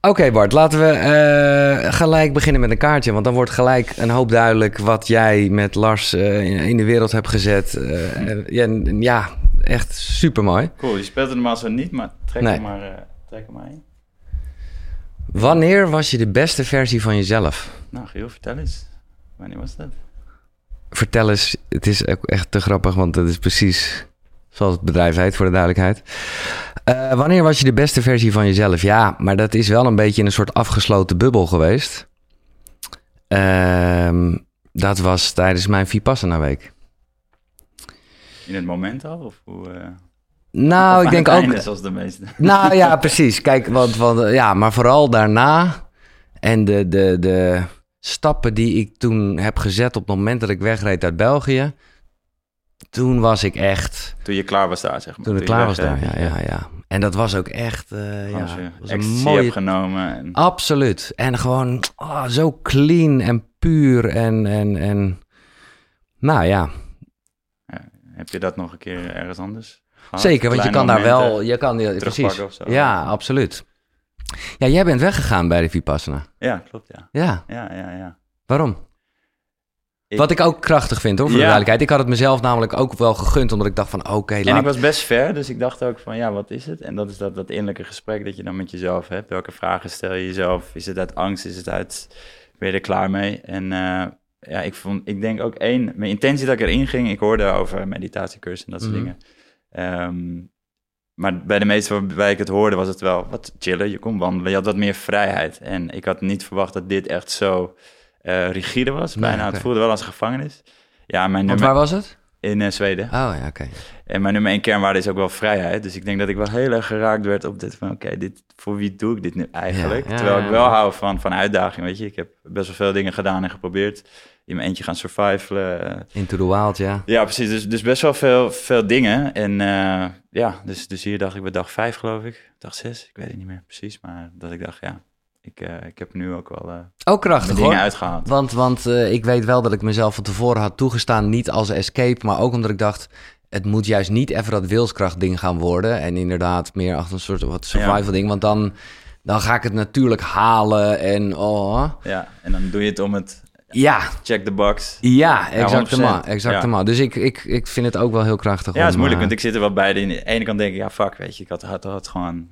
Oké Bart, laten we eh, gelijk beginnen met een kaartje. Want dan wordt gelijk een hoop duidelijk wat jij met Lars eh, in, in de wereld hebt gezet. Eh, en- ja, echt super mooi. Cool, je speelt het normaal zo niet, maar trek Nee. hem maar, trek hem maar in. Wanneer was je de beste versie van jezelf? Nou, Giel, vertel eens. Wanneer was dat? Vertel eens, het is ook echt te grappig, want het is precies zoals het bedrijf heet, voor de duidelijkheid. Eh, wanneer was je de beste versie van jezelf? Ja, maar dat is wel een beetje in een soort afgesloten bubbel geweest. Ehm, dat was tijdens mijn Vipassana week. In het moment al? Of hoe, eh, Nou, of ik denk ook. zoals de meeste. Nou ja, precies. Kijk, want, want ja, maar vooral daarna en de, de, de stappen die ik toen heb gezet op het moment dat ik wegreed uit België. Toen was ik echt. Toen je klaar was daar, zeg maar. Toen ik je klaar was daar, hè, ja, ja, ja. En dat was ook echt. eh, ja, was een mooie. genomen. En, Absoluut. En gewoon ah, zo clean en puur en, en, en. Nou ja, heb je dat nog een keer ergens anders gehad? zeker. Want je kan daar wel. Je kan, ja, precies. terugpakken of zo? Ja, absoluut. Ja, jij bent weggegaan bij de Vipassana. Ja, klopt, ja. Ja, Ja, ja, ja. waarom? Ik- Wat ik ook krachtig vind, hoor, voor Ja. de duidelijkheid. Ik had het mezelf namelijk ook wel gegund, omdat ik dacht van, oké, En laat... ik was best ver, dus ik dacht ook van, ja, wat is het? En dat is dat, dat innerlijke gesprek dat je dan met jezelf hebt. Welke vragen stel je jezelf? Is het uit angst? Is het uit, ben je er klaar mee? En eh, ja, ik, vond, ik denk ook één, mijn intentie dat ik erin ging, ik hoorde over meditatiecursus en dat soort Mhm. dingen. Ehm, maar bij de meeste waarbij ik het hoorde, was het wel wat chiller. Je kon wandelen, je had wat meer vrijheid. En ik had niet verwacht dat dit echt zo eh, rigide was. Nee, Bijna, het voelde wel als een gevangenis. Ja, mijn Want nummer waar was het? in eh, Zweden. Oh ja, oké. En mijn nummer één kernwaarde is ook wel vrijheid. Dus ik denk dat ik wel heel erg geraakt werd op dit van... oké, dit voor wie doe ik dit nu eigenlijk? Ja, ja, Terwijl ik wel hou van, van uitdaging, weet je. Ik heb best wel veel dingen gedaan en geprobeerd. In mijn eentje gaan survivalen. Into the wild, ja. Ja, precies. Dus, dus best wel veel, veel dingen. En eh, ja, dus, dus hier dacht ik bij dag vijf, geloof ik. Dag zes, ik weet het niet meer precies. Maar dat ik dacht, ja, ik, eh, ik heb nu ook wel eh Ook krachtig, dingen hoor. uitgehaald. Want, want eh, ik weet wel dat ik mezelf van tevoren had toegestaan, niet als escape, maar ook omdat ik dacht, het moet juist niet even dat wilskracht ding gaan worden. En inderdaad meer achter een soort wat survival ding, want dan, dan ga ik het natuurlijk halen en oh. Ja, en dan doe je het om het Ja, check the box. ja, exactement, 100%. exactement. Dus ik, ik, ik vind het ook wel heel krachtig. Ja, het is moeilijk, want ik zit er wel bij. De ene kant denk ik, ja, fuck, weet je, ik had, had, had gewoon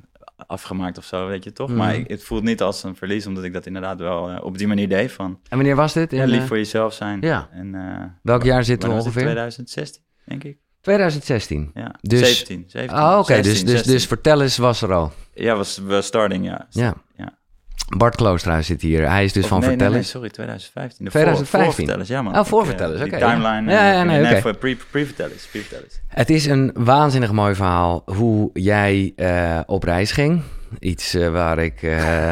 afgemaakt of zo, weet je toch? Mhm. Maar ik- het voelt niet als een verlies, omdat ik dat inderdaad wel eh, op die manier deed van En wanneer was dit? In, ja, lief eh, voor jezelf zijn. ja. En, eh, welk jaar zitten we ongeveer? 2016, denk ik. 2016. Ja, Dus- 17, 17. Ah, oké. 16, Dus, dus, 16. dus vertel eens, was er al. Ja, was, was starting, ja. Ja. Ja. Bart Kloosterhuis zit hier. Hij is dus Of van nee, nee, vertellen. nee, sorry, 2015. De 2015. Voor, voorvertellers, ja man. Oh, voorvertellers, oké, ja. timeline. Ja, ja, nee, oké. voor pre- pre-vertellers, pre-vertellers. Het is een waanzinnig mooi verhaal hoe jij eh, op reis ging. Iets eh, waar ik eh,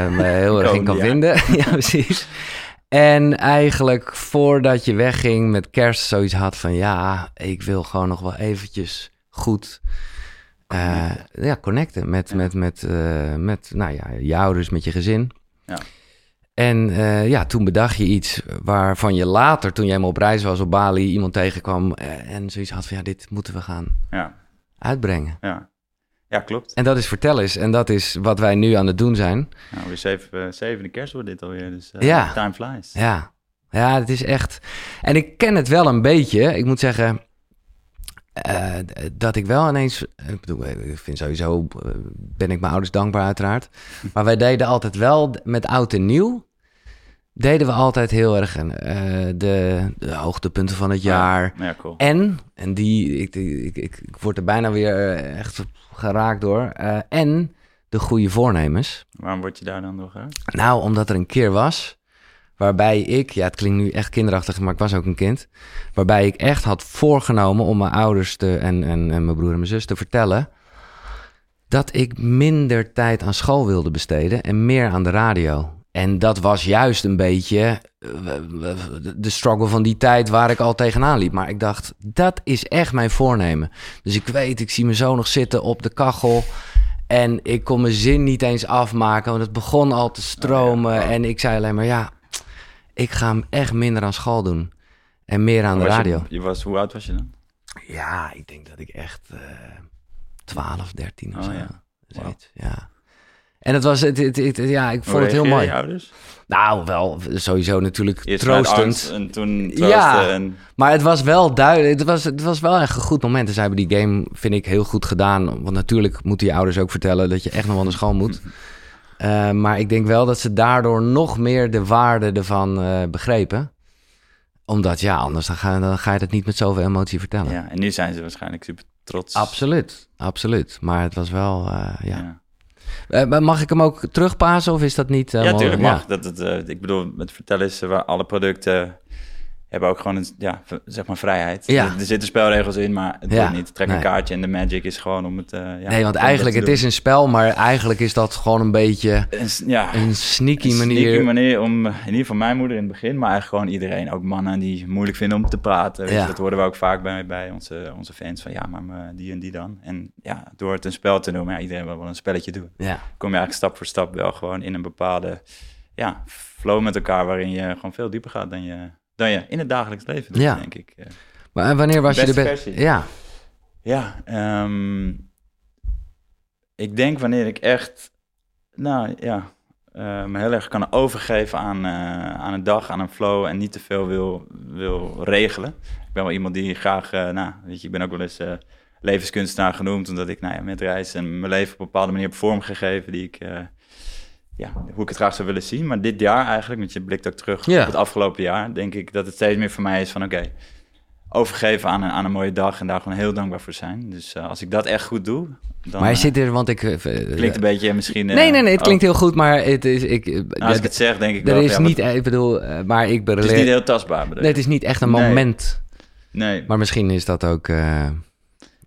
me heel erg in kan vinden. ja, precies. En eigenlijk voordat je wegging met kerst zoiets had van... ja, ik wil gewoon nog wel eventjes goed ja, connecten met, Ja. met, met, met nou ja, je ouders, met je gezin. Ja. En eh, ja, toen bedacht je iets waarvan je later, toen jij helemaal op reis was op Bali, iemand tegenkwam eh, en zoiets had van ja, dit moeten we gaan Ja, uitbrengen. ja. Ja, klopt. En dat is vertel eens. En dat is wat wij nu aan het doen zijn. Nou, weer zeven, eh, zevende kerst wordt dit alweer, dus Ja. time flies. Ja. Ja, het is echt... En ik ken het wel een beetje. Ik moet zeggen eh, dat ik wel ineens... Ik bedoel, ik vind sowieso... eh, ben ik mijn ouders dankbaar uiteraard. Maar wij deden altijd wel met oud en nieuw... deden we altijd heel erg eh, de, de hoogtepunten van het jaar... Ja, ja, cool. En, en die, ik, ik, ik, ik word er bijna weer echt geraakt door. en de goede voornemens. Waarom word je daar dan door geraakt? Nou, omdat er een keer was waarbij ik, ja, het klinkt nu echt kinderachtig, maar ik was ook een kind. Waarbij ik echt had voorgenomen om mijn ouders te, en, en, en mijn broer en mijn zus te vertellen. dat ik minder tijd aan school wilde besteden en meer aan de radio. En dat was juist een beetje eh, de struggle van die tijd waar ik al tegenaan liep. Maar ik dacht, dat is echt mijn voornemen. Dus ik weet, ik zie mijn zoon nog zitten op de kachel. En ik kon mijn zin niet eens afmaken, want het begon al te stromen. Ja, oh. En ik zei alleen maar, ja, ik ga hem echt minder aan school doen. En meer aan de je- radio. Je, was, hoe oud was je dan? Ja, ik denk dat ik echt eh 12, 13 of Oh zo. ja. Zoiets, ja. En het was, het, het, het- ja, ik vond het heel mooi. je ouders? Nou, wel sowieso natuurlijk Eerst troostend. en toen Ja. en... Maar het was wel duidelijk. Het was, het was wel echt een goed moment. En ze hebben die game, vind ik, heel goed gedaan. Want natuurlijk moeten je ouders ook vertellen dat je echt nog wel naar school moet. Eh, maar ik denk wel dat ze daardoor nog meer de waarde ervan eh, begrepen. Omdat ja, anders dan ga, dan ga je het niet met zoveel emotie vertellen. Ja, en nu zijn ze waarschijnlijk super trots. Absoluut, absoluut. Maar het was wel, eh, ja. Ja, mag ik hem ook terugpasen of is dat niet? ja tuurlijk mag. Dat het, ik bedoel, het vertellen is waar alle producten hebben ook gewoon een, ja, zeg maar vrijheid. Ja. Er, er zitten spelregels in, maar het Ja, niet. Trek nee. een kaartje en de magic is gewoon om het... eh, ja, nee, want eigenlijk, het is een spel, maar eigenlijk is dat gewoon een beetje. Een ja, een sneaky een manier. sneaky manier om, eh, in ieder geval mijn moeder in het begin, maar eigenlijk gewoon iedereen, ook mannen die het moeilijk vinden om te praten. Weet je, dat horen we ook vaak bij, bij onze, onze fans, van ja, maar eh, die en die dan. En ja, door het een spel te noemen, ja, iedereen wil wel een spelletje doen. Ja. kom je eigenlijk stap voor stap wel gewoon in een bepaalde ja, flow met elkaar, waarin je gewoon veel dieper gaat dan je, dan je in het dagelijks leven doet, Ja. denk ik. Maar en wanneer was je de Beste. Ja, Ja, ehm, ik denk wanneer ik echt, nou ja, me heel erg kan overgeven aan, eh, aan een dag, aan een flow en niet te veel wil, wil regelen. Ik ben wel iemand die graag, eh, nou, weet je, ik ben ook wel eens eh, levenskunstenaar genoemd, omdat ik nou ja, met reis en mijn leven op een bepaalde manier heb vormgegeven die ik, ja, hoe ik het graag zou willen zien. Maar dit jaar eigenlijk, want je blikt ook terug Ja. op het afgelopen jaar, denk ik dat het steeds meer voor mij is van oké, overgeven aan een, aan een mooie dag en daar gewoon heel dankbaar voor zijn. Dus eh, als ik dat echt goed doe, dan maar je eh, zit er, want ik... eh, klinkt een beetje misschien... Nee, nee, nee, het oh, klinkt heel goed, maar het is... Ik, nou, als ik het zeg, denk ik er wel... is ja, niet, ik bedoel, maar ik ben... het is niet heel tastbaar, bedoel Nee, het is niet echt een Nee. moment. Nee, Maar misschien is dat ook...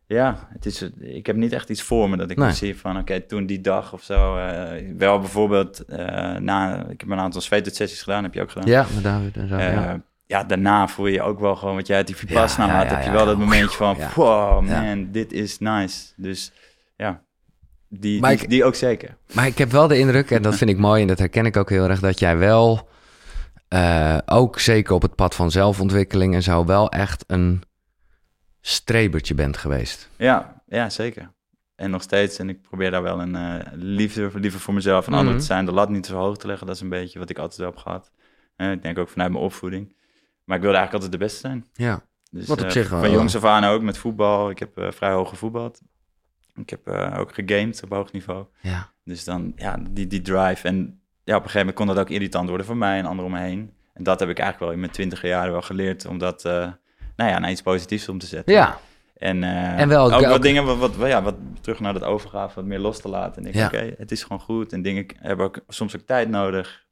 eh, ja, het is, ik heb niet echt iets voor me dat ik Nee. zie van... Oké, toen die dag of zo... eh, wel bijvoorbeeld eh, na... Ik heb een aantal sessies gedaan, heb je ook gedaan. ja, met David en zo. Eh, ja. ja, daarna voel je ook wel gewoon, wat jij uit die Vipassana Ja, ja, had, heb je wel dat momentje van, wow, man, dit is nice. Dus ja, die, die, ik- die ook zeker. Maar ik heb wel de indruk, en dat vind ik mooi en dat herken ik ook heel erg, dat jij wel, eh, ook zeker op het pad van zelfontwikkeling en zo, wel echt een strebertje bent geweest. Ja, ja, zeker. En nog steeds, en ik probeer daar wel een eh, liefde, liefde voor mezelf en anderen Mhm. te zijn, de lat niet zo hoog te leggen, dat is een beetje wat ik altijd wel heb gehad. Eh, ik denk ook vanuit mijn opvoeding. Maar ik wilde eigenlijk altijd de beste zijn. Ja. Dus, Wat op eh, zich wel- Van jongs af aan ook, met voetbal. Ik heb vrij hoog gevoetbald. Ik heb ook gegamed op hoog niveau. Ja. Dus dan, ja, die, die drive. En ja, op een gegeven moment kon dat ook irritant worden voor mij en anderen om me heen. En dat heb ik eigenlijk wel in mijn twintige jaren wel geleerd, om dat, eh, nou ja, naar iets positiefs om te zetten. Ja. En, eh, En wel ook- wat dingen, wat, wat, ja, wat terug naar dat overgave, wat meer los te laten. En ik Ja. oké, het is gewoon goed. En dingen hebben ook soms ook tijd nodig.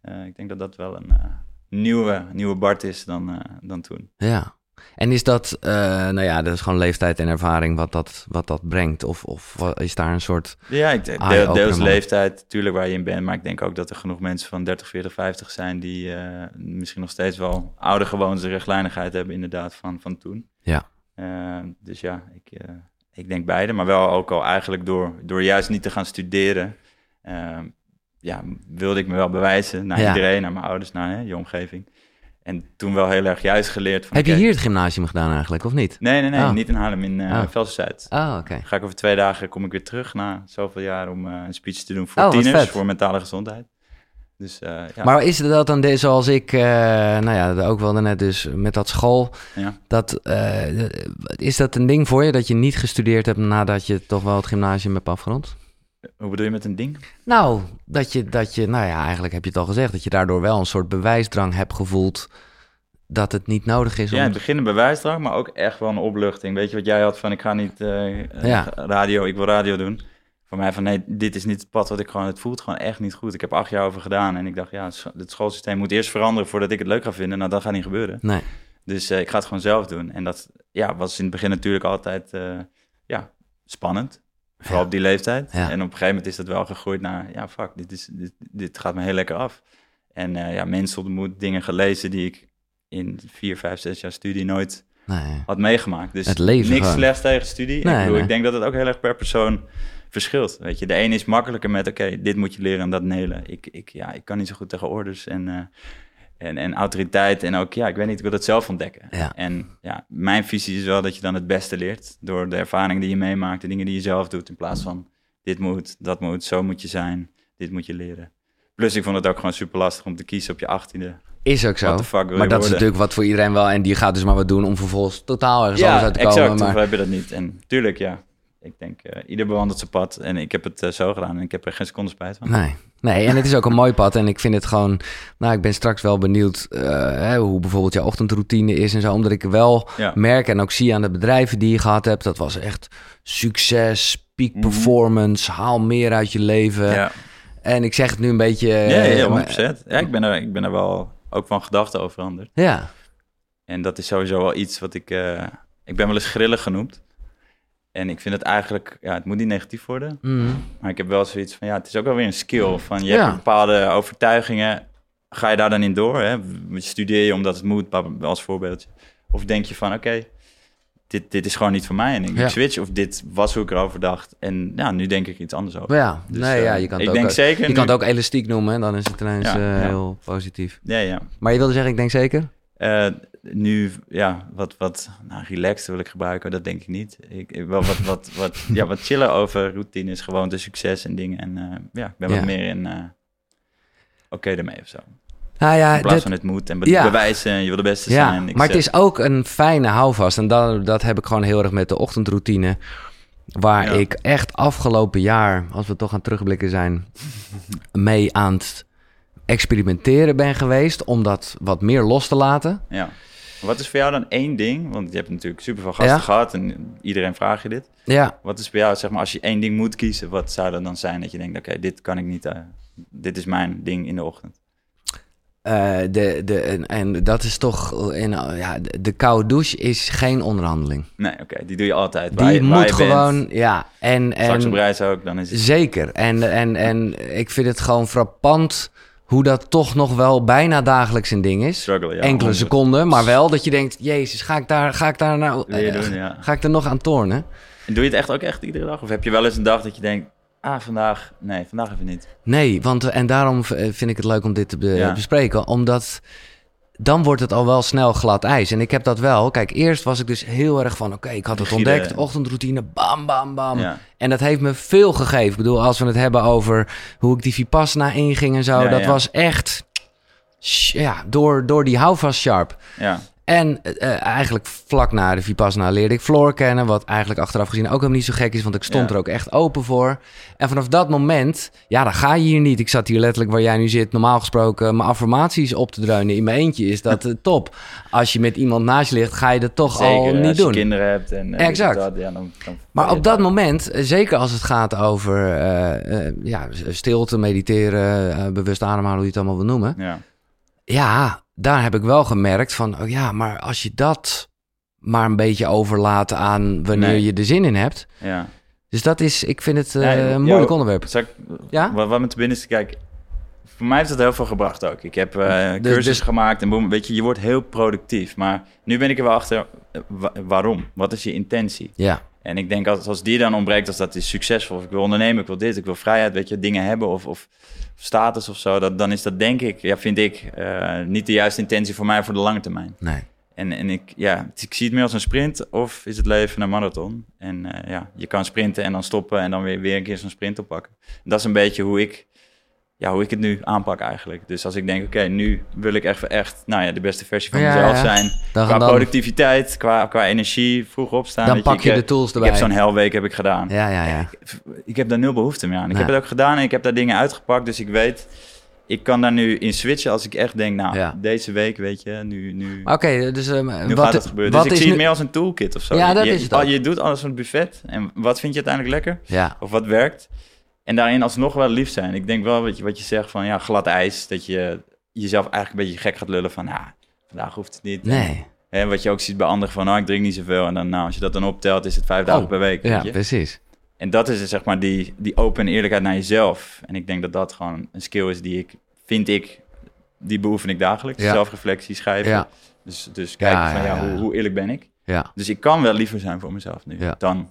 Eh, ik denk dat dat wel een eh, nieuwe, nieuwe Bart is dan, dan toen. Ja. En is dat, eh, nou ja, dat is gewoon leeftijd en ervaring wat dat, wat dat brengt? Of, of is daar een soort... Ja, ik denk deel- deels leeftijd, natuurlijk waar je in bent. Maar ik denk ook dat er genoeg mensen van 30, 40, 50 zijn... die eh, misschien nog steeds wel oude gewoontes en rechtlijnigheid hebben inderdaad van, van toen. Ja. Eh, dus ja, ik, ik denk beide. Maar wel ook al eigenlijk door, door juist niet te gaan studeren... ja, wilde ik me wel bewijzen naar Ja. iedereen, naar mijn ouders, naar hè, je omgeving. En toen wel heel erg juist geleerd van... Heb je hier het gymnasium gedaan eigenlijk, of niet? Nee, nee, nee, Oh. niet in Haarlem, in eh Oh. Ah, oké. Ga ik over twee dagen kom ik weer terug na zoveel jaar om eh, een speech te doen voor Oh, tieners, voor mentale gezondheid. Dus eh, ja. Maar is dat dan de, zoals ik, nou ja, ook wel net dus met dat school, Ja. dat, is dat een ding voor je dat je niet gestudeerd hebt nadat je toch wel het gymnasium hebt afgerond? Hoe bedoel je met een ding? Nou, dat je, dat je, nou ja, eigenlijk heb je het al gezegd, dat je daardoor wel een soort bewijsdrang hebt gevoeld dat het niet nodig is om... Ja, in het begin een bewijsdrang, maar ook echt wel een opluchting. Weet je wat jij had van ik ga niet eh, eh, Ja. radio, ik wil radio doen. Voor mij van nee, dit is niet het pad wat ik gewoon, het voelt gewoon echt niet goed. Ik heb acht jaar over gedaan en ik dacht ja, het scho- het schoolsysteem moet eerst veranderen voordat ik het leuk ga vinden. Nou, dat gaat niet gebeuren. Nee, Dus eh, ik ga het gewoon zelf doen. En dat ja, was in het begin natuurlijk altijd ja, spannend. Vooral Ja. op die leeftijd. Ja. En op een gegeven moment is dat wel gegroeid naar... ja, fuck, dit, is, dit, dit gaat me heel lekker af. En eh, ja, mensen ontmoet, dingen gelezen... die ik in vier, vijf, zes jaar studie nooit nee. had meegemaakt. Dus Het leven niks gewoon. slechts tegen studie. Nee, ik, bedoel, nee. ik denk dat het ook heel erg per persoon verschilt. Weet je, de ene is makkelijker met... oké, dit moet je leren en dat nelen. Ik, ik, ja, ik kan niet zo goed tegen orders en... eh, en, en autoriteit en ook, ja, ik weet niet, ik wil het zelf ontdekken. Ja. En ja, mijn visie is wel dat je dan het beste leert door de ervaringen die je meemaakt, de dingen die je zelf doet, in plaats van dit moet, dat moet, zo moet je zijn, dit moet je leren. Plus ik vond het ook gewoon super lastig om te kiezen op je achttiende. Is ook zo. What the fuck wil je maar dat is natuurlijk wat voor iedereen wel. En die gaat dus maar wat doen om vervolgens totaal ergens anders Ja, uit te exact. komen. Hoeveel Maar, heb je dat niet? En tuurlijk, ja. Ik denk, eh, ieder bewandelt zijn pad. En ik heb het eh, zo gedaan en ik heb er geen seconde spijt van. nee. nee, en het is ook een mooi pad. En ik vind het gewoon... Nou, ik ben straks wel benieuwd eh, hè, hoe bijvoorbeeld jouw ochtendroutine is en zo. Omdat ik wel Ja. merk en ook zie aan de bedrijven die je gehad hebt. Dat was echt succes, peak Mhm. performance, haal meer uit je leven. Ja, En ik zeg het nu een beetje... ja, ja, maar- 100%. Ja, ik ben, er, ik ben er wel ook van gedachten over veranderd. ja. En dat is sowieso wel iets wat ik... ik ben wel eens grillig genoemd. En ik vind het eigenlijk... Ja, het moet niet negatief worden. Mhm. Maar ik heb wel zoiets van... Ja, het is ook wel weer een skill. Van je Ja. hebt bepaalde overtuigingen. Ga je daar dan in door? Hè? Studeer je omdat het moet, als voorbeeldje. Of denk je van... Oké, dit, dit is gewoon niet voor mij. En ik Ja. switch. Of dit was hoe ik erover dacht. En ja, nu denk ik iets anders over. Ja, Dus, nee, eh, ja, je kan het ik ook, denk zeker... je nu- kan het ook elastiek noemen. En dan is het ineens Ja, eh, ja. heel positief. Ja, ja. Maar je wilde zeggen, ik denk zeker? Eh, nu, ja, wat, wat nou, relaxed wil ik gebruiken, dat denk ik niet. Ik, ik- wel wat, wat, wat, ja, wat chillen over routines, gewoon de succes en dingen. En eh, ja, ik ben Ja. wat meer in eh, oké daarmee of zo. Nou ja, In plaats dat- van het moet en be- Ja. bewijzen en je wil de beste Ja, zijn. Ik maar het is ook een fijne houvast. En dat, dat heb ik gewoon heel erg met de ochtendroutine. Waar Ja. ik echt afgelopen jaar, als we toch aan terugblikken zijn, mee aan het experimenteren ben geweest. Om dat wat meer los te laten. Ja. Wat is voor jou dan één ding? Want je hebt natuurlijk super veel gasten Ja. gehad en iedereen vraagt je dit. Ja, Wat is voor jou, zeg maar, als je één ding moet kiezen, wat zou dat dan zijn dat je denkt, oké, dit kan ik niet, eh, dit is mijn ding in de ochtend. eh, de, de, en, en dat is toch, in, ja, de, de koude douche is geen onderhandeling. Nee, oké, die doe je altijd. Waar Die je, waar moet bent. gewoon, ja. En, Straks op en, reis ook, dan is het... Zeker. En, en, en ik vind het gewoon frappant hoe dat toch nog wel bijna dagelijks een ding is. Struggle, ja. Enkele 100. seconden, maar wel dat je denkt... Jezus, ga ik daar, ga ik daar nou... Eh, doen, ja. Ga ik er nog aan tornen? En doe je het echt ook echt iedere dag? Of heb je wel eens een dag dat je denkt, ah, vandaag, nee, vandaag even niet. Nee, want eh, en daarom eh, vind ik het leuk om dit te be- Ja. bespreken. Omdat dan wordt het al wel snel glad ijs. En ik heb dat wel. Kijk, eerst was ik dus heel erg van... Oké, ik had het Rigide. ontdekt. Ochtendroutine, bam, bam, bam. Ja. En dat heeft me veel gegeven. Ik bedoel, als we het hebben over hoe ik die Vipassana inging en zo. Ja, dat ja. was echt... Ja, door, door die houvast sharp. Ja, En eh, eigenlijk vlak na de Vipassana leerde ik Floor kennen. Wat eigenlijk achteraf gezien ook helemaal niet zo gek is. Want ik stond Ja. er ook echt open voor. En vanaf dat moment, ja, dan ga je hier niet. Ik zat hier letterlijk waar jij nu zit. Normaal gesproken mijn affirmaties op te dreunen in mijn eentje. Is dat eh, top. Als je met iemand naast je ligt, ga je dat toch zeker. al niet als doen. je kinderen hebt en eh, Exact. dat, ja, dan, dan Maar op dat moment, eh, zeker als het gaat over eh, eh, ja, stilte, mediteren, eh, bewust ademhalen, hoe je het allemaal wil noemen. Ja, Ja, daar heb ik wel gemerkt van, oh ja, maar als je dat maar een beetje overlaat aan wanneer Nee. je er zin in hebt. ja. Dus dat is, ik vind het eh, Ja, een jou- moeilijk onderwerp. Ik, Ja? Wat, wat me te binnen is, kijk, voor mij heeft het heel veel gebracht ook. Ik heb eh Dus- cursus dus- gemaakt en boem, weet je, je wordt heel productief. Maar nu ben ik er wel achter, eh, wa- waarom? Wat is je intentie? Ja, En ik denk als, als die dan ontbreekt, als dat is succesvol, of ik wil ondernemen, ik wil dit, ik wil vrijheid, weet je, dingen hebben of, of status of zo, dat, dan is dat denk ik, ja, vind ik, eh, niet de juiste intentie voor mij voor de lange termijn. nee. En, en ik, ja, ik zie het meer als een sprint of is het leven een marathon. En eh, ja, je kan sprinten en dan stoppen en dan weer, weer een keer zo'n sprint oppakken. Dat is een beetje hoe ik, ja, hoe ik het nu aanpak eigenlijk. Dus als ik denk, oké, nu wil ik echt, echt nou ja, de beste versie van Ja, mezelf ja. zijn. Dan, Qua dan, productiviteit, qua, qua energie, vroeg opstaan. dan pak ik je de tools Ik erbij. heb zo'n helweek heb ik gedaan. Ja, ja, ja. Ik heb daar nul behoefte meer aan. Ik heb het ook gedaan en ik heb daar dingen uitgepakt. Dus ik weet, ik kan daar nu in switchen als ik echt denk, nou, Ja. deze week, weet je, nu, nu, Oké, dus eh, nu wat, gaat het gebeuren. wat Dus ik zie het nu... meer als een toolkit of zo. Ja, dat je, is het. Je doet alles van het buffet. En wat vind je uiteindelijk lekker? Ja, Of wat werkt? En daarin alsnog wel lief zijn. Ik denk wel wat je, wat je zegt van, ja, glad ijs. Dat je jezelf eigenlijk een beetje gek gaat lullen van, ja, vandaag hoeft het niet. nee. En wat je ook ziet bij anderen van, nou, ik drink niet zoveel. En dan, nou, als je dat dan optelt, is het vijf dagen Oh, per week. Ja, weet je? precies. En dat is zeg maar die, die open eerlijkheid naar jezelf. En ik denk dat dat gewoon een skill is die ik, vind ik, die beoefen ik dagelijks. Ja. Zelfreflectie, schrijven. Ja, Dus, dus kijken Ja, van, ja. Hoe, hoe eerlijk ben ik? ja. Dus ik kan wel liever zijn voor mezelf nu Ja. dan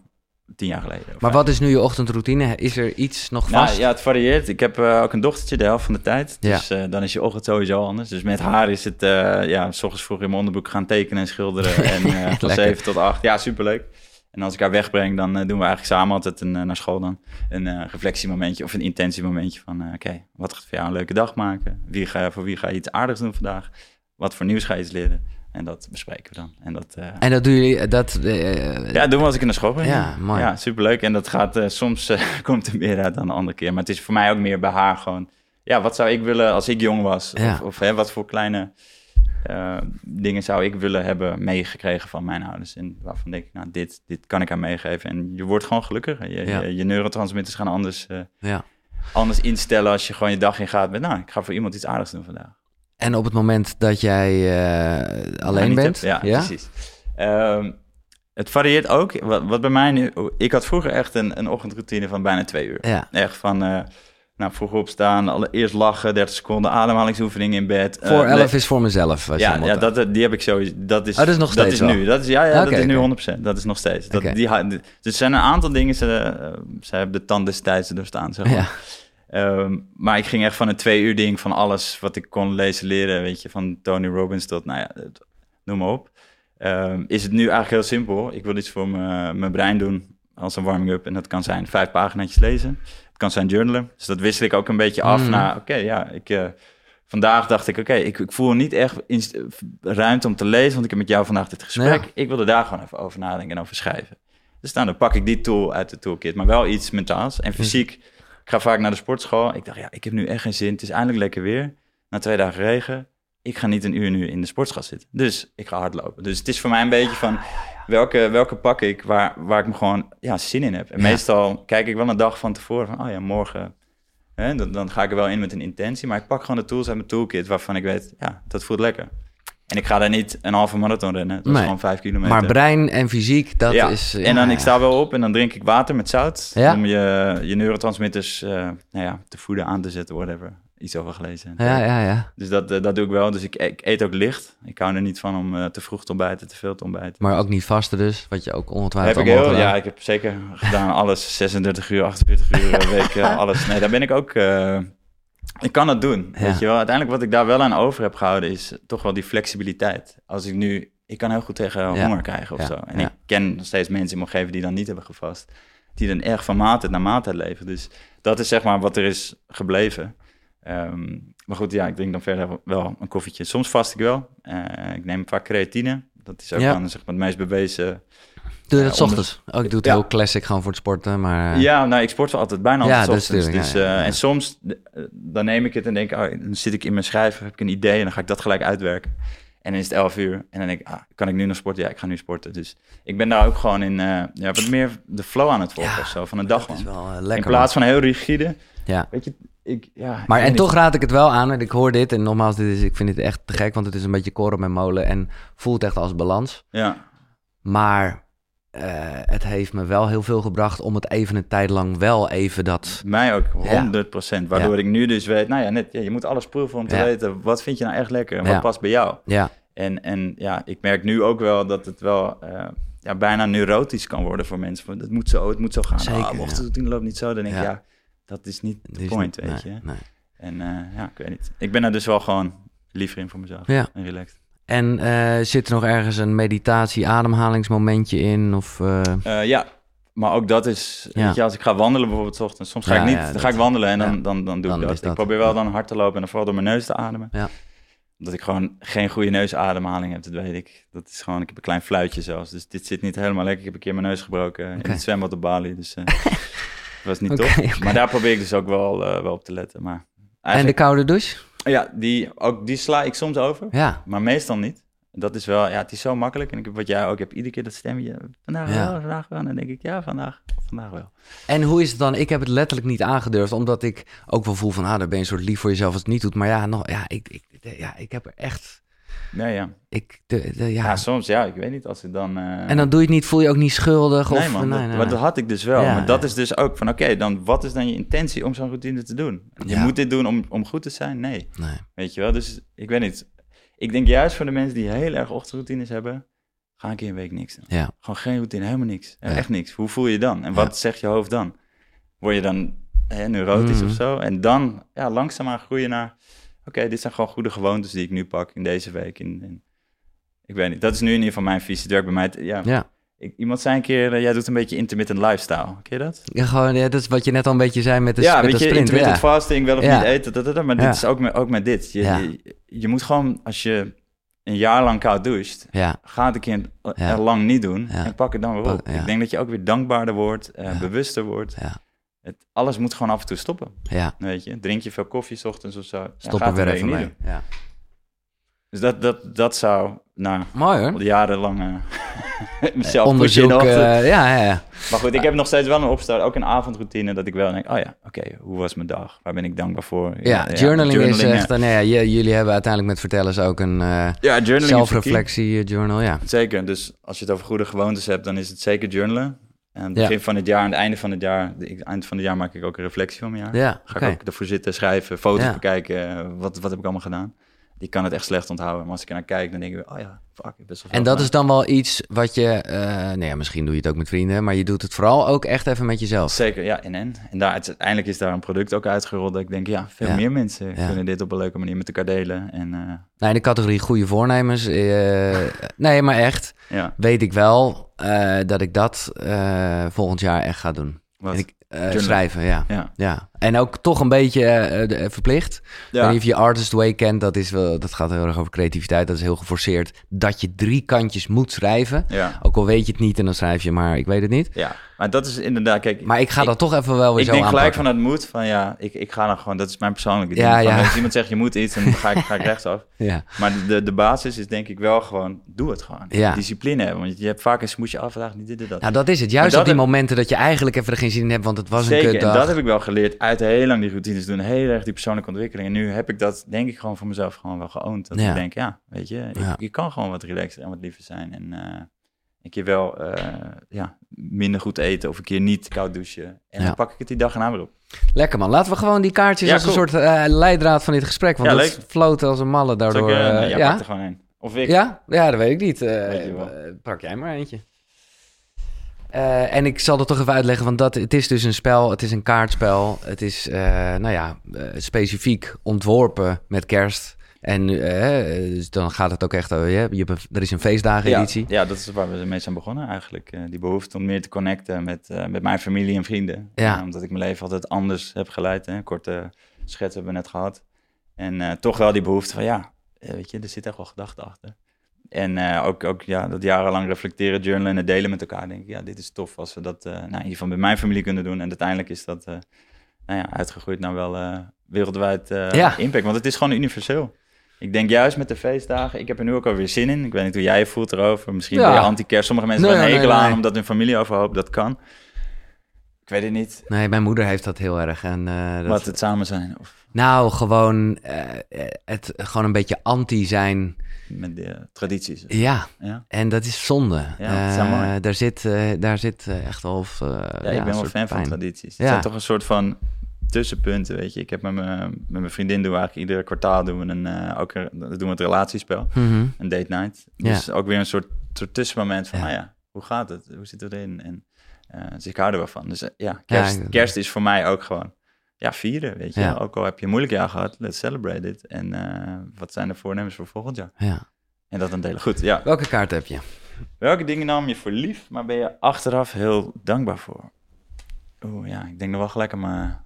tien jaar geleden. Maar wat is nu je ochtendroutine? Is er iets nog Nou, vast? ja, het varieert. Ik heb eh, ook een dochtertje de helft van de tijd. Ja. Dus eh, dan is je ochtend sowieso anders. Dus met haar is het, eh, ja, s ochtends vroeg in mijn onderbroek gaan tekenen en schilderen. en van. 7 tot 8. Ja, superleuk. En als ik haar wegbreng, dan doen we eigenlijk samen altijd een, naar school dan een reflectiemomentje of een intentiemomentje van, oké, wat gaat voor jou een leuke dag maken? Wie ga, voor wie ga je iets aardigs doen vandaag? Wat voor nieuws ga je iets leren? En dat bespreken we dan. En dat, eh, En dat doen jullie, dat... eh, ja, doen we als ik in de school ben. Ja, mooi. Ja, superleuk. En dat gaat, eh, soms eh, komt er meer uit dan de andere keer. Maar het is voor mij ook meer bij haar gewoon... Ja, wat zou ik willen als ik jong was? Ja. Of, of hè, wat voor kleine eh, dingen zou ik willen hebben meegekregen van mijn ouders? En waarvan denk ik, nou, dit, dit kan ik haar meegeven. En je wordt gewoon gelukkiger. Je, Ja. je, je neurotransmitters gaan anders, eh, ja. anders instellen als je gewoon je dag ingaat met... Nou, ik ga voor iemand iets aardigs doen vandaag. En op het moment dat jij eh, alleen bent... Ja, precies. Ehm, het varieert ook. Wat, wat bij mij nu... Ik had vroeger echt een, een ochtendroutine van bijna twee uur. Ja. Echt van... eh nou, vroeg opstaan, allereerst lachen, 30 seconden ademhalingsoefening in bed. Voor Eh, 11 is voor mezelf. ja, ja dat, die heb ik sowieso. Dat is, Oh, dat is nog steeds is wel? nu. Dat is, ja, ja dat is nu oké. 100%. Dat is nog steeds. Dat, die, dus er zijn een aantal dingen, ze, ze hebben de tand destijds doorstaan, zeg maar. Ja. Ehm, maar ik ging echt van een twee uur ding van alles wat ik kon lezen, leren, weet je, van Tony Robbins tot, nou ja, noem maar op. Ehm, is het nu eigenlijk heel simpel. Ik wil iets voor mijn brein doen als een warming-up. En dat kan zijn vijf pagina's lezen. Het kan zijn journalen. Dus dat wissel ik ook een beetje af Mhm. naar, oké, ja, ik... eh, vandaag dacht ik, oké, ik, ik voel niet echt ruimte om te lezen, want ik heb met jou vandaag dit gesprek. Ja. Ik wilde daar gewoon even over nadenken en over schrijven. Dus nou, dan pak ik die tool uit de toolkit, maar wel iets mentaals. En fysiek, ik ga vaak naar de sportschool. Ik dacht, ja, ik heb nu echt geen zin. Het is eindelijk lekker weer. Na twee dagen regen. Ik ga niet een uur nu in de sportschool zitten. Dus ik ga hardlopen. Dus het is voor mij een beetje van, welke, welke pak ik waar, waar ik me gewoon ja, zin in heb. En Ja. meestal kijk ik wel een dag van tevoren van, oh ja, morgen... Hè, dan, dan ga ik er wel in met een intentie. Maar ik pak gewoon de tools uit mijn toolkit waarvan ik weet, ja, dat voelt lekker. En ik ga daar niet een halve marathon rennen. Dat is Nee. gewoon vijf kilometer. Maar brein en fysiek, dat ja. is... en dan, ja, ik sta wel op en dan drink ik water met zout. Ja. Om je, je neurotransmitters eh, nou ja, te voeden, aan te zetten, whatever. Iets over gelezen. Ja, ja, ja. Dus dat, eh, dat doe ik wel. Dus ik, ik eet ook licht. Ik hou er niet van om eh, te vroeg te ontbijten, te veel te ontbijten. Maar ook niet vasten dus, wat je ook ongetwijfeld heb ik heel, gedaan. ja, ik heb zeker gedaan alles. 36 uur, 48 uur per week, alles. Nee, daar ben ik ook... ik kan het doen, Ja. weet je wel. Uiteindelijk wat ik daar wel aan over heb gehouden... is toch wel die flexibiliteit. Als ik nu... Ik kan heel goed tegen Ja. honger krijgen of Ja. zo. En ik ken nog steeds mensen in mijn omgeving die dan niet hebben gevast. Die dan erg van maaltijd naar maaltijd leven. Dus dat is zeg maar wat er is gebleven. Ehm, maar goed, ja, ik drink dan verder wel een koffietje. Soms vast ik wel. Eh, ik neem vaak creatine. Dat is ook dan zeg maar het meest bewezen Doe je Ja, dat 's ochtends? Ook ik doe het heel classic gewoon voor het sporten, maar... eh, Ja, nou, ik sport wel altijd bijna altijd ochtends. Dus, eh, ja. En soms, eh, dan neem ik het en denk oh, dan zit ik in mijn schrijven, heb ik een idee en dan ga ik dat gelijk uitwerken. En dan is het 11 uur en dan denk ik, ah, kan ik nu nog sporten? Ja, ik ga nu sporten. Dus ik ben daar ook gewoon in, eh, ja, wat meer de flow aan het volgen Ja, of zo, van een dag is wel eh, In lekker. plaats van heel rigide. Ja. weet je, ik, ja. Maar en toch raad ik het wel aan. En ik hoor dit. En nogmaals, dit is, ik vind het echt te gek. Want het is een beetje koren met molen. En voelt echt als balans. Ja, Maar eh, het heeft me wel heel veel gebracht om het even een tijd lang wel even dat... mij ook, Ja. 100 procent. Waardoor Ja. ik nu dus weet, nou ja, net, ja, je moet alles proeven om te Ja. weten, wat vind je nou echt lekker en wat past bij jou. Ja, En, en ja, ik merk nu ook wel dat het wel eh, ja, bijna neurotisch kan worden voor mensen. Van, Het moet zo, het moet zo gaan. Zeker, Ah, ja. ochtendroutine loopt niet zo. Dan denk ik, Ja. dat is niet de point, weet nee, je. nee. En eh, ja, ik weet niet. Ik ben er dus wel gewoon liever in voor mezelf. Ja. En relaxed. En eh, zit er nog ergens een meditatie, ademhalingsmomentje in? Of, eh, Eh, ja, maar ook dat is, Ja. weet je, als ik ga wandelen bijvoorbeeld 's ochtends. Soms ga Ja, ik niet, ja, dan ga ik wandelen en dan, dan, dan doe Dan ik dat. dat, Ik probeer wel dan hard te lopen en dan vooral door mijn neus te ademen. Ja. Dat ik gewoon geen goede neusademhaling heb, dat weet ik. Dat is gewoon, ik heb een klein fluitje zelfs. Dus dit zit niet helemaal lekker. Ik heb een keer mijn neus gebroken Oké. in het zwembad op Bali. Dus dat was niet Oké, top. Maar daar probeer ik dus ook wel, wel op te letten. Maar En de eigenlijk, koude douche? Ja, die, ook, die sla ik soms over, Ja. maar meestal niet. Dat is wel, ja, het is zo makkelijk. En ik heb wat jij ook hebt, iedere keer dat stemmetje. Vandaag Ja. wel, vandaag wel. En dan denk ik, ja, vandaag, vandaag wel. En hoe is het dan? Ik heb het letterlijk niet aangedurfd, omdat ik ook wel voel van, ah, dan ben je een soort lief voor jezelf als het niet doet. Maar ja, nog, ja, ik, ik, ja, ik heb er echt, Ja, ja. ik, de, de- ja. Ja, soms, ja, ik weet niet, als ik dan... eh, En dan doe je het niet, voel je ook niet schuldig? Nee of, man, nee, dat, nee, maar dat had ik dus wel. Ja, maar dat is dus ook van, oké, dan wat is dan je intentie om zo'n routine te doen? Je moet dit doen om, om goed te zijn? Nee. Nee. Weet je wel, dus ik weet niet. Ik denk juist voor de mensen die heel erg ochtendroutines hebben, ga een keer een week niks doen. Ja. Gewoon geen routine, helemaal niks. Echt niks. Hoe voel je dan? En wat zegt je hoofd dan? Word je dan hè, neurotisch Mhm. of zo? En dan ja, langzaamaan groeien naar, oké, dit zijn gewoon goede gewoontes die ik nu pak in deze week. In, in- ik weet niet, dat is nu in ieder geval mijn visie. Het werkt bij mij, ja, Ja. ik, iemand zei een keer, eh, jij doet een beetje intermittent lifestyle. Ken je dat? Ja, gewoon, ja, dat is wat je net al een beetje zei met de, ja, met weet je, sprint. intermittent Ja. fasting, wel of Ja. niet eten, dat, dat, dat, maar dit is ook met, ook met dit. Je, je, je moet gewoon, als je een jaar lang koud doucht, ja, ga het een keer lang niet doen en pak het dan weer op. Ik denk dat je ook weer dankbaarder wordt, eh, bewuster wordt. Ja. Het, alles moet gewoon af en toe stoppen, ja. weet je. Drink je veel koffie 's ochtends of zo, ja, Stop ga er het weer even mee. Ja. Dus dat, dat, dat zou, nou, Mooi hoor. jarenlang eh, mezelf Onderzoek. eh, ja, ja, ja. Maar goed, ik heb nog steeds wel een opstart, ook een avondroutine, dat ik wel denk, oh ja, oké, hoe was mijn dag? Waar ben ik dankbaar voor? Ja, journaling, is echt... nee, ja, jullie hebben uiteindelijk met Vertellers ook een eh, Ja, zelfreflectie eh, journal. Ja. Zeker, dus als je het over goede gewoontes hebt, dan is het zeker journalen. En aan het Ja. begin van het jaar, aan het einde van het jaar, ik- eind van het jaar maak ik ook een reflectie van mijn jaar. Ja, Ga ik ook ervoor zitten, schrijven, foto's Ja. bekijken, eh, wat, wat heb ik allemaal gedaan. Die kan het echt slecht onthouden, maar als ik er naar kijk, dan denk ik, oh ja, fuck, best wel En dat is dan wel iets wat je... eh nou ja, misschien doe je het ook met vrienden, maar je doet het vooral ook echt even met jezelf. Zeker, ja, en en. En daar, uiteindelijk is daar een product ook uitgerold dat ik denk, ja, veel Ja. meer mensen Ja. kunnen dit op een leuke manier met elkaar delen. En eh, Nou, in de categorie goede voornemens... eh, nee, maar echt ja, weet ik wel dat ik dat volgend jaar echt ga doen. wat. En ik, schrijven, ja. ja. En ook toch een beetje eh, de- verplicht. Ik Ja. of je Artist Way kent, dat, is wel, dat gaat heel erg over creativiteit. Dat is heel geforceerd. Dat je drie kantjes moet schrijven. ja, Ook al weet je het niet en dan schrijf je maar, ik weet het niet. ja, maar dat is inderdaad, kijk, Maar ik ga dat toch even wel weer ik zo denk gelijk van het moet, van ja, ik, ik ga dan gewoon, dat is mijn persoonlijke ding. Ja, ja. Als iemand zegt je moet iets, dan ga ik, ga ik rechtsaf. Ja. Maar de, de basis is denk ik wel gewoon, doe het gewoon. Ja. Discipline hebben, want je hebt vaak een smoesje af, vandaag niet dit en dat. Nou, dat is het. Juist op die heb- momenten dat je eigenlijk even er geen zin in hebt, want het was een Zeker, en kutdag. dat heb ik wel geleerd uit heel lang die routines doen. Heel erg die persoonlijke ontwikkeling. En nu heb ik dat, denk ik, gewoon voor mezelf gewoon wel geoond. Dat Ja. ik denk, ja, weet je, ik- Ja. je kan gewoon wat relaxer en wat liever zijn. En eh, een keer wel eh, ja, minder goed eten of een keer niet koud douchen. En Ja. dan pak ik het die dag weer op. Lekker man. Laten we gewoon die kaartjes als een soort eh, leidraad van dit gesprek. Want dat floot als een malle daardoor. ik, ja, pak er gewoon een. Of ik. Ja? ja, dat weet ik niet. Pak jij maar eentje. Eh, en ik zal dat toch even uitleggen, want dat, het is dus een spel, het is een kaartspel. Het is, eh, nou ja, eh, specifiek ontworpen met kerst. En dus dan gaat het ook echt over, je, er is een feestdagen-editie. Ja, ja, dat is waar we mee zijn begonnen eigenlijk. Die behoefte om meer te connecten met, met mijn familie en vrienden. Ja. Omdat ik mijn leven altijd anders heb geleid. Hè. Korte schets hebben we net gehad. En toch wel die behoefte van ja, weet je, er zit echt wel gedachte achter. En eh, ook, ook ja, dat jarenlang reflecteren, journalen en het delen met elkaar. Denk ik, ja, dit is tof als we dat eh nou, geval bij mijn familie kunnen doen. En uiteindelijk is dat eh, nou ja, uitgegroeid naar wel wereldwijd Ja. impact. Want het is gewoon universeel. Ik denk juist met de feestdagen, ik heb er nu ook alweer zin in. Ik weet niet hoe jij je voelt erover. Misschien Ja. ben je anti-kerst. Sommige mensen Nee, een nee, aan omdat hun familie overhoopt. Dat kan. Ik weet het niet. Nee, mijn moeder heeft dat heel erg. En, dat, Wat het samen zijn. Of Nou, gewoon het gewoon een beetje anti zijn. Met de tradities. Ja, Ja, en dat is zonde. Ja, dat Eh, daar zit, eh, daar zit eh, echt wel... of, eh, ja, ik ben wel fan van tradities. Het Ja. zijn toch een soort van tussenpunten, weet je. Ik heb met mijn, met mijn vriendin doen we eigenlijk iedere kwartaal doen we een, ook een, doen we het relatiespel. Mhm. Een date night. Dus ook weer een soort, soort tussenmoment van, Ja. nou ja, hoe gaat het? Hoe zit het erin? En dus ik hou er wel van. Dus ja, kerst, kerst is voor mij ook gewoon, ja, vieren, weet je. Ja. Ook al heb je een moeilijk jaar gehad, let's celebrate it. En eh, wat zijn de voornemens voor volgend jaar? Ja. En dat dan delen. Goed, ja. Welke kaart heb je? Welke dingen nam je voor lief, maar ben je achteraf heel dankbaar voor? Oeh, ja, ik denk nog wel gelijk aan mijn,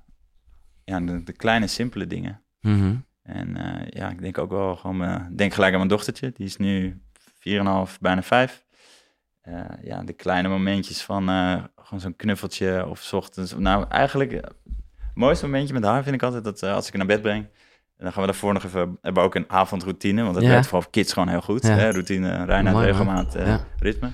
ja, de, de kleine, simpele dingen. Mhm. En eh, ja, ik denk ook wel gewoon, mijn- denk gelijk aan mijn dochtertje. Die is nu 4,5, bijna 5. Eh, ja, de kleine momentjes van gewoon zo'n knuffeltje of 's ochtends. Nou, eigenlijk, mooiste momentje met haar vind ik altijd dat eh, als ik haar naar bed breng. En dan gaan we daarvoor nog even, hebben we ook een avondroutine. Want dat Ja. werkt vooral voor kids gewoon heel goed. Ja. Hè? Routine, reinheid, Mooi, regelmaat, eh, Ja. ritme.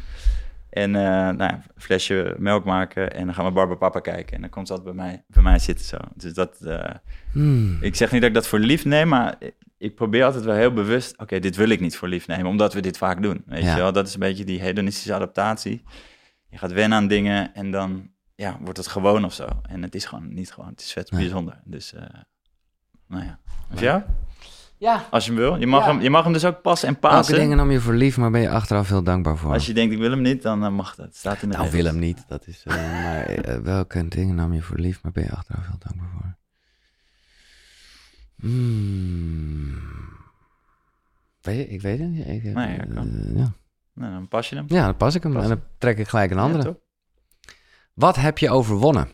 En eh nou ja, een flesje melk maken en dan gaan we Barba Papa kijken. En dan komt ze altijd bij mij, bij mij zitten zo. Dus dat, Hmm. ik zeg niet dat ik dat voor lief neem, maar ik probeer altijd wel heel bewust... oké, dit wil ik niet voor lief nemen, omdat we dit vaak doen. Weet je wel? Dat is een beetje die hedonistische adaptatie. Je gaat wennen aan dingen en dan ja, wordt het gewoon of zo. En het is gewoon niet gewoon, het is vet Nee. bijzonder. Dus, eh, nou ja. Of jou? Ja. Als je hem wil. Je mag, Ja. hem, je mag hem dus ook passen en Welke passen. dingen nam je voor lief, maar ben je achteraf heel dankbaar voor? Als je denkt, ik wil hem niet, dan eh, mag dat. Het staat in de Nou, regels. wil hem niet. Dat is, eh, maar welke dingen nam je voor lief, maar ben je achteraf heel dankbaar voor? Hmm. Weet je, ik weet het niet. Ik, Nee, ja, kan. ja. Nou, dan pas je hem. Ja, dan pas ik hem Pas en dan trek ik gelijk een Ja, andere. Wat heb je overwonnen?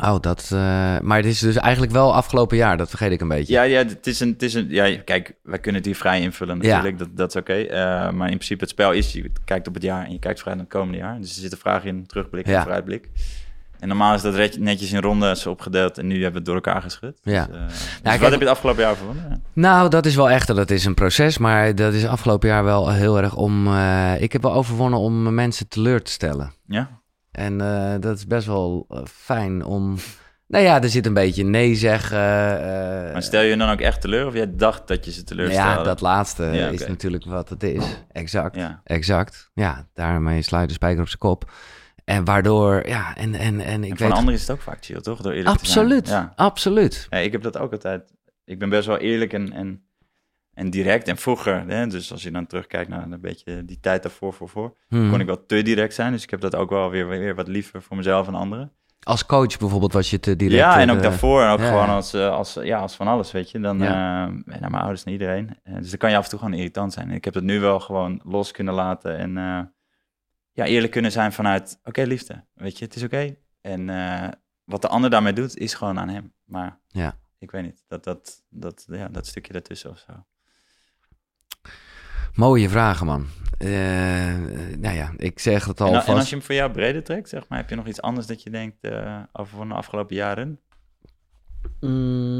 Oh, dat... eh, maar het is dus eigenlijk wel afgelopen jaar. Dat vergeet ik een beetje. Ja, ja, het is een, het is een, ja, kijk, wij kunnen het hier vrij invullen Ja. natuurlijk, dat, dat is oké. Eh, maar in principe het spel is, je kijkt op het jaar en je kijkt vooruit naar het komende jaar. Dus er zitten vragen in, terugblik en Ja. vooruitblik. En normaal is dat netjes in rondes opgedeeld en nu hebben we het door elkaar geschud. Ja. Dus, eh, dus kijk- wat heb je het afgelopen jaar gewonnen? Ja. Nou, dat is wel echt, dat is een proces. Maar dat is afgelopen jaar wel heel erg om... ik heb wel overwonnen om mensen teleur te stellen. Ja? En eh, dat is best wel eh, fijn om... Nou ja, er zit een beetje nee zeggen. eh, Maar stel je dan ook echt teleur of jij dacht dat je ze teleurstelde? ja, dat laatste Ja, is natuurlijk wat het is. Exact. Ja. Exact. Ja, daarmee sluit de spijker op zijn kop. En waardoor, ja, en, en, en ik En weet... een ander is het ook vaak chill, toch? Door eerlijk te absoluut, zijn. Ja. absoluut. Ja, ik heb dat ook altijd. Ik ben best wel eerlijk en, en, en direct. En vroeger, hè, dus als je dan terugkijkt naar een beetje die tijd daarvoor, voor, voor, Hmm. kon ik wel te direct zijn. Dus ik heb dat ook wel weer, weer wat liever voor mezelf en anderen. Als coach bijvoorbeeld was je te direct... ja, en eh, ook daarvoor. En ook ja. gewoon als, eh, als, ja, als van alles, weet je. Dan Ja. ja. naar mijn ouders en iedereen. Dus dan kan je af en toe gewoon irritant zijn. En ik heb het nu wel gewoon los kunnen laten. En ja, eerlijk kunnen zijn vanuit, oké liefde, weet je, het is oké. En wat de ander daarmee doet, is gewoon aan hem. Maar Ja. ik weet niet, dat, dat, dat, ja, dat stukje daartussen of zo. Mooie vragen, man. Eh, nou ja, ik zeg het En, al en vast. als je hem voor jou breder trekt, zeg maar, heb je nog iets anders dat je denkt eh, over van de afgelopen jaren?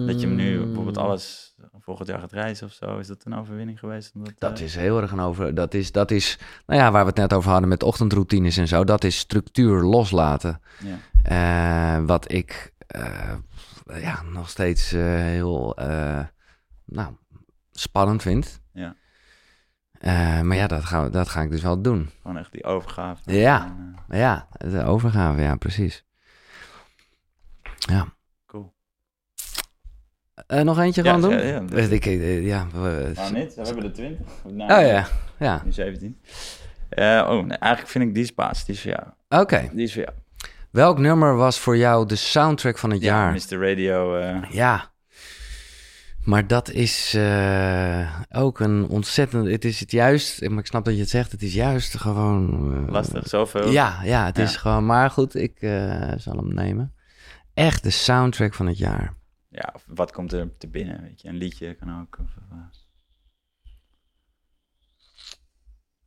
Dat je hem nu bijvoorbeeld Mm. alles volgend jaar gaat reizen of zo, is dat een overwinning geweest? Omdat, Dat eh, is heel erg een over. Dat is, dat is, nou ja, waar we het net over hadden met ochtendroutines en zo. Dat is structuur loslaten. Ja. Wat ik ja, nog steeds heel nou, spannend vind. Ja. Eh, maar ja, dat ga, dat ga ik dus wel doen. Gewoon echt die overgave. Ja. En, eh, Ja, de overgave, ja, precies. Ja. cool. Eh, nog eentje Ja, gewoon doen? ja, ja, ik, ja, we- Nou, niet. We hebben er 20. oh ja, ja. Nu 17. Eh, oh, nee, eigenlijk vind ik die spaas. Die is voor jou. Oké. Die is voor jou. Welk nummer was voor jou de soundtrack van het jaar? Mr. Radio. Ja. Maar dat is eh, ook een ontzettend... Het is het juist... Maar ik snap dat je het zegt. Het is juist gewoon... eh, lastig, zoveel. Ja, ja, het Ja. is gewoon... Maar goed, ik eh, zal hem nemen. Echt de soundtrack van het jaar. Ja, of wat komt er te binnen, weet je. Een liedje kan ook. Of,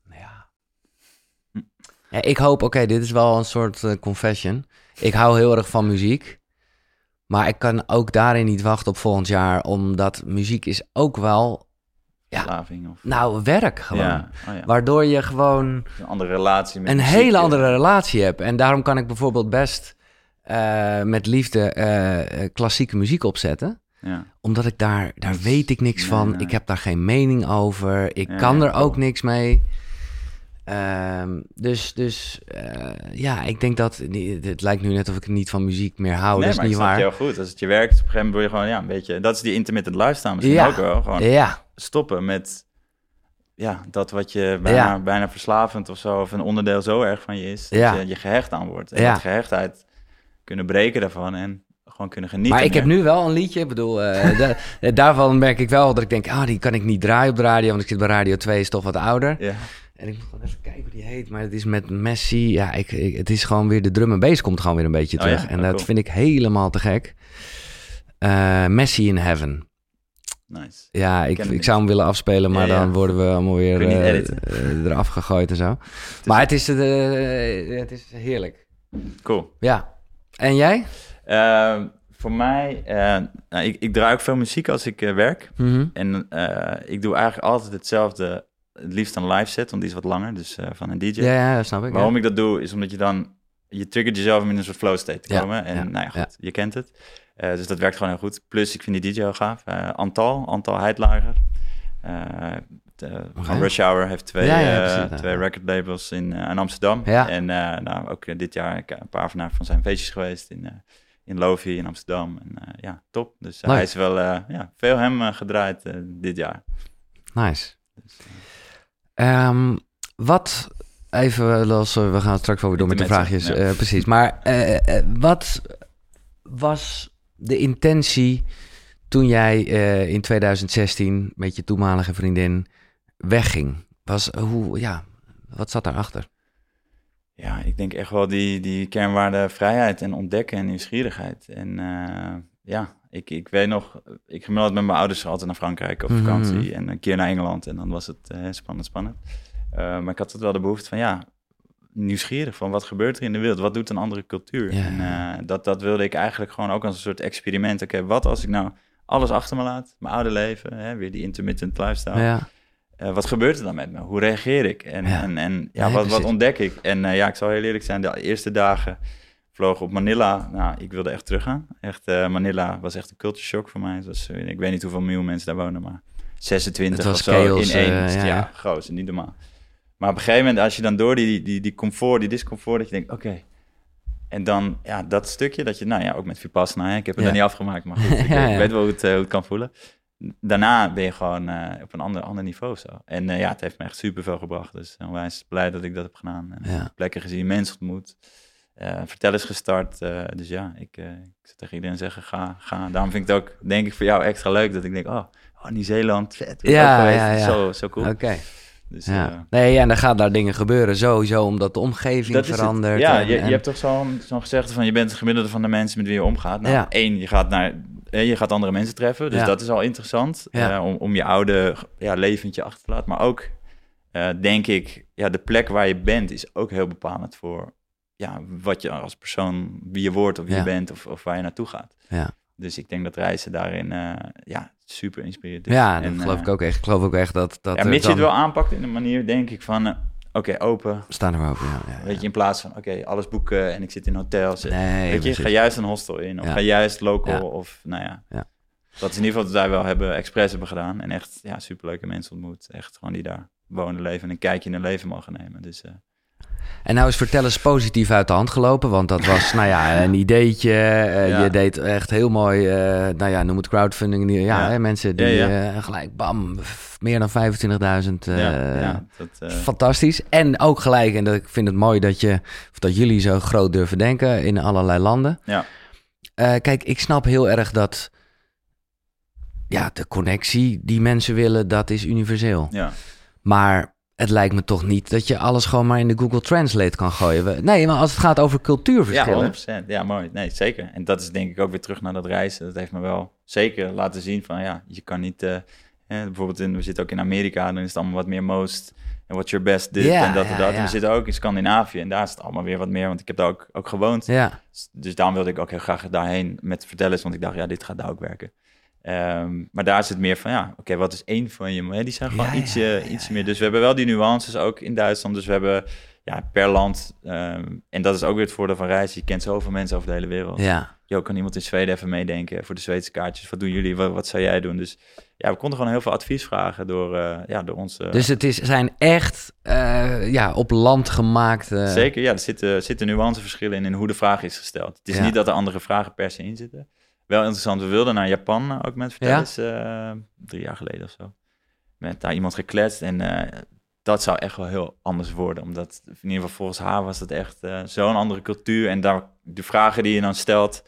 Ja. Hm. ja ik hoop... Oké, dit is wel een soort confession. Ik hou heel erg van muziek. Maar ik kan ook daarin niet wachten op volgend jaar. Omdat muziek is ook wel... Ja. of... Nou, werk gewoon. Ja, oh ja. Waardoor je gewoon een andere relatie met een muziek, hele andere relatie hebt. En daarom kan ik bijvoorbeeld best eh, met liefde eh, eh, klassieke muziek opzetten. Ja, Omdat ik daar, daar weet ik niks Nee, van. nee. Ik heb daar geen mening over. Ik Ja, kan ja, er ook niks mee. Ehm, dus dus eh, ja, ik denk dat... Het lijkt nu net of ik niet van muziek meer hou. nee, dat is maar niet waar. heel goed. Als het je werkt, op een gegeven moment word je gewoon ja, een beetje... Dat is die intermittent lifestyle misschien Ja. ook wel. Gewoon Ja, stoppen met ja, dat wat je bijna, Ja. bijna verslavend of zo... of een onderdeel zo erg van je is, dat je je gehecht aan wordt. En Ja. dat gehechtheid kunnen breken daarvan en gewoon kunnen genieten. Maar ik heb nu wel een liedje. Ik bedoel, eh, da- eh, daarvan merk ik wel dat ik denk... Ah, die kan ik niet draaien op de radio... want ik zit bij Radio 2, is toch wat ouder. Ja, En ik moet gewoon even kijken hoe die heet. Maar het is met Messi. Ja, ik, ik- het is gewoon weer... De drum en bass komt gewoon weer een beetje Oh terug. ja? En Oh, dat cool. vind ik helemaal te gek. Eh, Messi in Heaven. nice. Ja, ik, ik zou hem willen afspelen, maar Ja, ja. dan worden we allemaal weer eh, eraf gegooid en zo. maar het is, het is heerlijk. Cool. Ja. En jij? Eh, voor mij, nou, ik, ik draai ook veel muziek als ik werk. Mhm. En ik doe eigenlijk altijd hetzelfde, het liefst een live set, want die is wat langer, dus eh, van een DJ. Ja, ja, dat snap ik. Waarom ja. ik dat doe, is omdat je dan, je triggert jezelf om in een soort flow state te Ja, komen. En nou ja, goed, je kent het. Eh, dus dat werkt gewoon heel goed. Plus, ik vind die DJ heel gaaf. Eh, Antal, Antal Heidlager. De- van. Rush Hour heeft twee, precies, twee record labels in, in Amsterdam. Ja. En nou, ook dit jaar een paar van, van zijn feestjes geweest in, in Lovi in Amsterdam. En ja, top. Dus hij is wel ja, veel hem gedraaid dit jaar. Nice. Dus, Ehm, wat, even los, eh, we gaan straks wel weer door met de vraagjes, ja. eh, precies. Maar eh, wat was de intentie toen jij in 2016 met je toenmalige vriendin wegging? Was, hoe, ja, wat zat daarachter? Ja, ik denk echt wel die, die kernwaarde vrijheid en ontdekken en nieuwsgierigheid. En ja, ik, ik weet nog, ik ging met mijn ouders altijd naar Frankrijk op Mhm. vakantie en een keer naar Engeland en dan was het eh, spannend, spannend. Uh, maar ik had het wel de behoefte van ja, nieuwsgierig van wat gebeurt er in de wereld, wat doet een andere cultuur. Ja. En uh, dat, dat wilde ik eigenlijk gewoon ook als een soort experiment. Oké, wat als ik nou alles achter me laat, mijn oude leven, hè, weer die intermittent lifestyle. Ja. Uh, wat gebeurt er dan met me? Hoe reageer ik? En Ja. en, en, ja, wat, wat ontdek ik? En uh, ja, ik zal heel eerlijk zijn, de eerste dagen op Manila. Nou, ik wilde echt teruggaan. Echt, uh, Manila was echt een culture shock voor mij. Was, uh, ik weet niet hoeveel miljoen mensen daar wonen, maar 26 Het was of zo chaos, in één. eh, Dus ja, groot, niet normaal. Maar op een gegeven moment, als je dan door die, die, die comfort, die discomfort, dat je denkt, oké. En dan, ja, dat stukje dat je, nou ja, ook met Vipassana, hè, ik heb het Ja. er niet afgemaakt, maar goed, ik, ik weet wel hoe het, hoe het kan voelen daarna ben je gewoon uh, op een ander, ander niveau zo. En uh, ja, het heeft me echt super veel gebracht. Dus onwijs blij dat ik dat heb gedaan. En Ja. Plekken gezien, mensen ontmoet. Uh, vertel is gestart. dus ja, ik, ik zou tegen iedereen zeggen, ga, ga. Daarom vind ik het ook, denk ik, voor jou extra leuk. Dat ik denk, oh, oh Nieuw-Zeeland, vet. Ja. Zo, zo cool. Oké. Dus, Ja. uh, Nee, en dan gaan daar dingen gebeuren sowieso, omdat de omgeving dat is het. verandert. Ja, en- je, en- je hebt toch zo'n zo'n gezegde van je bent het gemiddelde van de mensen met wie je omgaat. Nou, Ja. één, je gaat naar eh, je gaat andere mensen treffen, dus Ja. dat is al interessant eh, om, om je oude ja, leventje achter te laten. Maar ook eh, denk ik, ja, de plek waar je bent is ook heel bepalend voor ja, wat je als persoon, wie je wordt of wie Ja. je bent of, of waar je naartoe gaat. Ja. Dus ik denk dat reizen daarin eh, ja, super inspirerend is. ja, dat En, geloof eh, ik ook echt. Ik geloof ook echt dat... dat Ja, mits je het wel aanpakt in een manier, denk ik, van eh, oké, open, Staan er open, ja. ja, Weet je, in plaats van, oké, alles boeken en ik zit in hotels. Nee, Weet je, ga juist een hostel in of ga juist local of, nou ja. Ja. Dat is in ieder geval wat wij wel hebben, expres hebben gedaan. En echt, ja, superleuke mensen ontmoet. Echt gewoon die daar wonen, leven en een kijkje in hun leven mogen nemen. Dus eh, En nou is vertel eens positief uit de hand gelopen, want dat was, nou ja, een ideetje. eh, Ja. Je deed echt heel mooi, eh, nou ja, noem het crowdfunding. Ja, Ja. Hè, mensen die Ja, eh, gelijk, bam, meer dan 25.000. eh, ja, ja, dat, eh, Fantastisch. En ook gelijk, en dat, ik vind het mooi dat, je, dat jullie zo groot durven denken in allerlei landen. Ja. Kijk, ik snap heel erg dat ja, de connectie die mensen willen, dat is universeel. ja. Maar het lijkt me toch niet dat je alles gewoon maar in de Google Translate kan gooien. We- Nee, maar als het gaat over Ja, cultuurverschillen. 100%. Ja, mooi. Nee, zeker. En dat is denk ik ook weer terug naar dat reizen. Dat heeft me wel zeker laten zien van ja, je kan niet... eh, bijvoorbeeld, in, we zitten ook in Amerika, dan is het allemaal wat meer most... En what's your best dit Ja, en dat ja, en dat. En ja. we zitten ook in Scandinavië en daar is het allemaal weer wat meer, want ik heb daar ook, ook gewoond. ja, Dus daarom wilde ik ook heel graag daarheen met vertellen, want ik dacht, ja, dit gaat daar ook werken. Ehm, maar daar is het meer van, ja, oké, wat is één van je? Die zijn gewoon Ja, iets, ja, ja, iets meer. Dus we hebben wel die nuances ook in Duitsland. Dus we hebben ja, per land, ehm, en dat is ook weer het voordeel van reizen. Je kent zoveel mensen over de hele wereld. ja. Jo, kan iemand in Zweden even meedenken voor de Zweedse kaartjes? Wat doen jullie? Wat, wat zou jij doen? Dus ja, we konden gewoon heel veel advies vragen door, eh, ja, door onze... Dus het is, zijn echt eh, ja, op land gemaakt. eh, Zeker, ja, er zitten, zitten nuanceverschillen in, in hoe de vraag is gesteld. Het is niet dat er andere vragen per se in zitten. Wel interessant, we wilden naar Japan ook met vertellers, eh, drie jaar geleden of zo. Met daar iemand gekletst en eh, dat zou echt wel heel anders worden. Omdat in ieder geval volgens haar was het echt eh, zo'n andere cultuur. En daar, de vragen die je dan stelt,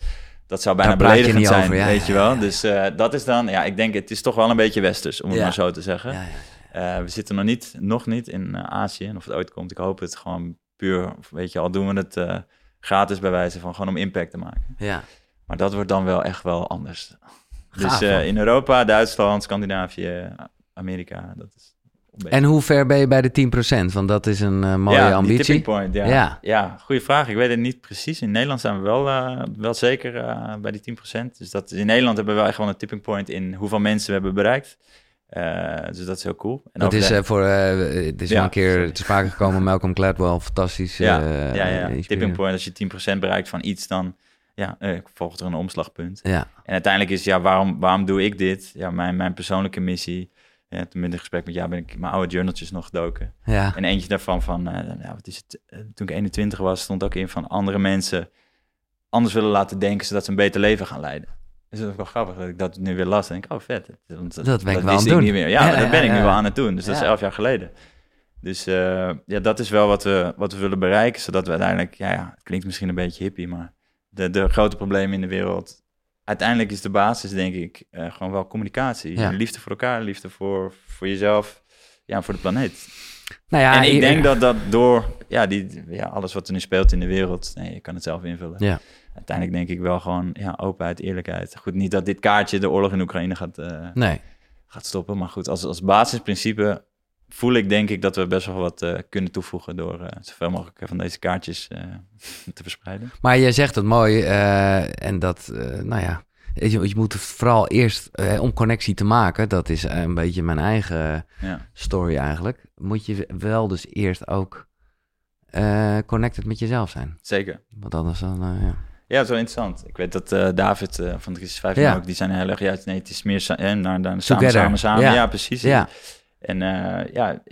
dat zou bijna Daar beledigend zijn, over, ja, weet ja, je wel. ja. Dus dat is dan, ja, ik denk het is toch wel een beetje westers, om het maar zo te zeggen. We zitten nog niet, nog niet in Azië. En of het ooit komt, ik hoop het gewoon puur, weet je, al doen we het gratis bij wijze van gewoon om impact te maken. ja. Maar dat wordt dan wel echt wel anders. Dus Gaaf, eh, in Europa, Duitsland, Scandinavië, Amerika, dat is. En hoe ver ben je bij de 10%? Want dat is een eh, mooie ja, die ambitie. tipping point, ja. Ja. ja. goede vraag. Ik weet het niet precies. In Nederland zijn we wel, eh, wel zeker bij die 10%. Dus dat, in Nederland hebben we echt wel een tipping point in hoeveel mensen we hebben bereikt. Dus dat is heel cool. En Dat is de- voor, het is Ja, een keer sorry. te sprake gekomen, Malcolm Gladwell, fantastisch. Ja, ja, ja. Tipping point, als je 10% bereikt van iets, dan ja, eh, volgt er een omslagpunt. Ja, En uiteindelijk is, ja, waarom, waarom doe ik dit? Ja, mijn, mijn persoonlijke missie. Ja, toen in gesprek met jou ben ik mijn oude journaltjes nog gedoken. ja, En eentje daarvan van, ja, wat is het? Eh, toen ik 21 was, stond ook in van andere mensen anders willen laten denken, zodat ze een beter leven gaan leiden. Dus dat is ook wel grappig dat ik dat nu weer las. En denk ik, oh vet. Want Dat ben ik wel aan het ik doen. Niet meer. Ja, Ja, dat ben ik nu wel aan het doen. Dus dat is elf jaar geleden. Dus ja, dat is wel wat we, wat we willen bereiken, zodat we uiteindelijk, ja, ja, het klinkt misschien een beetje hippie, maar de, de grote problemen in de wereld, uiteindelijk is de basis, denk ik, eh, gewoon wel communicatie. Ja. Liefde voor elkaar, liefde voor, voor jezelf. ja, voor de planeet. Nou ja, en ik denk dat dat door ja, die, ja, alles wat er nu speelt in de wereld, nee, je kan het zelf invullen. Ja. Uiteindelijk denk ik wel gewoon ja, openheid, eerlijkheid. Goed, niet dat dit kaartje de oorlog in Oekraïne gaat, eh, Nee. gaat stoppen. Maar goed, als, als basisprincipe voel ik denk ik dat we best wel wat eh, kunnen toevoegen door eh, zoveel mogelijk van deze kaartjes eh, te verspreiden. Maar je zegt het mooi eh, en dat, eh, nou ja, je, je moet vooral eerst, eh, om connectie te maken, dat is eh, een beetje mijn eigen Ja, story eigenlijk, moet je wel dus eerst ook eh, connected met jezelf zijn. zeker. Want anders dan, eh, ja. Ja, dat wel interessant. Ik weet dat eh, David eh, van de Crisis 5 Ja. ook, die zijn heel erg juist, nee, het is meer sa- eh, naar, naar samen, samen, samen. Ja. Ja, precies. Ja, En eh, ja,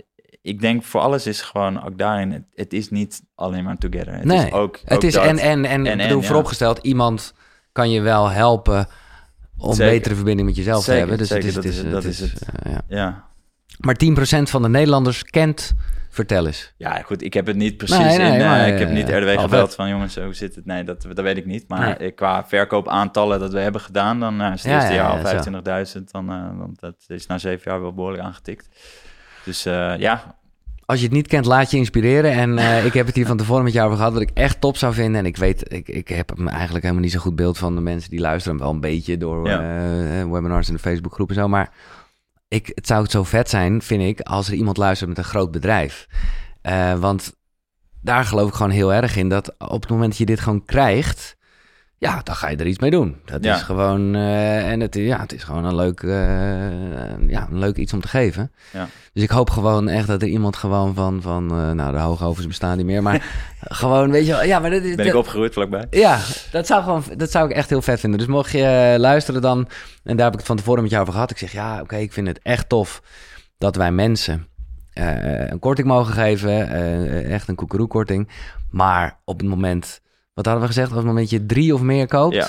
ik denk voor alles is gewoon ook daarin, het, het is niet alleen maar together. Het Nee, is ook, het ook is dat. en, en, en, En- bedoel, ja. vooropgesteld, iemand kan je wel helpen om Zeker. betere verbinding met jezelf Zeker, te hebben. Dus zeker, het dat is, is het het, dat is, het. eh, ja. Ja. Maar 10% van de Nederlanders kent Vertel eens. Ja, goed, ik heb het niet precies Nee, nee, in... eh, ik heb niet eh, RDW gebeld vet. van jongens, hoe zit het? Nee, dat, dat weet ik niet. Maar Nee. eh, qua verkoopaantallen dat we hebben gedaan, dan eh, is het Ja, eerste ja, jaar ja, al zo. 25.000. Dan, want dat is na zeven jaar wel behoorlijk aangetikt. Dus ja, Als je het niet kent, laat je inspireren. En ik heb het hier van tevoren met jou over gehad, wat ik echt top zou vinden. En ik weet, ik, ik heb me eigenlijk helemaal niet zo goed beeld van de mensen die luisteren. Wel een beetje door Ja. webinars in de Facebookgroep en zo. Maar ik, het zou zo vet zijn, vind ik, als er iemand luistert met een groot bedrijf. Eh, want daar geloof ik gewoon heel erg in dat op het moment dat je dit gewoon krijgt, ja, dan ga je er iets mee doen. Dat Ja. is gewoon, eh, en het, ja, het is gewoon een leuk, eh, ja, een leuk iets om te geven. Ja. Dus ik hoop gewoon echt dat er iemand gewoon van, van eh, nou, de hoogovens bestaan niet meer, maar gewoon, weet je wel, ja, maar dat is... ben ik opgegroeid vlakbij. Ja, dat zou, gewoon, dat zou ik echt heel vet vinden. Dus mocht je luisteren dan, en daar heb ik het van tevoren met jou over gehad. Ik zeg, ja, oké, ik vind het echt tof dat wij mensen een korting mogen geven. echt een koekeroekorting. Maar op het moment, wat hadden we gezegd? Op het moment je drie of meer koopt. Ja.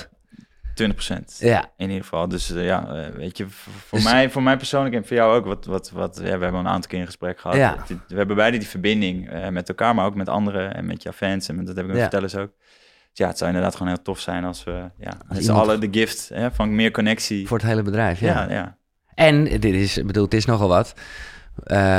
20% Ja, In ieder geval. Dus eh, ja, eh, weet je, voor, Dus- mij, voor mij persoonlijk en voor jou ook, wat, wat, wat, ja, we hebben een aantal keer in gesprek gehad. Ja. We hebben beide die verbinding eh, met elkaar, maar ook met anderen en met jouw fans. En met, dat heb ik Ja. vertellers ook. Dus ja, het zou inderdaad gewoon heel tof zijn als we, ja, met z'n iemand- allen de gift hè, van meer connectie. voor het hele bedrijf. Ja. ja, ja. En dit is, bedoel, het is nogal wat.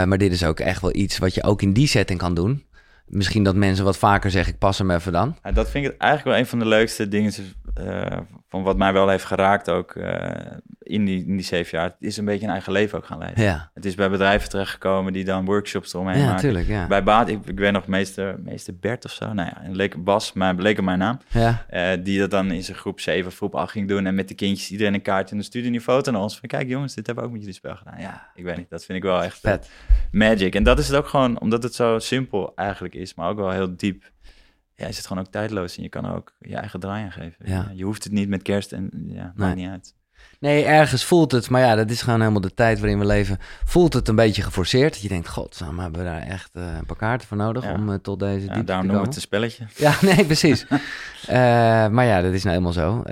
Maar dit is ook echt wel iets wat je ook in die setting kan doen. Misschien dat mensen wat vaker zeggen, ik pas hem even dan. Dat vind ik eigenlijk wel een van de leukste dingen eh, van wat mij wel heeft geraakt ook eh, in, die, in die zeven jaar. Is een beetje een eigen leven ook gaan leiden. Ja, Het is bij bedrijven terechtgekomen die dan workshops eromheen ja maken. Ja. Bij Baat, ik, ik weet nog meester, meester Bert of zo. Nou ja, een leek Bas, maar bleek mijn naam. ja. eh, die dat dan in zijn groep 7 of groep 8 ging doen. En met de kindjes iedereen een kaartje. En dan stuurde een foto naar ons. Van kijk jongens, dit hebben we ook met jullie spel gedaan. Ja, ik weet niet. Dat vind ik wel echt Vet. magic. En dat is het ook gewoon, omdat het zo simpel eigenlijk is. Maar ook wel heel diep. Ja, is het gewoon ook tijdloos. En je kan ook je eigen draai aan geven. Ja. Je hoeft het niet met kerst en ja, maakt niet uit. Nee, ergens voelt het, maar ja, dat is gewoon helemaal de tijd waarin we leven. Voelt het een beetje geforceerd? Dat je denkt, god, we hebben we daar echt eh, een paar kaarten voor nodig Ja. om eh, tot deze Ja, diepte daarom te noemen we het een spelletje. Ja, nee, precies. Eh, maar ja, dat is nou eenmaal zo.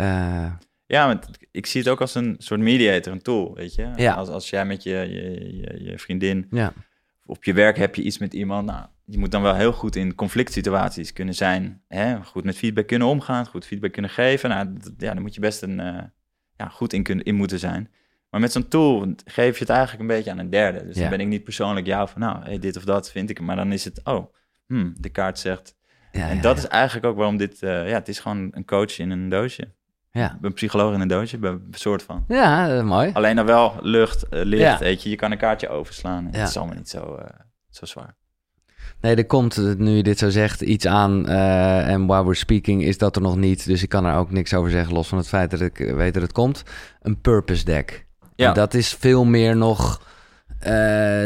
Ja, want ik zie het ook als een soort mediator, een tool, weet je. Ja. Als, als jij met je, je, je, je vriendin ja, op je werk heb je iets met iemand. Nou, je moet dan wel heel goed in conflict situaties kunnen zijn. Hè? Goed met feedback kunnen omgaan, goed feedback kunnen geven. Nou, dat- ja, daar moet je best een, eh, ja, goed in, kunnen, in moeten zijn. Maar met zo'n tool geef je het eigenlijk een beetje aan een derde. Dus Ja. dan ben ik niet persoonlijk jou van, nou, hey, dit of dat vind ik. Maar dan is het, oh, hmm, de kaart zegt. ja, en ja, dat is eigenlijk ook waarom dit, eh, ja, het is gewoon een coach in een doosje. Ja, Een psycholoog in een doosje, een soort van. ja eh, mooi. Alleen dan wel lucht, licht, weet je. Je kan een kaartje overslaan. Het is allemaal niet zo, zo zwaar. Nee, er komt, nu je dit zo zegt, iets aan. eh, en while we're speaking is dat er nog niet. Dus ik kan er ook niks over zeggen, los van het feit dat ik eh, weet dat het komt. Een purpose deck. Ja. En dat is veel meer nog eh,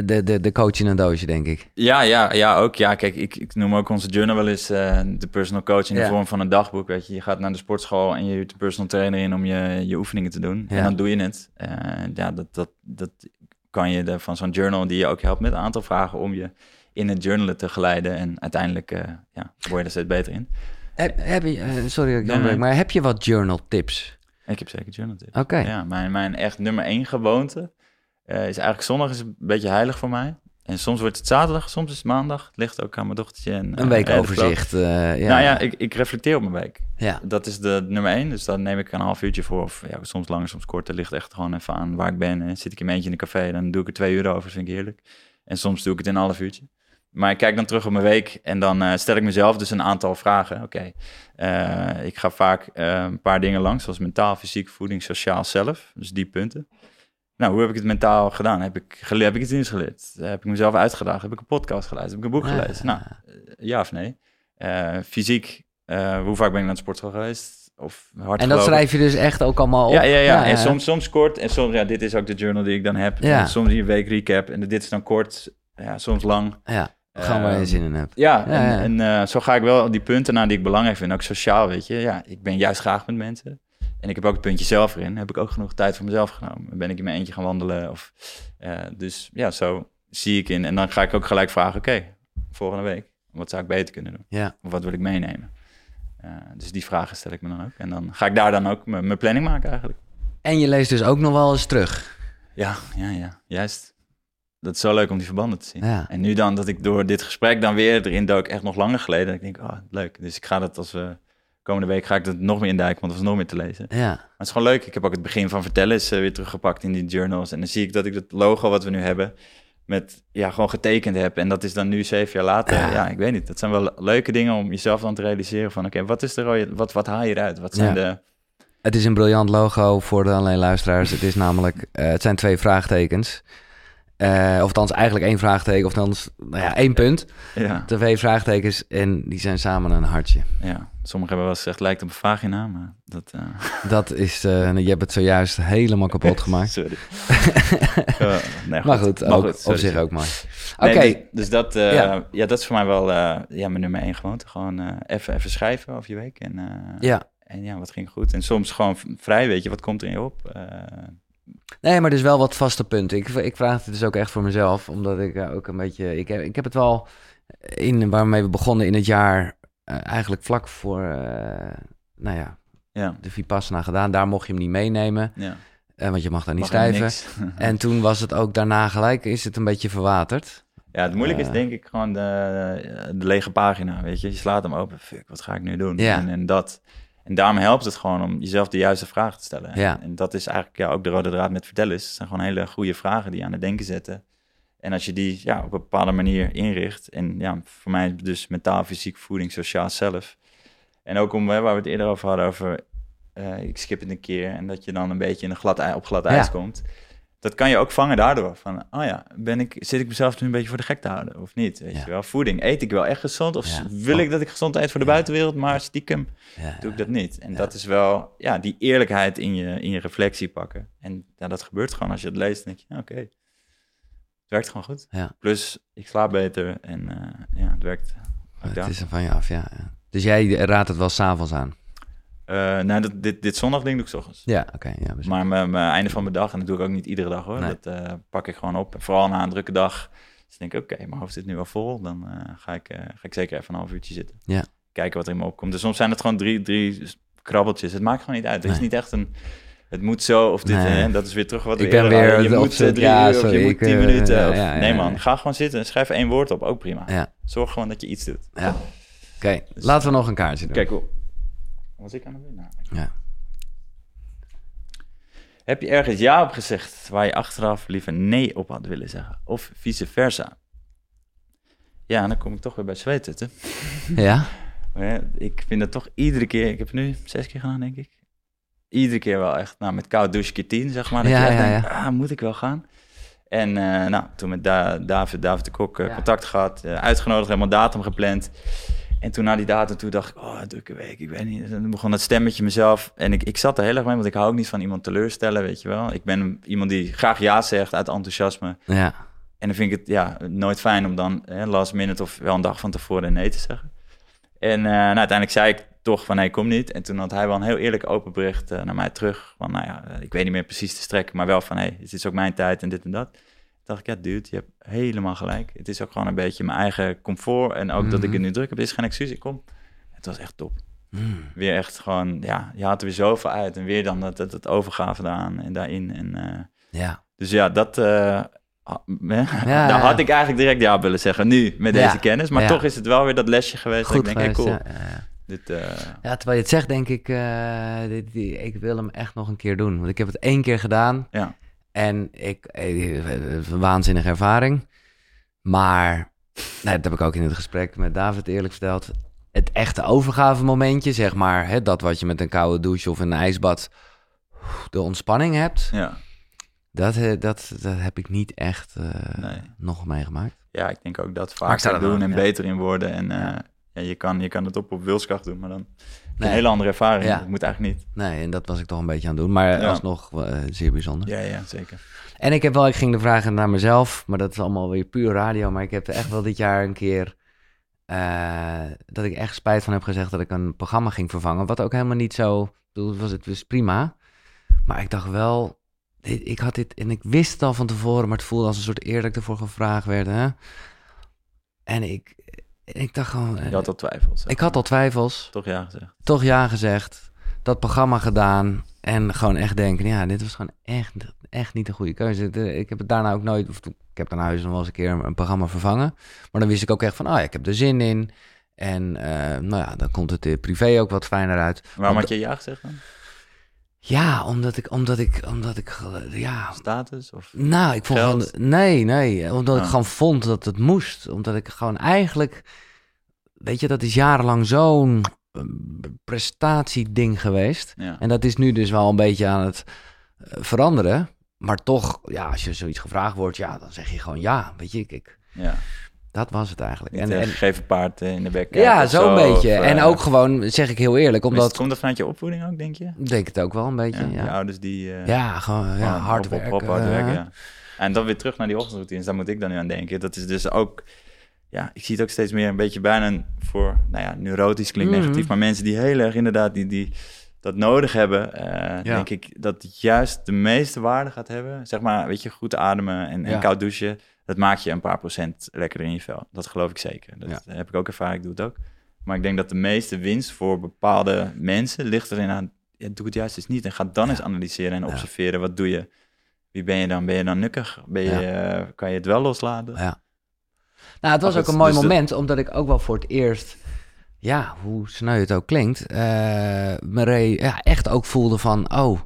de, de, de coach in een doosje, denk ik. Ja, ja, ja, ook. Ja, kijk, ik, ik noem ook onze journal wel eens de personal coach in de Ja. vorm van een dagboek. Weet je, je gaat naar de sportschool en je huurt een personal trainer in om je, je oefeningen te doen. Ja. En dan doe je het. Eh, ja, dat, dat, dat kan je de, van zo'n journal die je ook helpt met een aantal vragen om je in het journalen te geleiden. En uiteindelijk eh, ja, word je er steeds beter in. Heb, heb je, eh, sorry dat ik Nee, nee. maar heb je wat journal tips? Ik heb zeker journal tips. Oké. Ja, mijn, mijn echt nummer één gewoonte eh, is eigenlijk zondag is een beetje heilig voor mij. En soms wordt het zaterdag, soms is het maandag. Het ligt ook aan mijn dochtertje. En, Een weekoverzicht. eh, ja. Nou ja, ik, ik reflecteer op mijn week. ja. Dat is de nummer één. Dus dan neem ik een half uurtje voor. Of ja, soms langer, soms korter. Ligt echt gewoon even aan waar ik ben. En zit ik in mijn eentje in een café, dan doe ik er twee uur over. Dat vind ik heerlijk. En soms doe ik het in een half uurtje. Maar ik kijk dan terug op mijn week en dan eh, stel ik mezelf dus een aantal vragen. Oké, eh, ik ga vaak eh, een paar dingen langs, zoals mentaal, fysiek, voeding, sociaal, zelf. Dus die punten. Nou, hoe heb ik het mentaal gedaan? Heb ik, gele- heb ik het dienst geleerd? Heb ik mezelf uitgedaagd? Heb ik een podcast geluisterd? Heb ik een boek Ja. gelezen? Nou, ja of nee? Fysiek, hoe vaak ben ik naar de sportschool geweest? Of hard En dat gelopen? schrijf je dus echt ook allemaal op? Ja, ja, ja. En soms, soms kort. En soms, ja, dit is ook de journal die ik dan heb. Ja. Soms een week recap. En dit is dan kort. Ja, soms lang. Ja, gewoon waar je Ehm, zin in hebt. Ja, Ja, en, ja. en eh, zo ga ik wel die punten naar die ik belangrijk vind. Ook sociaal, weet je. Ja, ik ben juist graag met mensen. En ik heb ook het puntje zelf erin. Heb ik ook genoeg tijd voor mezelf genomen. Ben ik in mijn eentje gaan wandelen? Of, eh, dus ja, zo zie ik in. En dan ga ik ook gelijk vragen, oké, volgende week. Wat zou ik beter kunnen doen? Ja. Of wat wil ik meenemen? Eh, dus die vragen stel ik me dan ook. En dan ga ik daar dan ook mijn mijn planning maken eigenlijk. En je leest dus ook nog wel eens terug. Ja, ja, ja, juist. Dat is zo leuk om die verbanden te zien. Ja. En nu dan dat ik door dit gesprek dan weer erin dook, echt nog langer geleden. Ik denk, oh, leuk. Dus ik ga dat als we komende week ga ik dat nog meer induiken, want er was nog meer te lezen. Maar Ja, het is gewoon leuk. Ik heb ook het begin van vertellen is eh, weer teruggepakt in die journals. En dan zie ik dat ik het logo wat we nu hebben, met ja, gewoon getekend heb. En dat is dan nu zeven jaar later. Ja. Ja, ik weet niet. Dat zijn wel leuke dingen om jezelf dan te realiseren van, oké, wat is de rode, wat, wat haal je eruit? Wat zijn Ja. de... het is een briljant logo voor de alleen luisteraars. Het is namelijk, eh, het zijn twee vraagtekens. Eh, of althans eigenlijk één vraagteken, of althans, nou ja, één punt. Ja, Twee vraagtekens en die zijn samen een hartje. ja. Sommigen hebben wel eens gezegd, lijkt op een vagina, maar dat... eh, Dat is, eh, je hebt het zojuist helemaal kapot gemaakt. Sorry. Nee, Maar goed, Maar ook, goed, op sorry. zich ook mooi. Oké, Nee, dus, dus dat, Ja. ja. dat is voor mij wel ja, mijn nummer één gewoonte. Gewoon even, even schrijven over je week. En, ja. en ja, wat ging goed. En soms gewoon vrij, weet je, wat komt er in je op? Nee, maar dus wel wat vaste punten. Ik, ik vraag het dus ook echt voor mezelf, omdat ik eh, ook een beetje... Ik heb, ik heb het wel in, waarmee we begonnen in het jaar, eh, eigenlijk vlak voor, eh, nou ja, ja, de Vipassana gedaan. Daar mocht je hem niet meenemen, ja. want je mag daar niet schrijven. En toen was het ook daarna gelijk, is het een beetje verwaterd. ja, het moeilijke is denk ik gewoon de, de lege pagina, weet je. Je slaat hem open, fuck, wat ga ik nu doen? Ja. En, en dat... En daarom helpt het gewoon om jezelf de juiste vragen te stellen. Ja. En dat is eigenlijk ja, ook de rode draad met vertellen. Het zijn gewoon hele goede vragen die je aan het denken zetten. En als je die ja, op een bepaalde manier inricht. En ja, voor mij dus mentaal, fysiek, voeding, sociaal zelf. En ook om, hè, waar we het eerder over hadden, over eh, ik skip het een keer. En dat je dan een beetje in een glad, op glad ijs Ja. komt. Dat kan je ook vangen daardoor. Van, oh ja, ben ik, zit ik mezelf nu een beetje voor de gek te houden? Of niet? Weet Ja. je wel? Voeding, eet ik wel echt gezond? Of Ja. wil ik dat ik gezond eet voor de Ja. buitenwereld, maar stiekem doe ik dat niet. En dat is wel, ja, die eerlijkheid in je, in je reflectie pakken. En ja, dat gebeurt gewoon als je het leest. Dan denk je, oké, het werkt gewoon goed. Plus, ik slaap beter en eh, ja, het werkt. het is er van je af, ja. ja. Dus jij raadt het wel s'avonds aan? Nou, dat, dit, dit zondag ding doe ik 's ochtends. Ja, oké. ja, precies. Maar mijn, mijn einde van mijn dag, en dat doe ik ook niet iedere dag hoor, Nee. dat eh, pak ik gewoon op. En vooral na een drukke dag, dus denk ik, oké, mijn hoofd zit nu wel vol. Dan eh, ga, ik, ga ik zeker even een half uurtje zitten. Ja. Kijken wat er in me opkomt. Dus soms zijn het gewoon drie, drie krabbeltjes. Het maakt gewoon niet uit. Er is niet echt een... Het moet zo of dit Nee. en dat is weer terug wat Ik ben weer. Je moet drie ja, uur of je moet tien minuten. ja, of- ja, ja, nee man, ga gewoon zitten en schrijf één woord op. Ook prima. Ja, Zorg gewoon dat je iets doet. ja. Oké, laten we nog een kaartje doen. Kijk, hoe... Was ik aan het doen? Nou, Ja. Heb je ergens ja op gezegd waar je achteraf liever nee op had willen zeggen? Of vice versa? Ja, dan kom ik toch weer bij zweeten. Ja? Ik vind dat toch iedere keer... Ik heb het nu zes keer gedaan, denk ik. Iedere keer wel echt, nou, met koud douche keer tien, zeg maar. Dat Ja, je echt ja, denkt, ah, moet ik wel gaan? En eh, nou, toen met Da- David, David de Kok eh, Ja. contact gehad, eh, uitgenodigd, helemaal datum gepland. En toen na die datum, toen dacht ik, oh, drukke week, ik weet niet. En toen begon dat stemmetje mezelf. En ik, ik zat er heel erg mee, want ik hou ook niet van iemand teleurstellen, weet je wel. Ik ben iemand die graag ja zegt uit enthousiasme. Ja. En dan vind ik het ja, nooit fijn om dan hè, last minute of wel een dag van tevoren nee te zeggen. En eh, nou, uiteindelijk zei ik toch van nee, kom niet. En toen had hij wel een heel eerlijk open bericht eh, naar mij terug. Van nou ja, eh, ik weet niet meer precies te strekken, maar wel van hey, het is ook mijn tijd en dit en dat. Dacht ik, ja dude, je hebt helemaal gelijk. Het is ook gewoon een beetje mijn eigen comfort. En ook dat ik Mhm. het nu druk heb, is geen excuus. Ik kom. Het was echt top. Mm. Weer echt gewoon, ja, je haalt er weer zoveel uit. En weer dan dat, dat, dat overgave daaraan en daarin. En eh, Ja. dus ja, dat. ha- Ja, daar had ik eigenlijk direct ja willen zeggen. Nu met Ja. deze kennis. Maar Ja. toch is het wel weer dat lesje geweest. Goed dat ik denk, hey, cool. Dit, eh, Ja, terwijl je het zegt, denk ik, dit, die- ik wil hem echt nog een keer doen. Want ik heb het één keer gedaan ja. En ik, eh, een waanzinnige ervaring. Maar, nee, dat heb ik ook in het gesprek met David eerlijk verteld. Het echte overgave momentje, zeg maar, hè, dat wat je met een koude douche of een ijsbad de ontspanning hebt, Ja. dat, eh, dat, dat heb ik niet echt eh, Nee. nog meegemaakt. ja, ik denk ook dat dat doen en ja. beter in worden. En eh, Ja. je, kan, je kan het op op wilskracht doen, maar dan Nee. een hele andere ervaring. Ja. Dat moet eigenlijk niet. Nee, en dat was ik toch een beetje aan het doen. Maar Ja. alsnog eh, zeer bijzonder. Ja, ja, zeker. En ik heb wel, ik ging de vragen naar mezelf, maar dat is allemaal weer puur radio. Maar ik heb echt wel dit jaar een keer eh, dat ik echt spijt van heb gezegd dat ik een programma ging vervangen. Wat ook helemaal niet zo, bedoel, het was het was prima. Maar ik dacht wel, ik had dit, en ik wist het al van tevoren, maar het voelde als een soort eer dat ik ervoor gevraagd werd. Hè? En ik, ik dacht gewoon, eh, Je had al twijfels. ik had al twijfels Toch ja gezegd. toch ja gezegd, dat programma gedaan en gewoon echt denken, ja, dit was gewoon echt, echt niet een goede keuze. De- Ik heb het daarna ook nooit, of ik heb daarna huis nog wel eens een keer een programma vervangen, maar dan wist ik ook echt van, oh ja, ik heb er zin in. En eh, nou ja, dan komt het eh, privé ook wat fijner uit. Waarom had je ja gezegd dan? Ja, omdat ik, omdat ik, omdat ik, eh, ja, Status? Of... nou, ik vond Geld? gewoon, nee, nee, omdat ik Ah. gewoon vond dat het moest. Omdat ik gewoon eigenlijk, weet je, dat is jarenlang zo'n eh, prestatieding geweest. Ja. En dat is nu dus wel een beetje aan het eh, veranderen. Maar toch, ja, als je zoiets gevraagd wordt, ja, dan zeg je gewoon ja. Weet je, ik, ik, ja. Dat was het eigenlijk. Niet En, een en, gegeven paard eh, in de bek. ja, of zo'n beetje. of, en eh, ook gewoon, zeg ik heel eerlijk, is het- omdat... Komt dat vanuit je opvoeding ook, denk je? Denk het ook wel een beetje, Ja, ja. Ja, ouders die... eh, gewoon ja, gewoon hard werken. op, hard werken, eh, ja. En dan weer terug naar die ochtendroutines, daar moet ik dan nu aan denken. Dat is dus ook, ja, ik zie het ook steeds meer een beetje bijna voor, nou ja, neurotisch klinkt Mhm. negatief, maar mensen die heel erg inderdaad die, die dat nodig hebben, eh, Ja. denk ik dat juist de meeste waarde gaat hebben. Zeg maar, weet je, goed ademen en, en Ja. koud douchen, dat maakt je een paar procent lekkerder in je vel. Dat geloof ik zeker. Dat Ja. heb ik ook ervaren, ik doe het ook. Maar ik denk dat de meeste winst voor bepaalde mensen ligt erin aan, ja, doe het juist eens niet en ga dan Ja. eens analyseren en Ja. observeren, wat doe je? Wie ben je dan? Ben je dan nukkig? Ben je, Ja. eh, kan je het wel loslaten? Ja. Nou, het was ook een mooi dus dat- moment, omdat ik ook wel voor het eerst, ja, hoe sneu het ook klinkt, eh me re- ja, echt ook voelde van, oh,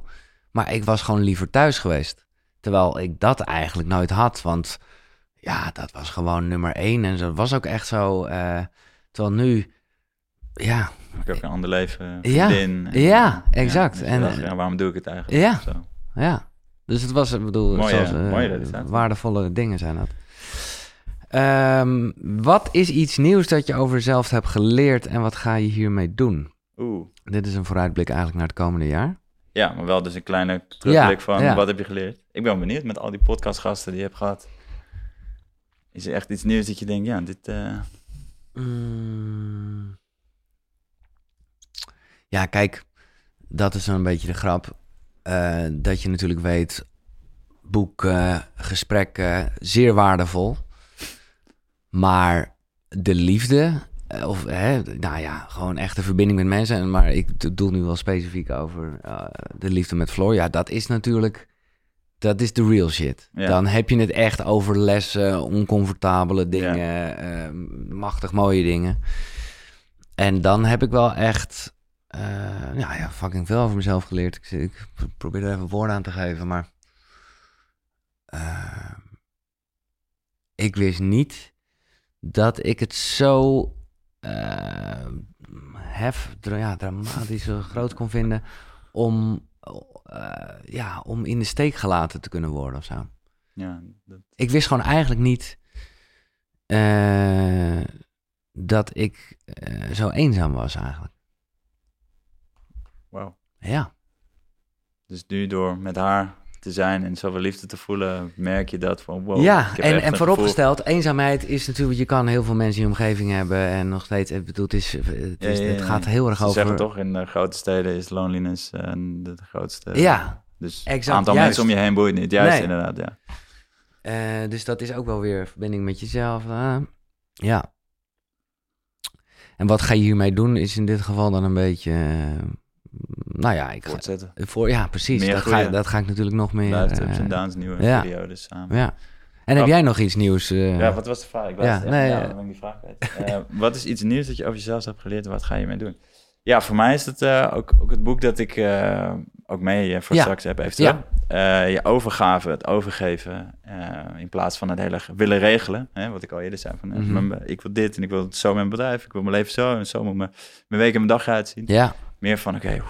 maar ik was gewoon liever thuis geweest. Terwijl ik dat eigenlijk nooit had, want ja, dat was gewoon nummer één en dat was ook echt zo. eh, terwijl nu, ja, Heb je ook een ander leven, Ja, en- ja, exact. En- dacht, ja, waarom doe ik het eigenlijk? Ja. Zo. ja. Dus het was, ik bedoel, Mooie- zoals, mooie resultaten. waardevolle dingen zijn dat. Ehm, wat is iets nieuws dat je over jezelf hebt geleerd en wat ga je hiermee doen? Oeh. Dit is een vooruitblik eigenlijk naar het komende jaar. Ja, maar wel dus een kleine terugblik Ja, van ja. wat heb je geleerd? Ik ben benieuwd met al die podcastgasten die je hebt gehad. Is er echt iets nieuws dat je denkt, ja, dit... eh, Mm. Ja, kijk, dat is een beetje de grap. Eh, dat je natuurlijk weet, boeken, gesprekken, zeer waardevol. Maar de liefde, eh, of hè, nou ja, gewoon echte verbinding met mensen. En- Maar ik doe nu wel specifiek over de liefde met Floor. Ja, dat is natuurlijk, dat is de real shit. Ja. Dan heb je het echt over lessen, oncomfortabele dingen, eh, machtig mooie dingen. En dan heb ik wel echt, eh, ja, ja, fucking veel over mezelf geleerd. Ik, ik probeer er even woorden aan te geven, maar eh, ik wist niet dat ik het zo eh, hef, ja, dramatisch zo groot kon vinden om, eh, ja, om in de steek gelaten te kunnen worden of zo. ja, dat, Ik wist gewoon eigenlijk niet eh, dat ik eh, zo eenzaam was eigenlijk. wauw. Ja, Dus nu door met haar te zijn en zoveel liefde te voelen, merk je dat van wow. ja en, en vooropgesteld, eenzaamheid is natuurlijk, je kan heel veel mensen in je omgeving hebben en nog steeds, ik bedoel, het, is, het, is, Ja, ja, ja, het gaat heel erg. Ze over... zeggen toch, in de grote steden is loneliness eh, de, grootste. Ja, Dus exact, het aantal juist. mensen om je heen boeit niet. Juist Nee. inderdaad, ja. eh, dus dat is ook wel weer verbinding met jezelf. eh. ja. En wat ga je hiermee doen, is in dit geval dan een beetje, eh, nou ja, ik ga, voor, ja, precies. Meer Dat ga, dat ga ik natuurlijk nog meer... Blijft eh, ups en downs, nieuwe ja. periodes samen. Ja. En heb jij nog iets nieuws? eh? Ja, wat was de vraag? Ik Ja, nee, ja, ja. dan ben ik die vraag kwijt. Eh, wat is iets nieuws dat je over jezelf hebt geleerd en wat ga je mee doen? Ja, voor mij is het eh, ook, ook het boek dat ik eh, ook mee eh, voor straks heb eventueel. Eh, je overgave, het overgeven, eh, in plaats van het hele willen regelen. Hè, wat ik al eerder zei, van, eh, Mhm. ik wil dit en ik wil het zo met mijn bedrijf. Ik wil mijn leven zo en zo moet mijn, mijn week en mijn dag eruit zien. Ja, Meer van, oké,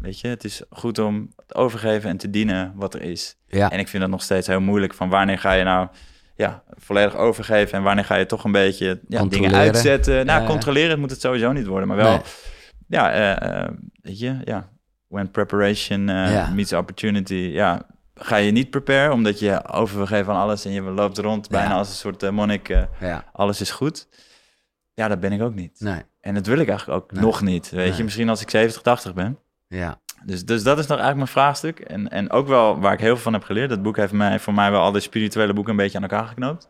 weet je, het is goed om overgeven en te dienen wat er is. ja. En ik vind dat nog steeds heel moeilijk. Van wanneer ga je nou ja, volledig overgeven en wanneer ga je toch een beetje ja, dingen Controleren. uitzetten. Nou, Ja, ja. controleren moet het sowieso niet worden, maar wel, Nee. ja, eh, eh, weet je, ja, when preparation eh, Ja. meets opportunity, ja, ga je niet prepare omdat je overgeeft van alles en je loopt rond bijna als een soort monnik, ja. alles is goed. Ja, dat ben ik ook niet. Nee. En dat wil ik eigenlijk ook Nee. nog niet, weet Nee. je. Misschien als ik 70, 80 ben. Ja. Dus, dus dat is nog eigenlijk mijn vraagstuk. En, en ook wel waar ik heel veel van heb geleerd. Dat boek heeft mij, voor mij wel al de spirituele boeken een beetje aan elkaar geknoopt.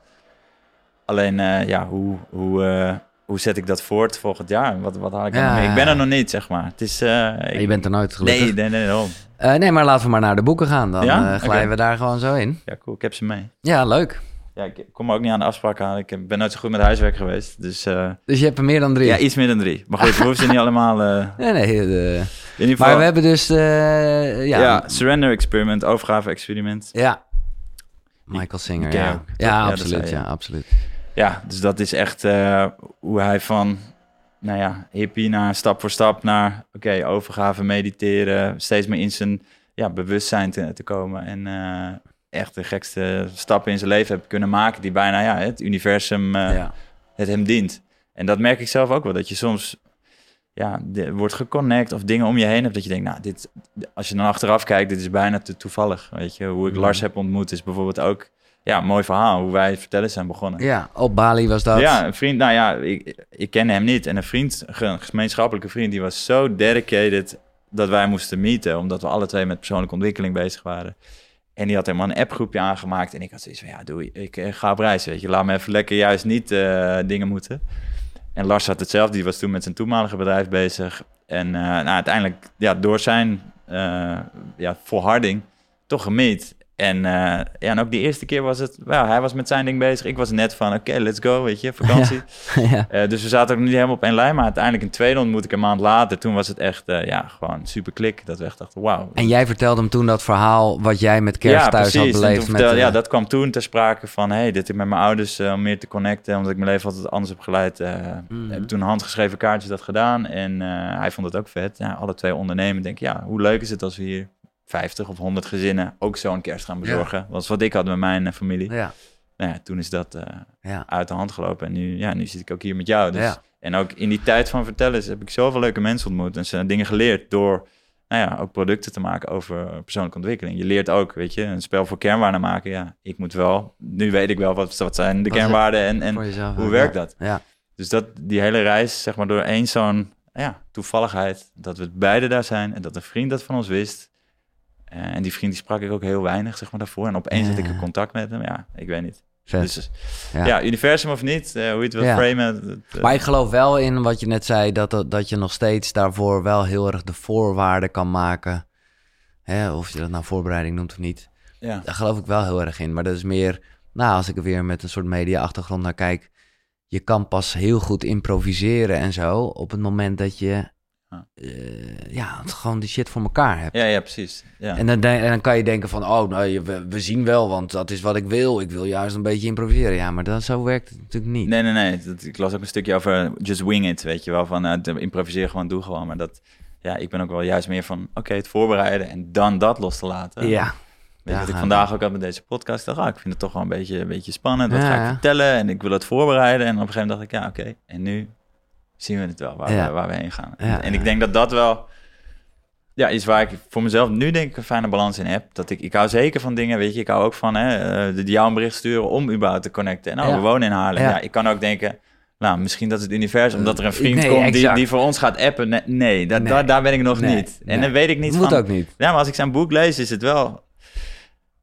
Alleen, eh, ja, hoe, hoe, eh, hoe zet ik dat voort volgend jaar? Wat, wat haal ik Ja, mee? Ik ben er nog niet, zeg maar. Het is... eh, ik- Je bent er nooit gelukkig. Nee, nee, nee, nee, maar laten we maar naar de boeken gaan. Dan Ja? glijden we daar gewoon zo in. Ja, cool. Ik heb ze mee. Ja, leuk. Ja, ik kom ook niet aan de afspraak aan. Ik ben nooit zo goed met huiswerk geweest. Dus eh, Dus je hebt er meer dan drie. ja, iets meer dan drie. Maar goed, we hoeven ze niet allemaal... eh, Nee, nee. de- in ieder geval... Maar we hebben dus... eh, ja, ja, surrender experiment, overgave experiment. ja. Michael Singer, ja. Ja, Ja, absoluut. Ja, absoluut. Ja, dus dat is echt hoe hij van, nou ja, hippie naar stap voor stap naar, oké, overgave, mediteren, steeds meer in zijn ja, bewustzijn te, te komen. En echt de gekste stappen in zijn leven heeft kunnen maken die bijna, ja, het universum, eh, ja. het hem dient. En dat merk ik zelf ook wel, dat je soms, ja, de- wordt geconnect of dingen om je heen hebt dat je denkt, nou, dit, als je dan achteraf kijkt, dit is bijna te toevallig, weet je. Hoe ik Mhm. Lars heb ontmoet is bijvoorbeeld ook, ja, een mooi verhaal, hoe wij het vertellen zijn begonnen. ja, op Bali was dat. Ja, een vriend, nou ja, ik, ik kende hem niet. En een vriend, een gemeenschappelijke vriend, die was zo dedicated dat wij moesten meeten, omdat we alle twee met persoonlijke ontwikkeling bezig waren. En die had helemaal een appgroepje aangemaakt. En ik had zoiets van, ja, doe, ik eh, ga op reis, weet je. Laat me even lekker juist niet eh, dingen moeten. En Lars had hetzelfde. Die was toen met zijn toenmalige bedrijf bezig. En eh, nou, uiteindelijk, ja, door zijn ja, volharding, toch gemeet. En, eh, ja, en ook die eerste keer was het, well, hij was met zijn ding bezig. Ik was net van, oké, let's go, weet je, vakantie. ja. Eh, dus we zaten ook niet helemaal op één lijn. Maar uiteindelijk een tweede ontmoet ik een maand later. Toen was het echt, eh, ja, gewoon super klik. Dat we echt dachten, wauw. En jij vertelde hem toen dat verhaal wat jij met kerst thuis had beleefd. Met, vertelde- ja, dat kwam toen ter sprake van... hey, dit ik met mijn ouders om meer te connecten... omdat ik mijn leven altijd anders heb geleid. eh, Mhm. Heb ik toen handgeschreven kaartjes dat gedaan. En hij vond het ook vet. Ja, alle twee ondernemen. Denk ja, hoe leuk is het als we hier 50 of 100 gezinnen... ook zo'n kerst gaan bezorgen. Dat was wat ik had met mijn eh, familie. Ja, Nou ja, toen is dat eh, ja, uit de hand gelopen. En nu, ja, nu zit ik ook hier met jou. Dus ja. en ook in die tijd van vertellen heb ik zoveel leuke mensen ontmoet en ze dingen geleerd door, nou ja, ook producten te maken over persoonlijke ontwikkeling. Je leert ook, weet je, een spel voor kernwaarden maken. Ja, ik moet wel, nu weet ik wel wat, wat zijn de Wat kernwaarden en, en jezelf. hoe ja. werkt dat? Ja, Dus dat, die hele reis, zeg maar, door één zo'n ja, toevalligheid, dat we beide daar zijn en dat een vriend dat van ons wist. Eh, en die vriend die sprak ik ook heel weinig, zeg maar, daarvoor. En opeens had ik een contact met hem. Ja, ik weet niet. Dus Ja. ja. universum of niet, eh, hoe je het wil Ja. framen. eh, Maar ik geloof wel in wat je net zei, dat, dat, dat je nog steeds daarvoor wel heel erg de voorwaarden kan maken. Hè, of je dat nou voorbereiding noemt of niet. ja. Daar geloof ik wel heel erg in. Maar dat is meer, nou, als ik er weer met een soort media-achtergrond naar kijk. Je kan pas heel goed improviseren en zo op het moment dat je Ja. eh, ja, het gewoon die shit voor elkaar hebt. Ja, ja, precies. Ja. En, dan, en dan kan je denken van, oh, nou, we, we zien wel, want dat is wat ik wil. Ik wil juist een beetje improviseren. Ja, maar dat, zo werkt het natuurlijk niet. Nee, nee, nee. Dat, ik las ook een stukje over just wing it, weet je wel. Van uh, improviseer gewoon, doe gewoon. Maar dat, ja, ik ben ook wel juist meer van, oké, het voorbereiden en dan dat los te laten. Ja, Weet je, Ja, wat ik vandaag ook had met deze podcast. Dacht, ah, ik vind het toch wel een beetje, een beetje spannend. Wat Ja, ga ik vertellen? En ik wil het voorbereiden. En op een gegeven moment dacht ik, ja, oké. En nu zien we het wel, waar, Ja. we, waar we heen gaan. Ja, en ik denk dat dat wel ja, is waar ik voor mezelf nu denk ik een fijne balans in heb. Dat ik, ik hou zeker van dingen, weet je. Ik hou ook van hè, eh, de, jou een bericht sturen om überhaupt te connecten. En nou, we wonen in Haarlem. Ja. Ik kan ook denken, nou, misschien dat het universum, omdat er een vriend Nee, komt die, exact. die voor ons gaat appen. Nee, nee, dat, Nee. Daar, daar ben ik nog Nee, niet. En nee. dan weet ik niet moet van... ook niet. Ja, maar als ik zijn boek lees, is het wel...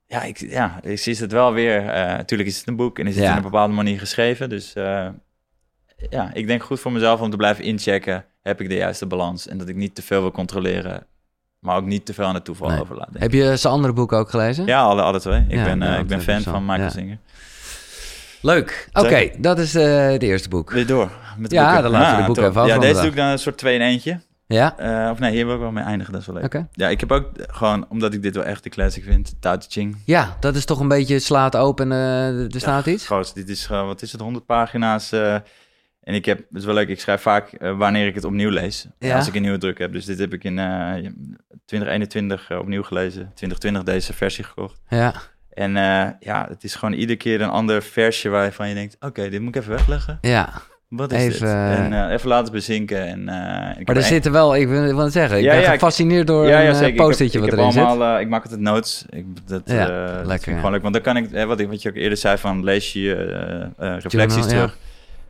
Ja, ik, ja, ik zie het wel weer... eh natuurlijk is het een boek en is het Ja. in een bepaalde manier geschreven. Dus eh, ja, ik denk goed voor mezelf om te blijven inchecken. Heb ik de juiste balans? En dat ik niet te veel wil controleren, maar ook niet te veel aan het toeval Nee. denk Heb je zijn andere boeken ook gelezen? Ja, alle, alle twee. Ik Ja, ben, eh, ik ben fan wel- van Michael ja. Singer. Leuk. Oké, dat is eh het eerste boek. Weer door met de Ja, boeken. dan laten we de boeken even af Ja, deze doe ik dan een soort twee in eentje. Ja? Eh, of nee, hier wil ik wel mee eindigen, dat is wel leuk. Ja, ik heb ook gewoon, omdat ik dit wel echt de classic vind, Tao Te Ching. Ja, dat is toch een beetje slaat open, eh, er staat Ja, iets? Groot, dit is gewoon, wat is het, 100 pagina's. En ik heb, het is wel leuk, ik schrijf vaak eh, wanneer ik het opnieuw lees. Ja. Als ik een nieuwe druk heb. Dus dit heb ik in eh 2021 eh, opnieuw gelezen. 2020 deze versie gekocht. Ja, En ja, het is gewoon iedere keer een ander versje waarvan je denkt... Oké, dit moet ik even wegleggen. ja. Wat is Even, dit? En even laten bezinken. En, ik Maar er een- zitten wel, ik wil, ik het zeggen, ik Ja, ben ja, ik- gefascineerd door ja, ja, een Ik post-itje ik wat heb erin zit. allemaal, ik maak altijd notes. Ik, dat, lekker, vind ik gewoon leuk. Want dan kan ik, wat, ik, wat je ook eerder zei, van lees je reflecties Journal, terug.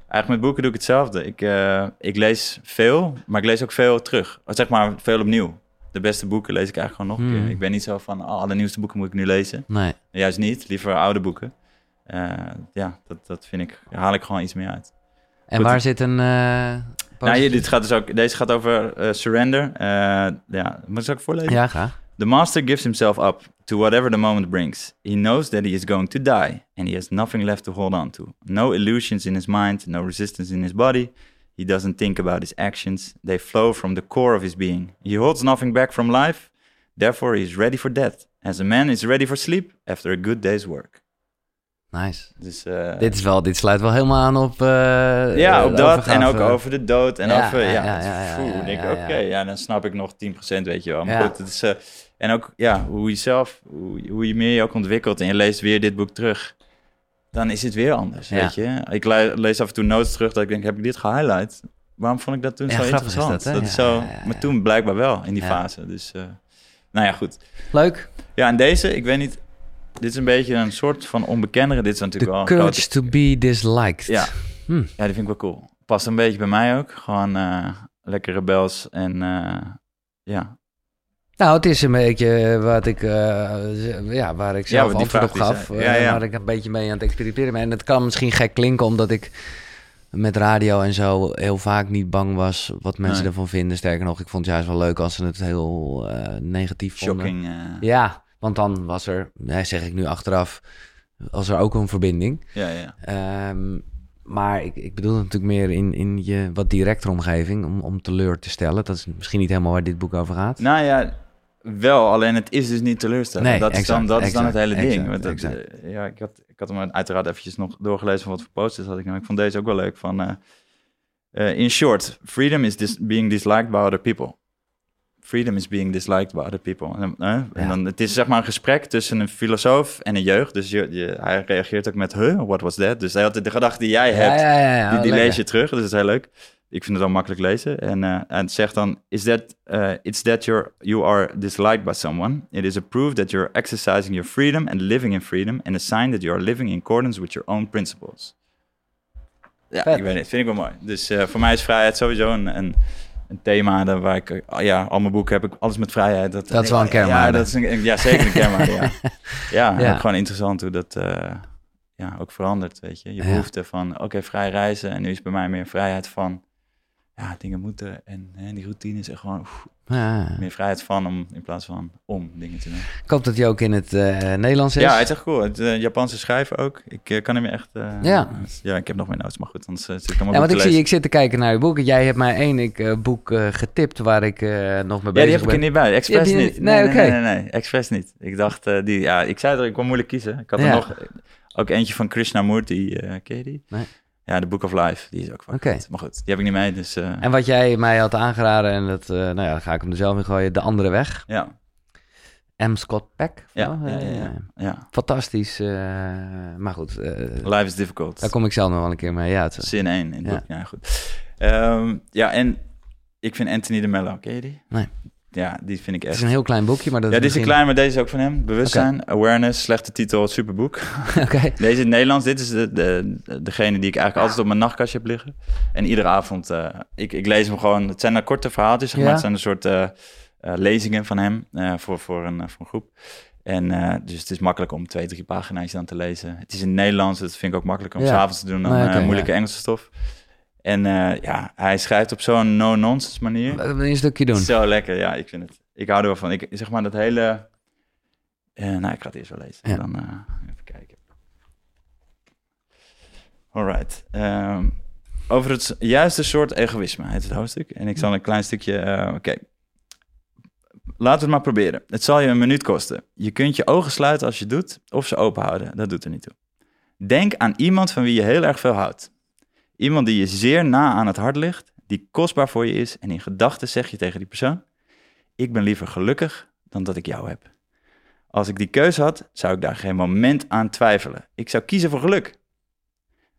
Eigenlijk met boeken doe ik hetzelfde. Ik, eh, ik lees veel, maar ik lees ook veel terug. Of Zeg maar veel opnieuw. De beste boeken lees ik eigenlijk gewoon nog een Hmm. keer. Ik ben niet zo van, oh, alle nieuwste boeken moet ik nu lezen. Nee. Juist niet, liever oude boeken. Eh, ja, dat, dat vind ik, daar haal ik gewoon iets meer uit. En Goed. waar zit een... Nou, hier, dit gaat dus ook, deze gaat over surrender. Ja, moet ik het ook voorlezen? Ja, graag. The master gives himself up to whatever the moment brings. He knows that he is going to die, and he has nothing left to hold on to. No illusions in his mind, no resistance in his body. He doesn't think about his actions. They flow from the core of his being. He holds nothing back from life, therefore he is ready for death. As a man is ready for sleep after a good day's work. Nice. Dus, eh, Dit, is wel, dit sluit wel helemaal aan op... eh, ja, op dat en ook over de dood en Ja, over, ja, ja, ja, ja, ja, ja, denk ik, ja, oké, ja. ja, dan snap ik nog 10%, weet je wel. Maar goed, het is, eh, en ook, ja, hoe je zelf, hoe, hoe je meer je ook ontwikkelt en je leest weer dit boek terug, dan is het weer anders, Ja. weet je. Ik le- lees af en toe notes terug dat ik denk, heb ik dit gehighlight? Waarom vond ik dat toen Ja, zo is interessant? dat, hè? is zo, maar toen blijkbaar wel in die fase, dus, eh, nou ja, goed. Leuk. Ja, en deze, ik weet niet, dit is een beetje een soort van onbekendere, dit is The natuurlijk wel een courage grote- to be disliked. Ja. Hm. Ja, die vind ik wel cool. Past een beetje bij mij ook. Gewoon eh, lekker rebels en eh, ja. Nou, het is een beetje wat ik, eh, ja, waar ik zelf antwoord op gaf. eh, ja, ja. Waar ik een beetje mee aan het experimenteren ben. En het kan misschien gek klinken, omdat ik met radio en zo heel vaak niet bang was wat mensen Nee. ervan vinden. Sterker nog, ik vond het juist wel leuk als ze het heel eh, negatief vonden. Shocking. eh, Ja, want dan was er, nee, zeg ik nu achteraf, was er ook een verbinding. ja, ja. Ehm, maar ik, ik bedoel het natuurlijk meer in, in je wat directere omgeving, om, om teleur te stellen. Dat is misschien niet helemaal waar dit boek over gaat. Nou ja, wel. Alleen het is dus niet teleurstellend. Nee, dat is dan, exact, dat is dan het hele exact, ding. dat, eh, ja, ik had, ik had hem uiteraard eventjes nog doorgelezen van wat voor posters had ik. Nou, ik vond deze ook wel leuk. Van, eh, eh, in short, freedom is dis being disliked by other people. Freedom is being disliked by other people. En, en dan, het is zeg maar een gesprek tussen een filosoof en een jeugd. Dus je, je, hij reageert ook met, huh, what was that? Dus hij had de gedachte die jij hebt, ja, ja, ja, die, lees je terug. Dus dat is heel leuk. Ik vind het wel makkelijk lezen. En, eh, en het zegt dan, is that, uh, it's that you're, you are disliked by someone. It is a proof that you're exercising your freedom and living in freedom. And a sign that you are living in accordance with your own principles. Ja, Vet. ik weet het. Vind ik wel mooi. Dus eh, voor mij is vrijheid sowieso een, een, een thema waar ik... eh, ja, al mijn boeken heb ik alles met vrijheid. Dat, Dat is wel een Ja, kernwaarde. dat is een, ja zeker een kernwaarde, ja. Ja, Ja. gewoon interessant hoe dat eh, ja, ook verandert, weet je. Je Ja. behoefte van, oké, vrij reizen. En nu is bij mij meer vrijheid van, ja, dingen moeten. En hè, die routine is echt gewoon oef, Ja. meer vrijheid van om, in plaats van om dingen te doen. Ik hoop dat hij ook in het eh, Nederlands is. Ja, het is echt cool. Het eh, Japanse schrijven ook. Ik eh, kan hem echt... Ja. Ja, ik heb nog meer notes, maar goed, anders zit ik allemaal Ja, want ik zie, ik zit te kijken naar je boek. Jij hebt mij één ik, boek getipt waar ik nog mee Ja, die bezig heb ik er ben. niet bij. Expres Die heb je niet. niet- nee, nee, oké. nee, nee, nee, expres niet. Ik dacht, die, ja, ik zei er, ik kon moeilijk kiezen. Ik had er Ja. nog ook eentje van Krishnamurti, ken je die? Nee. Ja, de Book of Life, die is ook Oké. goed. Maar goed, die heb ik niet mee, dus eh, En wat jij mij had aangeraden, en dat, eh, nou ja, dan ga ik hem er zelf in gooien. De Andere Weg. ja. M. Scott Peck. Ja, ja, ja, ja. ja. Fantastisch. eh, maar goed, eh, Life is difficult. daar kom ik zelf nog wel een keer mee uit. Zin 1 in het Ja. boek. Ja, goed. Ehm, ja, en ik vind Anthony de Mello, ken je die? Nee. Ja, die vind ik Het echt... is een heel klein boekje, maar dat ja, dit is een klein, maar deze is ook van hem. Bewustzijn, awareness, slechte titel, superboek. Oké. Deze in het Nederlands, dit is de, de, degene die ik eigenlijk altijd op mijn nachtkastje heb liggen. En iedere avond, eh, ik, ik lees hem gewoon, het zijn er korte verhaaltjes, zeg maar. Ja. Het zijn een soort eh, eh, lezingen van hem voor, voor, een, voor een groep. En eh, dus het is makkelijk om twee, drie pagina's dan te lezen. Het is in het Nederlands, dat vind ik ook makkelijker om Ja. s'avonds te doen dan Nee, oké, moeilijke ja. Engelse stof. En eh, ja, hij schrijft op zo'n no-nonsense manier. Wil je Een stukje doen. Zo lekker, ja, ik vind het. Ik hou er wel van. Ik zeg maar dat hele. eh, nou, ik ga het eerst wel lezen. Ja. Dan eh, even kijken. Alright. ehm, over het juiste soort egoïsme heet het hoofdstuk. En ik zal een klein stukje. Oké. Laten we het maar proberen. Het zal je een minuut kosten. Je kunt je ogen sluiten als je doet, of ze open houden. Dat doet er niet toe. Denk aan iemand van wie je heel erg veel houdt. Iemand die je zeer na aan het hart ligt, die kostbaar voor je is. En in gedachten zeg je tegen die persoon: Ik ben liever gelukkig dan dat ik jou heb. Als ik die keuze had, zou ik daar geen moment aan twijfelen. Ik zou kiezen voor geluk.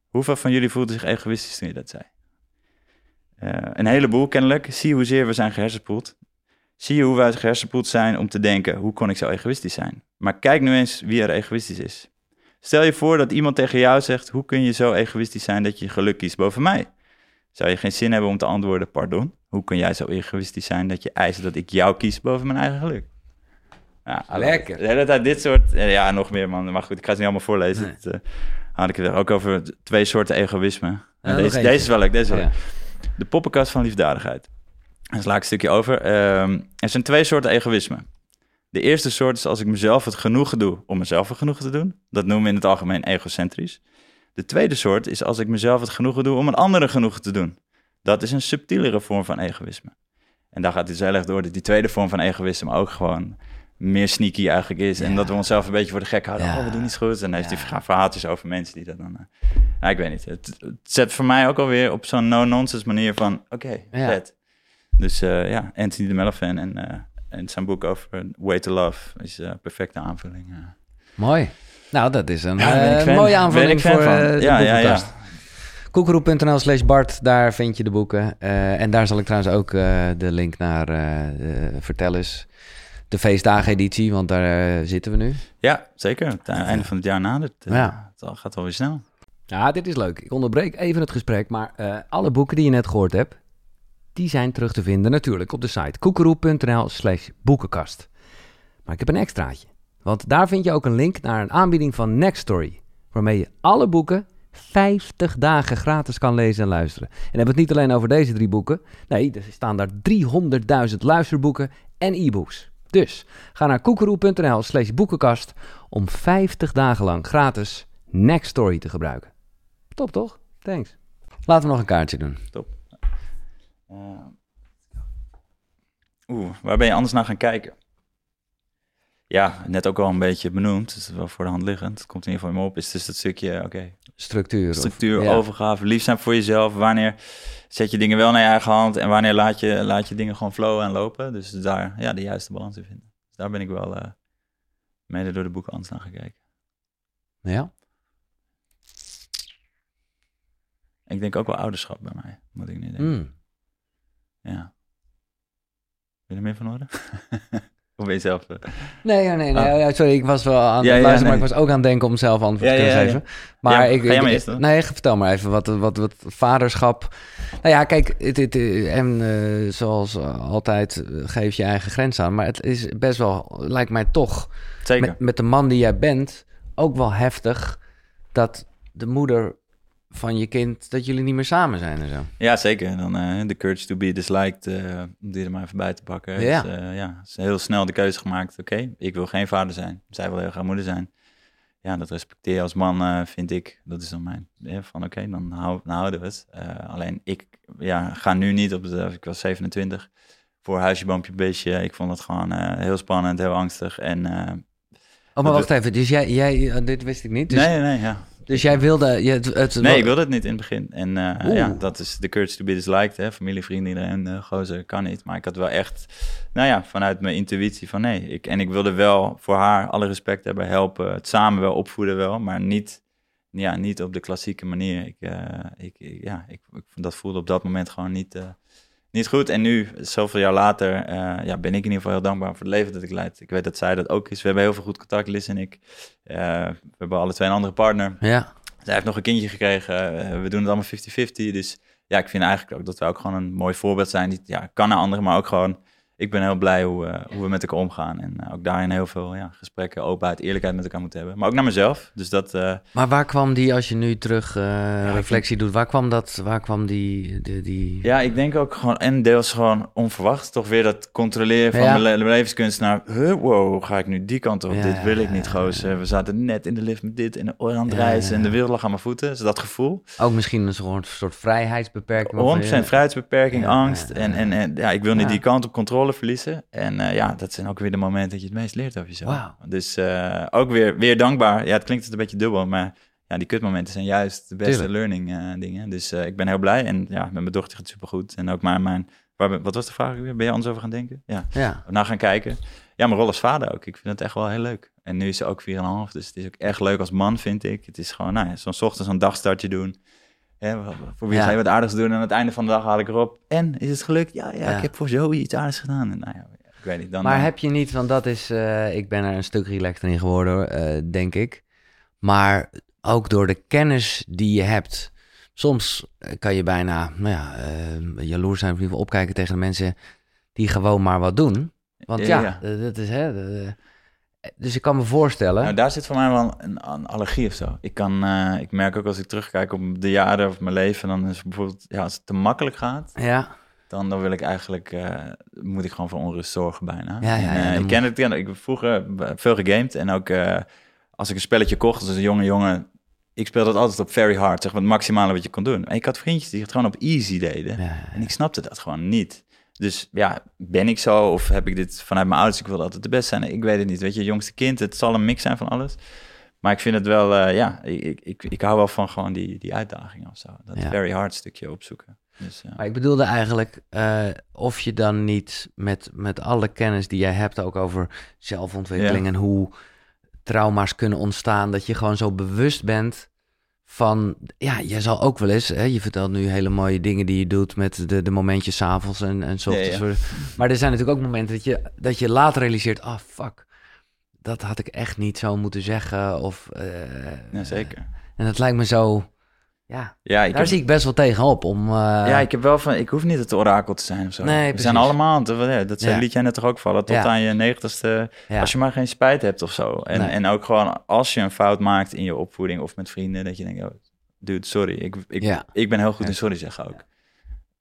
Hoeveel van jullie voelden zich egoïstisch toen je dat zei? Eh, een heleboel kennelijk. Zie hoezeer we zijn gehersenpoeld. Zie hoe wij gehersenpoeld zijn om te denken, hoe kon ik zo egoïstisch zijn? Maar kijk nu eens wie er egoïstisch is. Stel je voor dat iemand tegen jou zegt, hoe kun je zo egoïstisch zijn dat je geluk kiest boven mij? Zou je geen zin hebben om te antwoorden, pardon? Hoe kun jij zo egoïstisch zijn dat je eist dat ik jou kies boven mijn eigen geluk? Ja, Lekker. De hele tijd dit soort, eh, ja, nog meer man. Maar goed, ik ga het niet allemaal voorlezen. Nee. Eh, had ik het er ook over twee soorten egoïsme. En deze, deze is wel leuk, deze wel. De poppenkast van liefdadigheid. Daar sla ik een stukje over. Ehm, er zijn twee soorten egoïsme. De eerste soort is als ik mezelf het genoegen doe om mezelf het genoegen te doen. Dat noemen we in het algemeen egocentrisch. De tweede soort is als ik mezelf het genoegen doe om een andere genoegen te doen. Dat is een subtielere vorm van egoïsme. En daar gaat het dus heel erg door dat die tweede vorm van egoïsme ook gewoon meer sneaky eigenlijk is. En dat we onszelf een beetje voor de gek houden. Ja. Oh, we doen iets goed. En dan heeft Ja. hij verhaaltjes over mensen die dat dan... eh, nou, ik weet niet. Het, het zet voor mij ook alweer op zo'n no-nonsense manier van... Oké, vet. Dus eh, ja, Anthony de Mello fan en, eh, en zijn boek over Way to Love is een perfecte aanvulling. eh. Mooi. Nou, dat is een Ja, eh, mooie aanvulling voor van. eh, de Ja, ja, ja. boekenkast. Koekeroe.nl slash Bart, daar vind je de boeken. Eh, en daar zal ik trouwens ook eh, de link naar eh de Vertel eens. De feestdageneditie, want daar eh, zitten we nu. Ja, zeker. Het einde van het jaar nadert. Eh, Ja. Het gaat wel weer snel. Ja, dit is leuk. Ik onderbreek even het gesprek, maar eh, alle boeken die je net gehoord hebt, die zijn terug te vinden natuurlijk op de site koekeroe.nl slash boekenkast. Maar ik heb een extraatje, want daar vind je ook een link naar een aanbieding van Nextory, waarmee je alle boeken 50 dagen gratis kan lezen en luisteren. En dan hebben het niet alleen over deze drie boeken, nee, er staan daar 300.000 luisterboeken en e-books. Dus ga naar koekeroe.nl slash boekenkast om 50 dagen lang gratis Nextory te gebruiken. Top toch? Thanks. Laten we nog een kaartje doen. Eh, Oeh, waar ben je anders naar gaan kijken? Ja, net ook al een beetje benoemd. Het is wel voor de hand liggend. Het komt in ieder geval in me op. Is dus dat stukje, oké, Structuur. of- structuur, ja. overgave, lief zijn voor jezelf. Wanneer zet je dingen wel naar je eigen hand en wanneer laat je, laat je dingen gewoon flowen en lopen. Dus daar ja, de juiste balans in vinden. Dus daar ben ik wel eh, mede door de boeken anders naar gaan kijken. Ja. Ik denk ook wel ouderschap bij mij, moet ik nu denken. Mm. Ja. Wil je er meer van horen? of ben je zelf... eh, Nee, ja, nee, nee. Ah. ja, sorry, ik was wel aan het Ja, ja, maar nee. ik was ook aan het denken om zelf antwoord te kunnen geven. Maar ik, maar eerst dan. nee, vertel maar even wat, wat, wat vaderschap. Nou ja, kijk, het, het, en eh, zoals altijd eh, geef je eigen grens aan, maar het is best wel, lijkt mij toch, Zeker. met, met de man die jij bent, ook wel heftig dat de moeder van je kind, dat jullie niet meer samen zijn en zo. Ja, zeker. Dan eh, de courage to be disliked, eh, om die er maar even bij te pakken. Ja. Dus, eh, ja, is heel snel de keuze gemaakt. Oké, ik wil geen vader zijn. Zij wil heel graag moeder zijn. Ja, dat respecteer je als man, vind ik. Dat is dan mijn, eh, van oké, dan, hou, dan houden we het. Alleen ik ja, ga nu niet op de, ik was 27, voor huisje, boompje, beestje. Ik vond het gewoon heel spannend, heel angstig. En Oh, maar wacht even. Dus jij, jij dit wist ik niet. Dus, nee, nee, ja. Dus jij wilde... Je, het, het, Nee, ik wilde het niet in het begin. En eh, ja, dat is de courage to be disliked. Hè? Familie, vrienden, iedereen, eh gozer, kan niet. Maar ik had wel echt, nou ja, vanuit mijn intuïtie van nee. Ik, en ik wilde wel voor haar alle respect hebben, helpen, het samen wel opvoeden wel, maar niet, ja, niet op de klassieke manier. Ik, eh, ik, ja, ik, ik, dat voelde op dat moment gewoon niet, niet goed. En nu, zoveel jaar later, ja, ben ik in ieder geval heel dankbaar voor het leven dat ik leid. Ik weet dat zij dat ook is. We hebben heel veel goed contact, Liz en ik. Eh, we hebben alle twee een andere partner. Ja. Zij heeft nog een kindje gekregen. eh, we doen het allemaal 50-50. Dus ja, ik vind eigenlijk ook dat we ook gewoon een mooi voorbeeld zijn. Die ja, kan naar anderen, maar ook gewoon ik ben heel blij hoe, eh, hoe we met elkaar omgaan. En eh, ook daarin heel veel ja, gesprekken, openheid, eerlijkheid met elkaar moeten hebben. Maar ook naar mezelf. Dus dat... eh, Maar waar kwam die, als je nu terug ik reflectie doet, waar kwam dat, waar kwam die, die, die... Ja, ik denk ook gewoon, en deels gewoon onverwacht, toch weer dat controleren van Ja. mijn, le- mijn levenskunstenaar. Huh, wow, ga ik nu die kant op? Dit wil ik niet, gozer. We zaten net in de lift met dit en de oor aan het reizen en de wereld lag aan mijn voeten. Dus dat gevoel. Ook misschien een soort, soort vrijheidsbeperking? waarvan 100% je- vrijheidsbeperking, angst. En, en, en ja, ik wil niet die kant op controle verliezen. En eh, ja, dat zijn ook weer de momenten dat je het meest leert over jezelf. Dus eh, ook weer, weer dankbaar. Ja, het klinkt het een beetje dubbel, maar ja, die kutmomenten zijn juist de beste Tuurlijk. learning eh, dingen. Dus ik ben heel blij. En ja, met mijn dochter gaat het supergoed. En ook maar mijn... Waar, wat was de vraag weer? Ben je anders over gaan denken? Ja, Ja, naar gaan kijken. Ja, mijn rol als vader ook. Ik vind het echt wel heel leuk. En nu is ze ook 4,5, dus het is ook echt leuk als man, vind ik. Het is gewoon, nou ja, zo'n ochtends een dagstartje doen. Hè, Ja. ga je wat aardigs doen? En aan het einde van de dag haal ik erop. En, is het gelukt? Ja, ja, Ja. ik heb voor Zoe iets aardigs gedaan. En, nou ja, ik weet niet. Dan, maar dan- heb je niet, want dat is, eh, ik ben er een stuk relaxter in geworden, eh, denk ik. Maar ook door de kennis die je hebt. Soms eh, kan je bijna, nou ja, jaloers zijn of in ieder geval opkijken tegen de mensen die gewoon maar wat doen. Want ja, Ja, dat is hè. Dus ik kan me voorstellen. Nou, daar zit voor mij wel een, een allergie of zo. Ik, kan, eh, ik merk ook als ik terugkijk op de jaren of mijn leven, dan is bijvoorbeeld, ja, als het te makkelijk gaat, ja, dan, dan wil ik eigenlijk, eh, moet ik gewoon voor onrust zorgen bijna. Ja, ja, En, eh, ik moet- ken het, ik heb vroeger veel gegamed en ook als ik een spelletje kocht als een jonge jongen, ik speelde dat altijd op very hard, zeg maar het maximale wat je kon doen. En ik had vriendjes die het gewoon op easy deden. En ik snapte dat gewoon niet. Dus ja, ben ik zo of heb ik dit vanuit mijn ouders? Ik wil altijd de best zijn. Ik weet het niet. Weet je, jongste kind, het zal een mix zijn van alles. Maar ik vind het wel, eh, ja, ik, ik, ik, ik hou wel van gewoon die, die uitdaging of zo. Dat Ja. very hard stukje opzoeken. Dus, ja. Maar ik bedoelde eigenlijk eh, of je dan niet met, met alle kennis die jij hebt, ook over zelfontwikkeling en hoe trauma's kunnen ontstaan, dat je gewoon zo bewust bent van, ja, je zal ook wel eens, hè, je vertelt nu hele mooie dingen die je doet met de, de momentjes 's avonds en, en Ja, ja. Maar er zijn natuurlijk ook momenten dat je, dat je later realiseert, ah, fuck, dat had ik echt niet zo moeten zeggen. Of, eh, ja, zeker. En dat lijkt me zo, ja, Ja, daar heb, zie ik best wel tegenop om... eh, ja, ik heb wel van, ik hoef niet het orakel te zijn of zo. Nee, We zijn allemaal, dat Ja. liet jij net toch ook vallen, tot Ja. aan je negentigste ja. Als je maar geen spijt hebt of zo. En, Nee. en ook gewoon als je een fout maakt in je opvoeding of met vrienden, dat je denkt, oh, dude, sorry. Ik, ik, ik ben heel goed in sorry zeggen ook.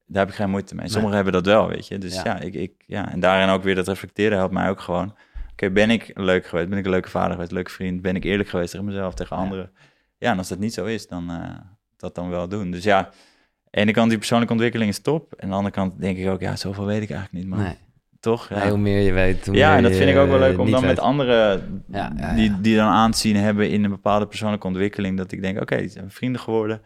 Daar heb ik geen moeite mee. Nee. Sommigen hebben dat wel, weet je. Dus Ja. ik, ik, ja, en daarin ook weer dat reflecteren helpt mij ook gewoon. Oké, ben ik leuk geweest? Ben ik een leuke vader geweest? Leuke vriend? Ben ik eerlijk geweest tegen mezelf, tegen anderen? Ja, en als dat niet zo is, dan eh, dat dan wel doen. Dus ja, aan de ene kant die persoonlijke ontwikkeling is top. En aan de andere kant denk ik ook, ja, zoveel weet ik eigenlijk niet, man. Nee. Toch? Ja. Hoe meer je weet, hoe Ja, en dat vind ik ook wel leuk om dan weet. met anderen Ja, ja, die, die dan aanzien hebben in een bepaalde persoonlijke ontwikkeling. Dat ik denk, oké, die zijn vrienden geworden.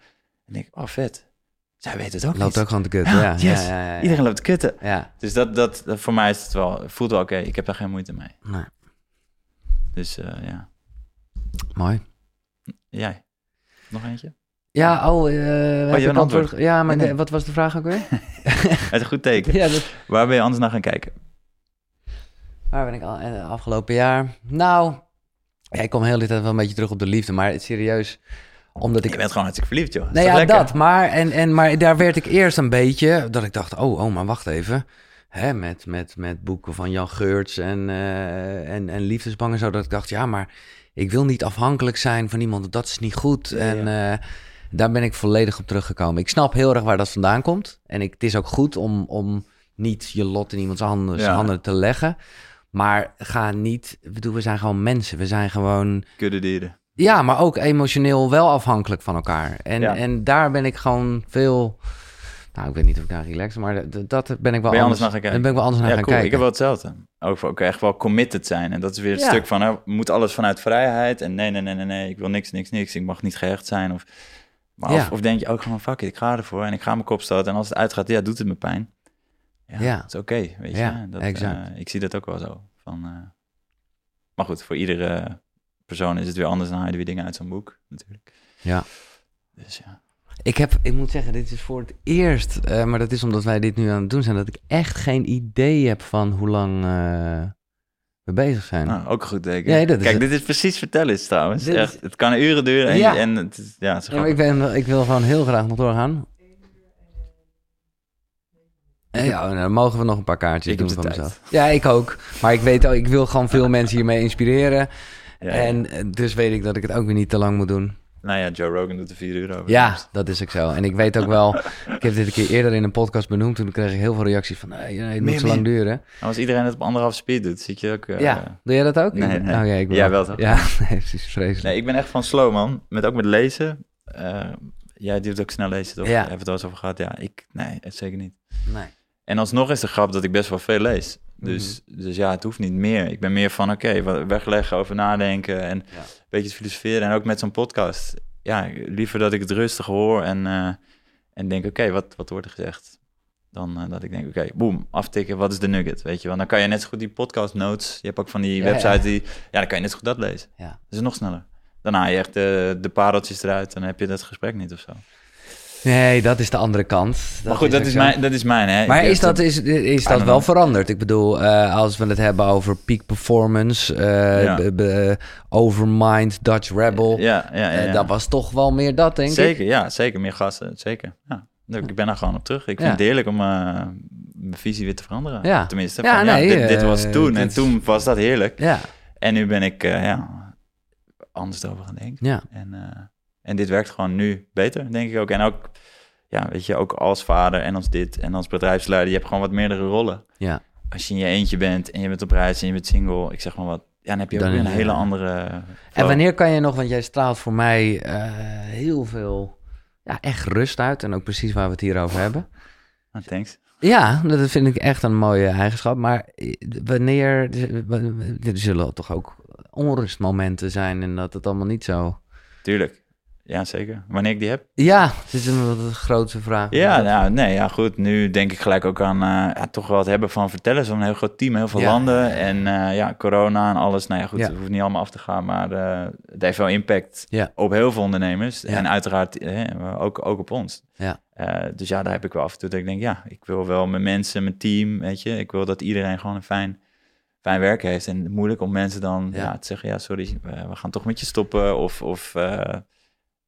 En denk, ik, oh vet. Zij weten het ook Loopt niet. ook gewoon te kut. Ja, yes. Iedereen loopt te kutten. Ja, Dus dat, dat, dat voor mij is het wel, voelt wel oké. Ik heb daar geen moeite mee. nee. Dus eh, ja. mooi. Jij? Nog eentje? Ja, oh, heb je een antwoord? Ja, maar Nee, nee. de- wat was de vraag ook weer? Het is een goed teken. ja, dat, Waar ben je anders naar gaan kijken? waar ben ik al eh, afgelopen jaar? Nou, ja, ik kom heel de tijd wel een beetje terug op de liefde, maar het serieus, omdat ik Je bent gewoon hartstikke verliefd, joh. Nee, ja, lekker? dat. Maar, en, en, maar daar werd ik eerst een beetje... dat ik dacht, oh, oh maar wacht even. Hè, met, met, met boeken van Jan Geurts en, eh en, en liefdesbang en zo. Dat ik dacht, ja, maar ik wil niet afhankelijk zijn van iemand. Dat is niet goed. Ja, en daar ben ik volledig op teruggekomen. Ik snap heel erg waar dat vandaan komt. En ik, het is ook goed om, om niet je lot in iemands handen, Ja. handen te leggen. Maar ga niet... Bedoel, we zijn gewoon mensen. We zijn gewoon... Kuddedieren. Ja, maar ook emotioneel wel afhankelijk van elkaar. En, Ja. en daar ben ik gewoon veel... Nou, ik weet niet of ik daar relax, maar dat ben ik wel Ben je anders, anders naar gaan kijken? Dan ben ik wel anders naar Ja, gaan cool. kijken. Ik heb wel hetzelfde. Ook, ook echt wel committed zijn. En dat is weer het Ja. stuk van, hè, moet alles vanuit vrijheid. En nee, nee, nee, nee, nee, ik wil niks, niks, niks. Ik mag niet gehecht zijn. Of, maar Ja. of, of denk je ook gewoon, fuck it, ik ga ervoor. En ik ga mijn kop stoten. En als het uitgaat, ja, doet het me pijn. Ja, Ja. dat is oké, weet je. Ja, dat, exact. eh, ik zie dat ook wel zo. Van, eh, maar goed, voor iedere persoon is het weer anders. Dan haal je weer dingen uit zo'n boek, natuurlijk. Ja. Dus ja. Ik heb, ik moet zeggen, dit is voor het eerst, eh, maar dat is omdat wij dit nu aan het doen zijn, dat ik echt geen idee heb van hoe lang we bezig zijn. Nou, ook een goed teken. Ja, Kijk, het. dit is precies vertellen is trouwens. Dit Echt, het kan uren duren. En, Ja. en het is, ja, het is Ja, maar ik, ben, ik wil gewoon heel graag nog doorgaan. Eh, Ja, nou, dan mogen we nog een paar kaartjes Ik doen van tijd. mezelf. Ja, ik ook. Maar ik weet ook, ik wil gewoon veel mensen hiermee inspireren. En eh, dus weet ik dat ik het ook weer niet te lang moet doen. Nou ja, Joe Rogan doet er vier uur over. Ja, dat is ook zo. En ik weet ook wel, ik heb dit een keer eerder in een podcast benoemd. Toen kreeg ik heel veel reacties van, nee, nee, het moet Meer, zo lang meer. duren. En als iedereen het op anderhalf speed doet, zie ik je ook... eh, ja, doe jij dat ook? nee, nee. Oh, ja, ik Jij wel, toch? Ja, nee, precies, vreselijk. Nee, ik ben echt van slow, man. Met, ook met lezen. Eh, jij doet ook snel lezen, toch? Ja. Hebben we het eens over gehad? Ja, ik... Nee, het zeker niet. Nee. En alsnog is de grap dat ik best wel veel lees. Dus, Mhm. dus ja, het hoeft niet meer. Ik ben meer van, oké, wegleggen, over nadenken en Ja. een beetje filosoferen. En ook met zo'n podcast. Ja, liever dat ik het rustig hoor en, eh, en denk, oké, wat, wat wordt er gezegd? Dan eh, dat ik denk, oké, boem, aftikken, wat is de nugget, weet je wel? Dan kan je net zo goed die podcast notes, je hebt ook van die Ja, website ja. die, ja, dan kan je net zo goed dat lezen. Ja. Dat is nog sneller. Dan haal je echt de, de pareltjes eruit, dan heb je dat gesprek niet of zo. Nee, dat is de andere kant. maar goed, dat is, zo. mijn, dat is mijn, hè. Maar is dat, is, is dat wel veranderd? Ik bedoel, eh, als we het hebben over peak performance, eh Ja. overmind, Dutch Rebel. Ja, ja, ja. eh, ja. dat was toch wel meer dat, denk ik. Zeker, ja, zeker. Meer gasten, zeker. Ja. Ik ben daar gewoon op terug. Ik vind het heerlijk om mijn visie weer te veranderen. Ja. Tenminste, Ja, van, ja, nee, dit, dit was toen en toen was dat heerlijk. Ja, En nu ben ik ja, anders over gaan denken. ja. En, en dit werkt gewoon nu beter, denk ik ook. En ook, ja, weet je, ook als vader en als dit en als bedrijfsleider, je hebt gewoon wat meerdere rollen. Ja. Als je in je eentje bent en je bent op reis en je bent single, ik zeg maar wat, ja, dan heb je ook Dan weer een hele andere... En wanneer kan je nog, want jij straalt voor mij eh, heel veel, ja, echt rust uit. En ook precies waar we het hier over hebben. Ah, thanks. Ja, dat vind ik echt een mooie eigenschap. Maar wanneer, er zullen toch ook onrustmomenten zijn en dat het allemaal niet zo... Tuurlijk. Ja, zeker. Wanneer ik die heb? Ja, het is een wat grote vraag. Ja, nou, nee, ja, goed. Nu denk ik gelijk ook aan eh, ja, toch wel het hebben van vertellen. Zo'n heel groot team, heel veel Ja. landen. En eh, ja, corona en alles. Nou ja, goed, het hoeft niet allemaal af te gaan. Maar eh, het heeft wel impact op heel veel ondernemers. En uiteraard ook, ook op ons. Ja. Dus ja, daar heb ik wel af en toe dat ik denk, ja, ik wil wel mijn mensen, mijn team, weet je. Ik wil dat iedereen gewoon een fijn, fijn werk heeft. En moeilijk om mensen dan Ja. ja. te zeggen, ja, sorry, we, gaan toch met je stoppen. Of, of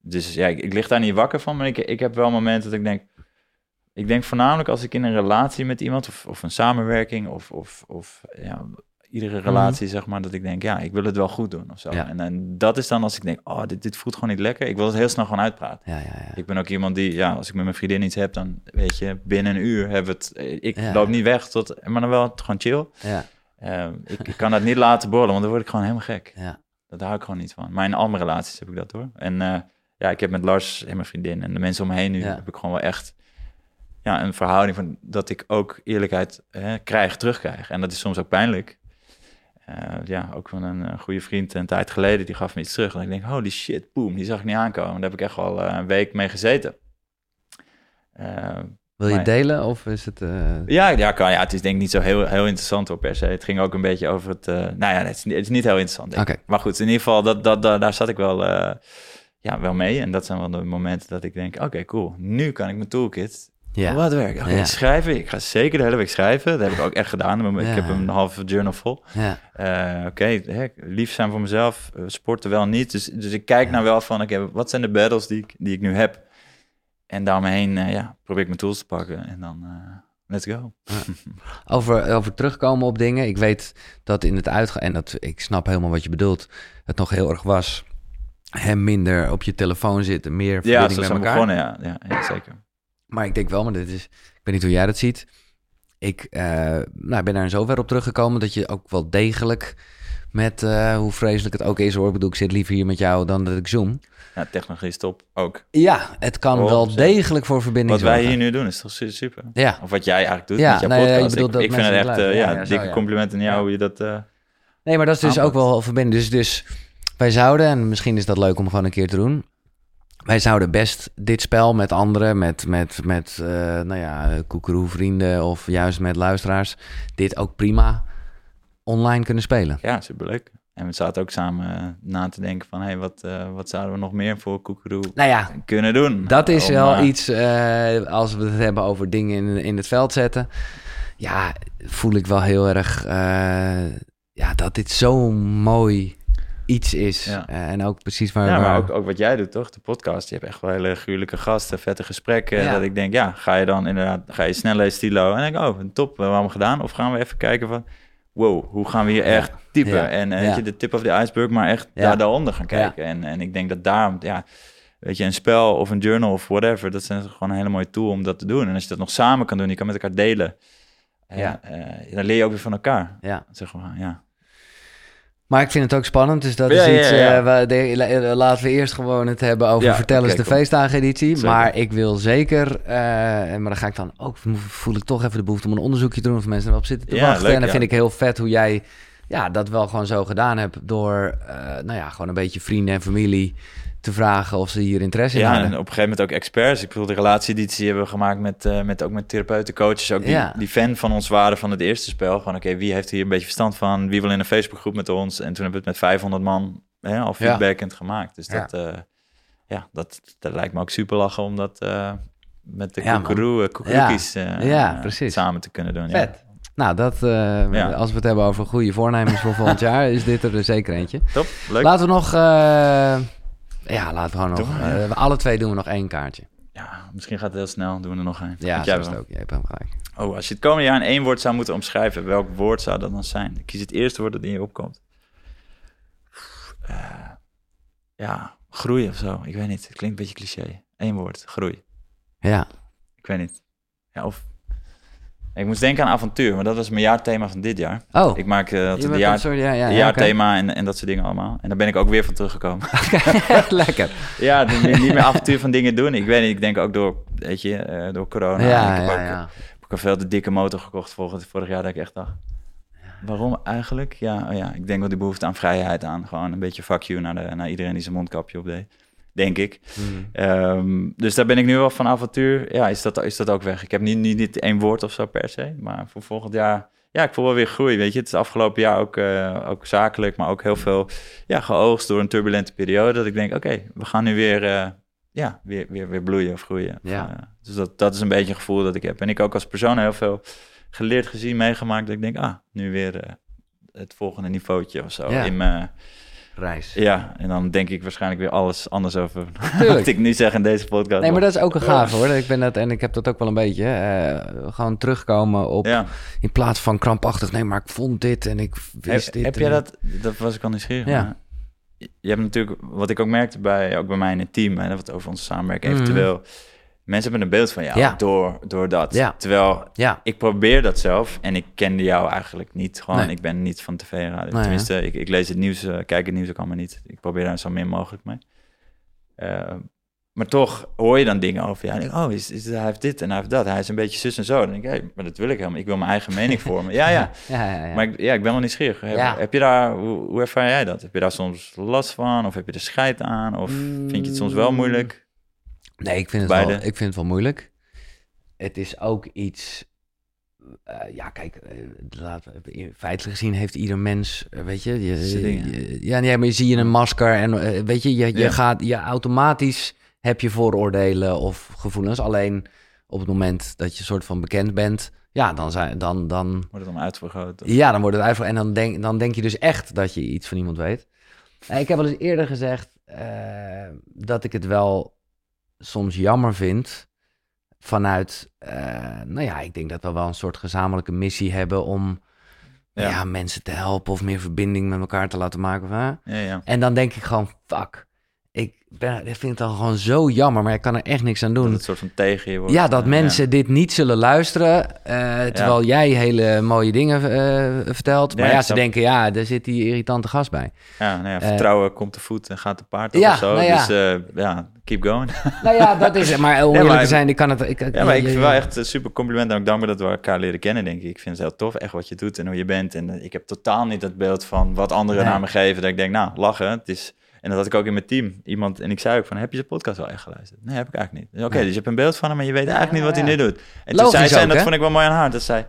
dus ja, ik, ik lig daar niet wakker van, maar ik, ik heb wel momenten dat ik denk... Ik denk voornamelijk als ik in een relatie met iemand, of, of een samenwerking, of, of, of ja, iedere relatie, zeg maar, dat ik denk, ja, ik wil het wel goed doen of zo. Ja. En, en dat is dan als ik denk, oh, dit, dit voelt gewoon niet lekker. Ik wil het heel snel gewoon uitpraten. Ja, ja, ja. Ik ben ook iemand die, ja, als ik met mijn vriendin iets heb, dan weet je, binnen een uur hebben we het. eh, Ik loop niet weg, tot, maar dan wel gewoon chill. ja, Eh, ik, ik kan dat niet laten borrelen, want dan word ik gewoon helemaal gek. ja. Dat hou ik gewoon niet van. Maar in al mijn relaties heb ik dat hoor. En eh, ja, ik heb met Lars en mijn vriendin en de mensen om me heen nu, Ja. heb ik gewoon wel echt ja, een verhouding van dat ik ook eerlijkheid eh, krijg, terugkrijg. En dat is soms ook pijnlijk. Eh, ja, ook van een, eh, goede vriend een tijd geleden, die gaf me iets terug. En ik denk, holy shit, boom, die zag ik niet aankomen. Daar heb ik echt wel eh, een week mee gezeten. Wil je Maar- delen of is het... ja, ja, kan, ja, het is denk ik niet zo heel, heel interessant hoor, per se. Het ging ook een beetje over het... nou ja, het is, niet- het is niet heel interessant, denk ik. Oké. Maar goed, in ieder geval, dat, dat, dat- daar zat ik wel, ja, wel mee. En dat zijn wel de momenten dat ik denk, oké, cool. Nu kan ik mijn toolkit ja. wat werken. Ja. schrijven. Ik ga zeker de hele week schrijven. Dat heb ik ook echt gedaan. Ik Ja. heb een halve journal vol. ja, Eh, oké, lief zijn voor mezelf. eh, sporten wel niet. Dus, dus ik kijk naar wel van, oké, wat zijn de battles die ik, die ik nu heb? En daaromheen, eh, ja, probeer ik mijn tools te pakken. En dan, let's go. Over, over terugkomen op dingen. Ik weet dat in het uitgaan, en dat, ik snap helemaal wat je bedoelt, het nog heel erg was. Hem minder op je telefoon zitten, meer Ja, verbinding zo met elkaar. begonnen, ja. ja, ja zeker. Maar ik denk wel, maar dit is, ik weet niet hoe jij dat ziet. Ik eh, nou, ben daar in zover op teruggekomen dat je ook wel degelijk met, eh, hoe vreselijk het ook is hoor. Ik bedoel, ik zit liever hier met jou dan dat ik zoom. Ja, technologie is top, ook. Ja, het kan Oh, wel degelijk voor verbinding Wat wij zorgen. hier nu doen is toch su- super? Ja, Of wat jij eigenlijk doet Ja, met jouw nee, podcast. ik bedoel ik, dat ik vind het echt, eh, ja, Ja, ja, dikke ja. complimenten aan jou Ja. hoe je dat... Nee, maar dat is dus aanpakt. ook wel verbinding. Dus, dus wij zouden, en misschien is dat leuk om gewoon een keer te doen. Wij zouden best dit spel met anderen, met, met, met eh, nou ja, vrienden of juist met luisteraars, dit ook prima online kunnen spelen. Ja, superleuk. En we zaten ook samen eh, na te denken van... Hey, wat, eh, wat zouden we nog meer voor Koekeroe Nou ja, kunnen doen? dat is Om, wel iets, als we het hebben over dingen in, in het veld zetten. Ja, voel ik wel heel erg, ja, dat dit zo'n mooi iets is. Ja. Eh, en ook precies waar... Ja, maar waar- ook, ook wat jij doet, toch? De podcast. Je hebt echt wel hele gruwelijke gasten, vette gesprekken. Ja. Dat ik denk, ja, ga je dan inderdaad, ga je snel lezen stilo. En denk ik, oh, top, we hebben gedaan. Of gaan we even kijken van, wow, hoe gaan we hier echt? Ja. En eh, weet je, de tip of the iceberg, maar echt daar daaronder gaan kijken. En, en ik denk dat daarom, ja, weet je, een spel of een journal of whatever, dat zijn gewoon een hele mooie tool om dat te doen. En als je dat nog samen kan doen, je kan met elkaar delen. Ja. Ja. eh, dan leer je ook weer van elkaar, ja. zeg maar, ja. Maar ik vind het ook spannend, dus dat Ja, is iets... ja. eh, waar de- la- laten we eerst gewoon het hebben over Ja, Vertel eens oké, de feestdageneditie. Maar ik wil zeker... eh, maar dan ga ik dan ook... voel ik toch even de behoefte om een onderzoekje te doen... of mensen erop zitten te Ja, wachten. leuk, en dan vind ik heel vet hoe jij ja, dat wel gewoon zo gedaan hebt... door eh, nou ja, gewoon een beetje vrienden en familie te vragen... of ze hier interesse in Ja, en hadden. op een gegeven moment ook experts. Ik bedoel, de relatieditie hebben we gemaakt met, eh, met ook met therapeuten, coaches. Ook die, Ja. die fan van ons waren van het eerste spel. Gewoon, oké, wie heeft hier een beetje verstand van? Wie wil in een Facebookgroep met ons? En toen hebben we het met 500 man hè, al Ja. feedbackend gemaakt. Dus Ja. dat, eh, ja, dat, dat lijkt me ook super lachen om dat eh, met de Ja, Ja, precies. samen te kunnen doen. Ja. Vet. Nou, dat, Ja. als we het hebben over goede voornemens voor volgend jaar... is dit er zeker eentje. Top, leuk. Laten we nog... ja, laten we gewoon nog... Ja. eh, alle twee doen we nog één kaartje. Ja, misschien gaat het heel snel. Doen we er nog een. Ja, jij ook. Je hebt hem gelijk. Oh, als je het komende jaar in één woord zou moeten omschrijven, welk woord zou dat dan zijn? Kies het eerste woord dat in je opkomt. Eh, ja, groei of zo. Ik weet niet. Het klinkt een beetje cliché. Eén woord, groei. Ja. Ik weet niet. Ja, of... Ik moest denken aan avontuur, maar dat was mijn jaarthema van dit jaar. Oh, Ik maak eh, een jaar, soort- ja, ja, jaarthema en, en dat soort dingen allemaal. En daar ben ik ook weer van teruggekomen. Lekker. ja, de- niet meer avontuur van dingen doen. Ik weet niet, ik denk ook door, weet je, eh, door corona. ja, ik heb ja, ook, heb veel te dikke motor gekocht vorig, vorig jaar dat ik echt dacht. Waarom eigenlijk? Ja, oh ja, ik denk wel die behoefte aan vrijheid aan. Gewoon een beetje fuck you naar, de, naar iedereen die zijn mondkapje op deed. Denk ik. Mhm. Ehm, dus daar ben ik nu wel van avontuur. Ja, is dat, is dat ook weg. Ik heb niet, niet, niet één woord of zo per se. Maar voor volgend jaar... Ja, ik voel wel weer groei, weet je. Het is afgelopen jaar ook, eh, ook zakelijk, maar ook heel veel ja, geoogst door een turbulente periode. Dat ik denk, oké, we gaan nu weer, eh, ja, weer, weer, weer bloeien of groeien. Ja. Eh, dus dat, dat is een beetje een gevoel dat ik heb. En ik ook als persoon heel veel geleerd, gezien, meegemaakt. Dat ik denk, ah, nu weer het volgende niveautje of zo. Ja. In mijn, Reis. ja, en dan denk ik waarschijnlijk weer alles anders over wat ik nu zeg in deze podcast. Nee, maar dat is ook een gave hoor. Ik ben dat, en ik heb dat ook wel een beetje. eh, gewoon terugkomen op. Ja. In plaats van krampachtig. Nee, maar ik vond dit en ik wist Heb, dit. heb jij dat, dat was ik al nieuwsgierig Ja. maar Je hebt natuurlijk, wat ik ook merkte bij, ook bij mij in het team, en wat over onze samenwerking, Mhm. eventueel, mensen hebben een beeld van jou Ja. door, door dat. Ja. Terwijl Ja, ik probeer dat zelf en ik kende jou eigenlijk niet. Gewoon, Nee. ik ben niet van tv radio. Tenminste, ik, ik lees het nieuws, eh, kijk het nieuws ook allemaal niet. Ik probeer daar zo min mogelijk mee. Eh, maar toch hoor je dan dingen over. Denk, oh, is, is, hij heeft dit en hij heeft dat. Hij is een beetje zus en zo. Dan denk ik, hey, maar dat wil ik helemaal. Ik wil mijn eigen mening vormen. Ja, ja. Maar ik, ja, ik ben wel nieuwsgierig. Heb, heb je daar, hoe, hoe ervaar jij dat? Heb je daar soms last van? Of heb je er scheid aan? Of vind je het soms wel Mm. moeilijk? Nee, ik vind, het Beide. wel, ik vind het wel moeilijk. Het is ook iets. eh, ja, kijk, we- feitelijk gezien heeft ieder mens, eh, weet je, je, je- ja, nee, maar je zie je een masker en weet je, je, je Ja. gaat, je automatisch heb je vooroordelen of gevoelens. Alleen op het moment dat je soort van bekend bent, ja, dan zijn, dan, dan, Wordt het dan uitvergroot? Of- ja, dan wordt het uitvoer en dan denk, dan denk je dus echt dat je iets van iemand weet. Ik heb wel eens eerder gezegd dat ik het wel soms jammer vind vanuit, eh, nou ja, ik denk dat we wel een soort gezamenlijke missie hebben om ja. Ja. mensen te helpen of meer verbinding met elkaar te laten maken. Of? Ja, ja. En dan denk ik gewoon, fuck, ik, ben, ik vind het dan gewoon zo jammer, maar ik kan er echt niks aan Dat doen. het soort van tegen je wordt. Ja, dat mensen dit niet zullen luisteren, eh, terwijl jij hele mooie dingen eh, vertelt. Maar Ja, ze snap- denken, ja, daar zit die irritante gast bij. Ja, nou ja, Eh, vertrouwen komt te voet en gaat te paard ja, of zo. nou ja. Dus ja, keep going. Nou ja, dat is het. Maar om eerlijk te zijn, ik kan het... Ik, Ja, maar ik vind wel echt een super compliment en ook dankbaar dat we elkaar leren kennen, denk ik. Ik vind het heel tof, echt wat je doet en hoe je bent. En ik heb totaal niet het beeld van wat anderen Nee. naar me geven. Dat ik denk, nou, lachen. Het is... En dat had ik ook in mijn team. Iemand, en ik zei ook van, heb je zijn podcast wel echt geluisterd? Nee, heb ik eigenlijk niet. Oké, dus je hebt een beeld van hem, maar je weet eigenlijk niet wat ja. hij nu doet. En toen zei zij, en dat vond ik wel mooi aan haar, dat zei,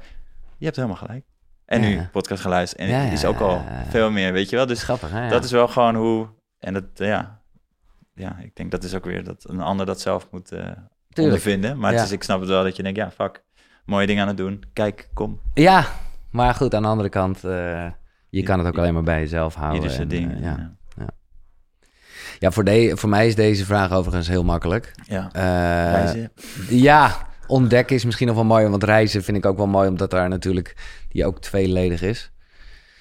je hebt helemaal gelijk. En nu podcast geluisterd. En het is ook al veel meer, weet je wel. Dus grappig, hè? Dat is wel gewoon hoe... En dat, ja... Ja, ik denk dat is ook weer dat een ander dat zelf moet eh ondervinden. Maar het is, ik snap het wel dat je denkt, ja, fuck, mooie dingen aan het doen. Kijk, kom, Ja, maar goed, aan de andere kant, eh, je kan het ook alleen maar bij jezelf houden. ieder zijn ding. eh, En, ja. Ja. Voor, de, voor mij is deze vraag overigens heel makkelijk. Ja. Eh, Reizen. Ja, ontdekken is misschien nog wel mooi. Want reizen vind ik ook wel mooi, omdat daar natuurlijk die ook tweeledig is.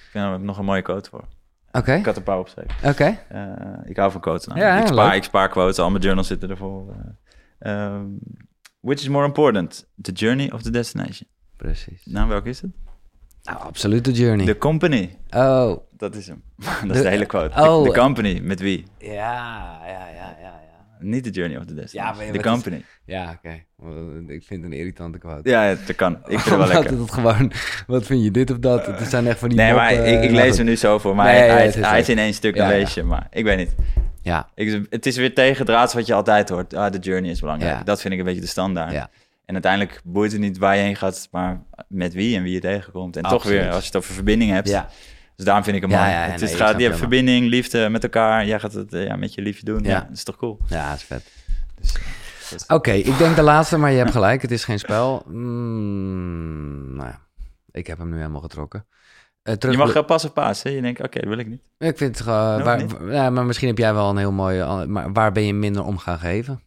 Ik vind er nog een mooie quote voor. Oké, Ik had een paar opgeschreven. oké. Eh, ik hou van quotes. Nou. Ja, ik, leuk. spaar, ik spaar quotes, al mijn journals zitten ervoor. Ehm, which is more important, the journey of the destination? Precies. Nou, welke is het? Nou, absoluut de journey. The company. Oh, Dat is hem. dat is De- de hele quote. oh. The, the company, met wie? ja, ja, ja, ja, ja. Niet the journey of the destination. maar the wat is- company. Ja, oké. Want Ik vind het een irritante quote. Ja, ja, dat kan. Ik vind het wel lekker. het gewoon, wat vind je dit of dat? Het zijn echt van die Nee, maar ik, ik eh, lees hem nu zo voor, maar Nee, hij, ja, hij, is hij zo. is in één stuk Ja, een ja. leesje, maar ik weet niet. Ja, Ik, het is weer tegendraads wat je altijd hoort. Ah, de journey is belangrijk. Ja. Dat vind ik een beetje de standaard. Ja. En uiteindelijk boeit het niet waar je heen gaat, maar met wie en wie je tegenkomt. En toch weer, als je het over verbinding hebt. ja. Dus daarom vind ik hem mooi. ja, het nee, is, gaat, je hebt verbinding, liefde met elkaar. Jij gaat het eh, ja, met je liefje doen. Ja. Dat is toch cool. ja, dat is vet. Dus, is- Oké, ik denk de laatste, maar je hebt gelijk. Het is geen spel. Mm, nou ja, ik heb hem nu helemaal getrokken. Eh, terug je mag uh, pas of paas. Hè? Je denkt, oké, dat wil ik niet. Ik vind het waar- niet? ja, maar misschien heb jij wel een heel mooie... Maar waar ben je minder om gaan geven?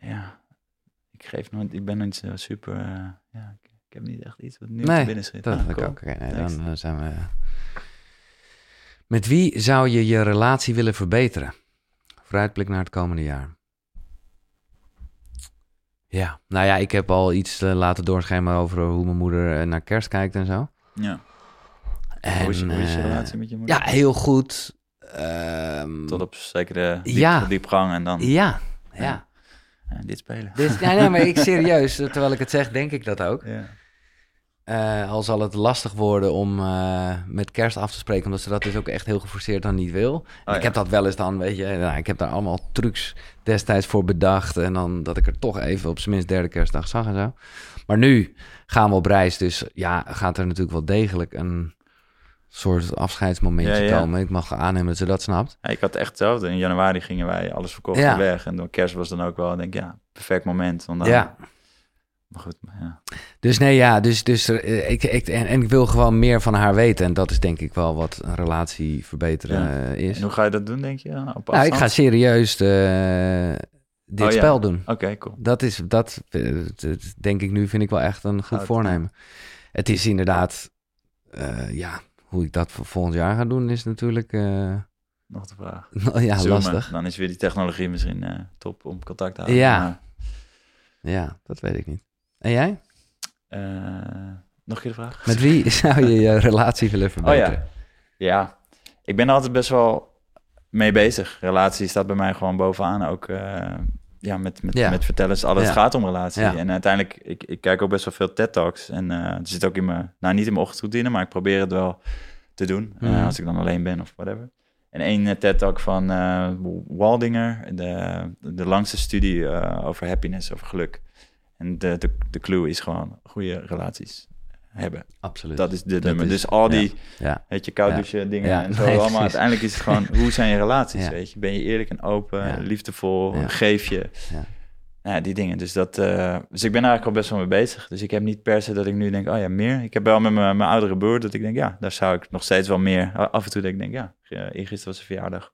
Ja, ik geef nooit, ik ben nooit zo super. eh, ja, ik, heb niet echt iets wat nu Nee, binnen schiet. Dat Ah, ik ook. Nee, dan eh, zijn we... Met wie zou je je relatie willen verbeteren? Vooruitblik naar het komende jaar. Ja, nou ja, ik heb al iets eh, laten doorschemeren over hoe mijn moeder eh, naar kerst kijkt en zo. Ja. En, hoe, is, hoe is je relatie met je moeder? Ja, heel goed. Ehm, Tot op zekere diep, Ja. diepgang en dan Ja, ja. Ja. dit spelen. Dit, nee, nee, maar ik serieus, terwijl ik het zeg, denk ik dat ook. Ja. Eh, al zal het lastig worden om eh, met kerst af te spreken, omdat ze dat dus ook echt heel geforceerd dan niet wil. Oh, ik heb dat wel eens dan, weet je, nou, ik heb daar allemaal trucs destijds voor bedacht. En dan dat ik er toch even op zijn minst derde kerstdag zag en zo. Maar nu gaan we op reis, dus ja, gaat er natuurlijk wel degelijk een soort afscheidsmomentje Ja, ja. komen. Ik mag aannemen dat ze dat snapt. Ja, ik had echt hetzelfde. In januari gingen wij alles verkocht weg. En door kerst was dan ook wel, denk ik, ja, perfect moment. Want dan, Ja. Maar goed, maar ja. Dus nee, ja, dus, dus eh, ik, ik, en, en ik wil gewoon meer van haar weten. En dat is denk ik wel wat een relatie verbeteren Ja. eh, is. En hoe ga je dat doen, denk je? Op Nou, ik ga serieus dit Oh, ja. spel doen. Oké, cool. Dat is, dat eh, denk ik nu, vind ik wel echt een goed Goud, voornemen. Het is inderdaad, ja, hoe ik dat voor volgend jaar ga doen is natuurlijk, Nog de vraag. ja, Zoomen. lastig. Dan is weer die technologie misschien top om contact te houden. Ja. Maar, Ja, dat weet ik niet. En jij? eh, nog een keer de vraag? Met wie zou je je relatie willen Oh verbeteren? ja. Ja, ik ben er altijd best wel mee bezig. Relatie staat bij mij gewoon bovenaan. Ook eh, ja, met, met, Ja. met vertellen is alles Ja. gaat om relatie. Ja. En uiteindelijk, ik, ik kijk ook best wel veel TED-talks. En eh het zit ook in mijn, nou niet in mijn ochtendroutine, maar ik probeer het wel te doen. Mhm. als ik dan alleen ben of whatever. En één TED-talk van Waldinger, de, de langste studie over happiness, over geluk. En de, de, de clue is gewoon goede relaties hebben. Absoluut. Dat is de Dat nummer. is- dus al die, ja. weet je, koud Ja. dingen en zo nee, allemaal. Uiteindelijk is het gewoon, hoe zijn je relaties, weet je? Ben je eerlijk en open, liefdevol, geef je? Ja. Die dingen. Dus, dat, eh, dus ik ben eigenlijk al best wel mee bezig. Dus ik heb niet per se dat ik nu denk, oh ja, meer. Ik heb wel met mijn, mijn oudere broer dat ik denk, ja, daar zou ik nog steeds wel meer. Af en toe denk ik, denk, ja, eh, eergisteren was zijn verjaardag.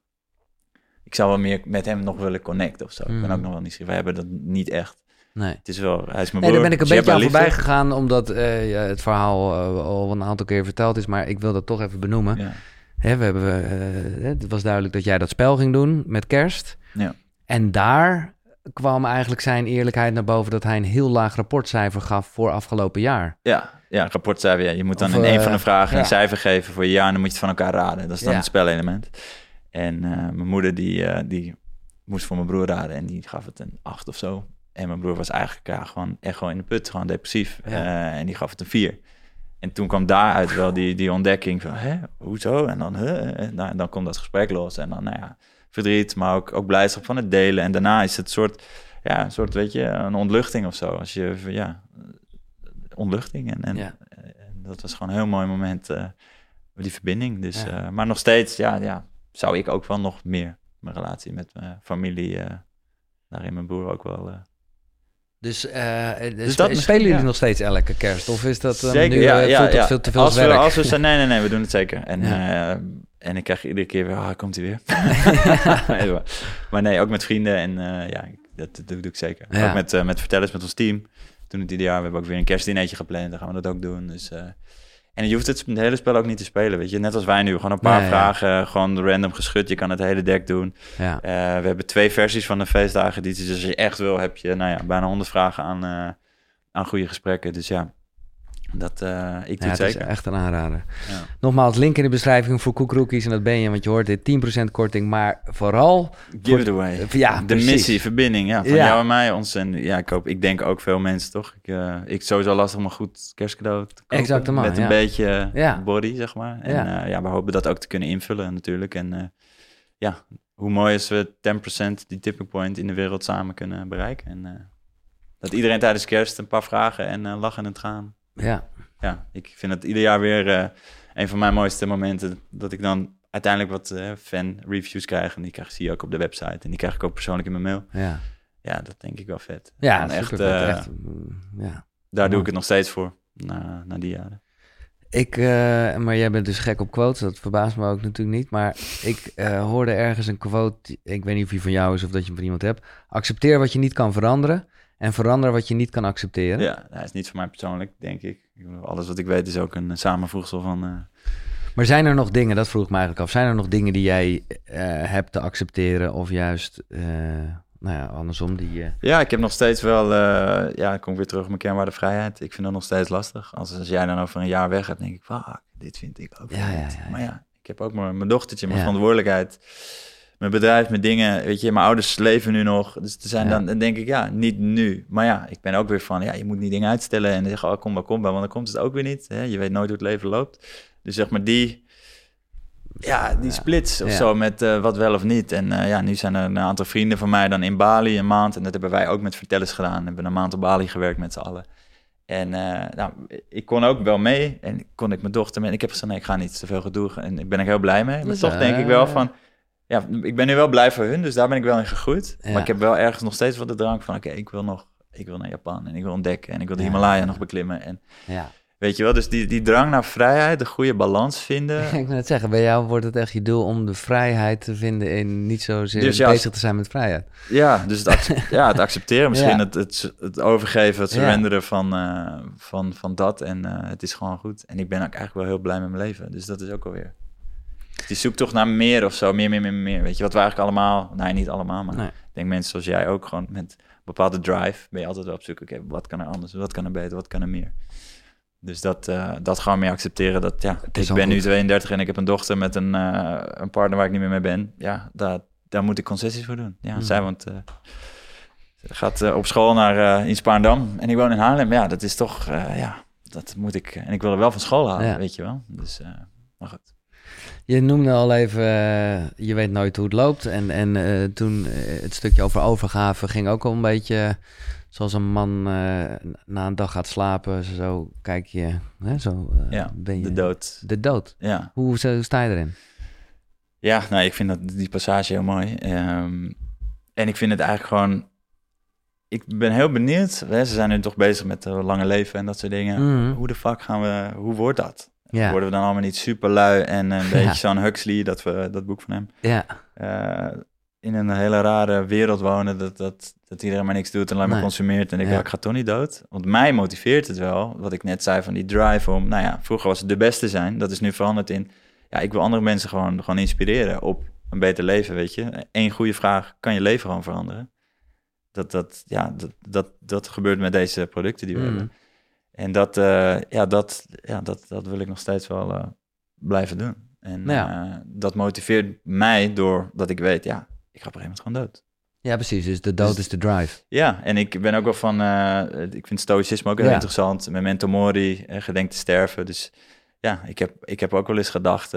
Ik zou wel meer met hem nog willen connecten of zo. Ik ben Mhm. ook nog wel niet We hebben dat niet echt. Nee. Het is wel, hij is mijn Nee, daar broer. ben ik een dus beetje aan voorbij gegaan, omdat eh, ja, het verhaal eh, al een aantal keer verteld is. Maar ik wil dat toch even benoemen. Ja. Hè, we hebben, eh, het was duidelijk dat jij dat spel ging doen met kerst. Ja. En daar kwam eigenlijk zijn eerlijkheid naar boven dat hij een heel laag rapportcijfer gaf voor afgelopen jaar. Ja, ja, rapportcijfer. Ja. Je moet dan Of, in een van de vragen ja. een cijfer geven voor je jaar en dan moet je het van elkaar raden. Dat is dan Ja. het spelelement. En eh, mijn moeder die, eh, die moest voor mijn broer raden en die gaf het een 8 of zo. En mijn broer was eigenlijk ja, gewoon echt gewoon in de put, gewoon depressief. Ja. Eh, en die gaf het een 4. En toen kwam daaruit wel die, die ontdekking van, hè, hoezo? En dan, huh? En dan, komt dat gesprek los. En dan, nou ja, verdriet, maar ook, ook blijdschap van het delen. En daarna is het soort, ja, een soort, weet je, een ontluchting of zo. Als je, ja, ontluchting. En, en, Ja. en dat was gewoon een heel mooi moment, eh, die verbinding. Dus, Ja. eh, maar nog steeds, ja, ja, zou ik ook wel nog meer mijn relatie met mijn familie, eh daarin mijn broer ook wel... Dus, eh, dus dat spe- spelen jullie ja. nog steeds elke kerst? Of is dat eh, Zeker, nu ja, veel te veel als we, werk? als we zijn, nee, nee, nee, we doen het zeker. En Ja. eh, En ik krijg iedere keer weer, ah, komt hij weer. Nee, maar- maar nee, ook met vrienden en eh, ja, dat, dat doe ik zeker. Ja. Ook met, eh, met vertellers, met ons team. Toen het ieder jaar, we hebben ook weer een kerstdineetje gepland, dan gaan we dat ook doen. Dus, eh, en je hoeft het, het hele spel ook niet te spelen, weet je. Net als wij nu, gewoon een paar Nee, ja. vragen, gewoon random geschud. Je kan het hele deck doen. Ja. Eh, we hebben twee versies van de feestdagen. Dus als je echt wil, heb je nou ja, bijna 100 vragen aan, eh, aan goede gesprekken. Dus ja, dat, eh, ik doe Ja, het het is zeker. echt een aanrader. Ja. Nogmaals, link in de beschrijving voor koekrookies. En dat ben je, want je hoort dit 10% korting. Maar vooral, Give it away. ja, de precies. missie, verbinding, ja, van Ja. jou en mij. Ons en ja, ik hoop, ik denk ook veel mensen, toch? Ik, eh ik sowieso lastig om een goed kerstcadeau te kopen. Exactement, Met een beetje body, zeg maar. En Ja. ja. we hopen dat ook te kunnen invullen natuurlijk. En eh, ja, hoe mooi is we 10% die tipping point in de wereld samen kunnen bereiken. En eh, dat iedereen tijdens kerst een paar vragen en eh, lachen en het gaan. Ja, Ja, ik vind het ieder jaar weer eh, een van mijn mooiste momenten. Dat ik dan uiteindelijk wat eh, fan reviews krijg. En die krijg, zie je ook op de website. En die krijg ik ook persoonlijk in mijn mail. ja. Ja, dat denk ik wel vet. Ja, En echt, eh, echt, mm, ja. Daar doe ik het nog steeds voor, na, na die jaren. Ik, maar jij bent dus gek op quotes, dat verbaast me ook natuurlijk niet. Maar ik hoorde ergens een quote, ik weet niet of die van jou is of dat je hem van iemand hebt. Accepteer wat je niet kan veranderen en verander wat je niet kan accepteren. Ja, hij is niet voor mij persoonlijk, denk ik. Alles wat ik weet is ook een samenvoegsel van... eh, Maar zijn er nog dingen, dat vroeg ik me eigenlijk af, zijn er nog dingen die jij eh, hebt te accepteren of juist, eh, nou ja, andersom, die... Ja, ik heb nog steeds wel... ja, ik kom weer terug op mijn kernwaarde vrijheid. Ik vind dat nog steeds lastig. Als, als jij dan over een jaar weg hebt, denk ik... Fuck, dit vind ik ook Ja, ja, ja. Maar ja, ik heb ook mijn, mijn dochtertje, mijn verantwoordelijkheid... Mijn bedrijf, mijn dingen, weet je, mijn ouders leven nu nog. Dus er zijn Ja. dan, dan denk ik, ja, niet nu. Maar ja, ik ben ook weer van, ja, je moet niet dingen uitstellen en zeggen, oh, kom maar, kom maar, want dan komt het ook weer niet. Hè? Je weet nooit hoe het leven loopt. Dus zeg maar die, ja, die Ja. splits of Ja. zo met eh, wat wel of niet. En eh, ja, nu zijn er een aantal vrienden van mij dan in Bali een maand. En dat hebben wij ook met vertellers gedaan. We hebben een maand op Bali gewerkt met z'n allen. En eh, nou, ik kon ook wel mee. En kon ik mijn dochter mee. En ik heb gezegd, nee, ik ga niet te veel gedoe. En ik ben er heel blij mee. Maar Dus, toch denk ik wel van... Ja, ik ben nu wel blij voor hun, dus daar ben ik wel in gegroeid. Ja. Maar ik heb wel ergens nog steeds wat de drang van... Oké, ik wil nog... Ik wil naar Japan en ik wil ontdekken. En ik wil de Ja. Himalaya nog beklimmen. En ja. weet je wel, dus die, die drang naar vrijheid, de goede balans vinden... ik wil net zeggen, bij jou wordt het echt je doel om de vrijheid te vinden in niet zozeer Dus ja, bezig te zijn met vrijheid. Ja, dus het, ja, het accepteren, misschien het, het, het overgeven, het surrenderen van, eh, van, van dat. En eh, het is gewoon goed. En ik ben ook eigenlijk wel heel blij met mijn leven. Dus dat is ook alweer. Die zoektocht naar meer of zo, meer, meer, meer, meer. Weet je, wat we eigenlijk allemaal, nee, niet allemaal, maar Nee. ik denk mensen zoals jij ook gewoon met een bepaalde drive ben je altijd wel op zoek. Oké, wat kan er anders? Wat kan er beter? Wat kan er meer? Dus dat, eh, dat gewoon meer accepteren. Dat, ja, ik ben nu goed. 32 en ik heb een dochter met een, eh, een partner waar ik niet meer mee ben. Ja, daar, daar moet ik concessies voor doen. Ja, Mhm. zij woont, eh, ze gaat op school naar in Spaarndam en ik woon in Haarlem. Ja, dat is toch, ja, dat moet ik. En ik wil er wel van school halen, Ja. weet je wel. Dus, maar goed. Je noemde al even, eh, je weet nooit hoe het loopt. En, en eh, toen eh, het stukje over overgave ging ook al een beetje zoals een man na een dag gaat slapen. Zo kijk je, hè, zo Ja, ben je De dood. De dood. Ja. Hoe, zo- hoe sta je erin? Ja, nou, ik vind dat, die passage heel mooi. Ehm, en ik vind het eigenlijk gewoon... Ik ben heel benieuwd. Hè, ze zijn nu toch bezig met uh, lange leven en dat soort dingen. Mhm. Hoe de fuck gaan we... Hoe wordt dat? Ja, Worden we dan allemaal niet super lui en een beetje Ja. zo'n Huxley, dat, we, dat boek van hem, ja, eh, in een hele rare wereld wonen, dat, dat, dat iedereen maar niks doet en alleen maar Nee. consumeert. En ik, Ja. ik ga toch niet dood. Want mij motiveert het wel, wat ik net zei van die drive om, nou ja, vroeger was het de beste zijn. Dat is nu veranderd in, ja, ik wil andere mensen gewoon, gewoon inspireren op een beter leven, weet je. Eén goede vraag, kan je leven gewoon veranderen? Dat, dat, ja, dat, dat, dat gebeurt met deze producten die we Mhm. hebben. En dat, eh, ja, dat, ja, dat, dat wil ik nog steeds wel eh, blijven doen. En Ja. eh, dat motiveert mij doordat ik weet, ja, ik ga op een gegeven moment gewoon dood. ja, precies. Dus de dood Dus- is de drive. Ja, en ik ben ook wel van, ik vind stoïcisme ook heel Ja. interessant. Memento mori, gedenk te sterven. Dus ja, ik heb, ik heb ook wel eens gedacht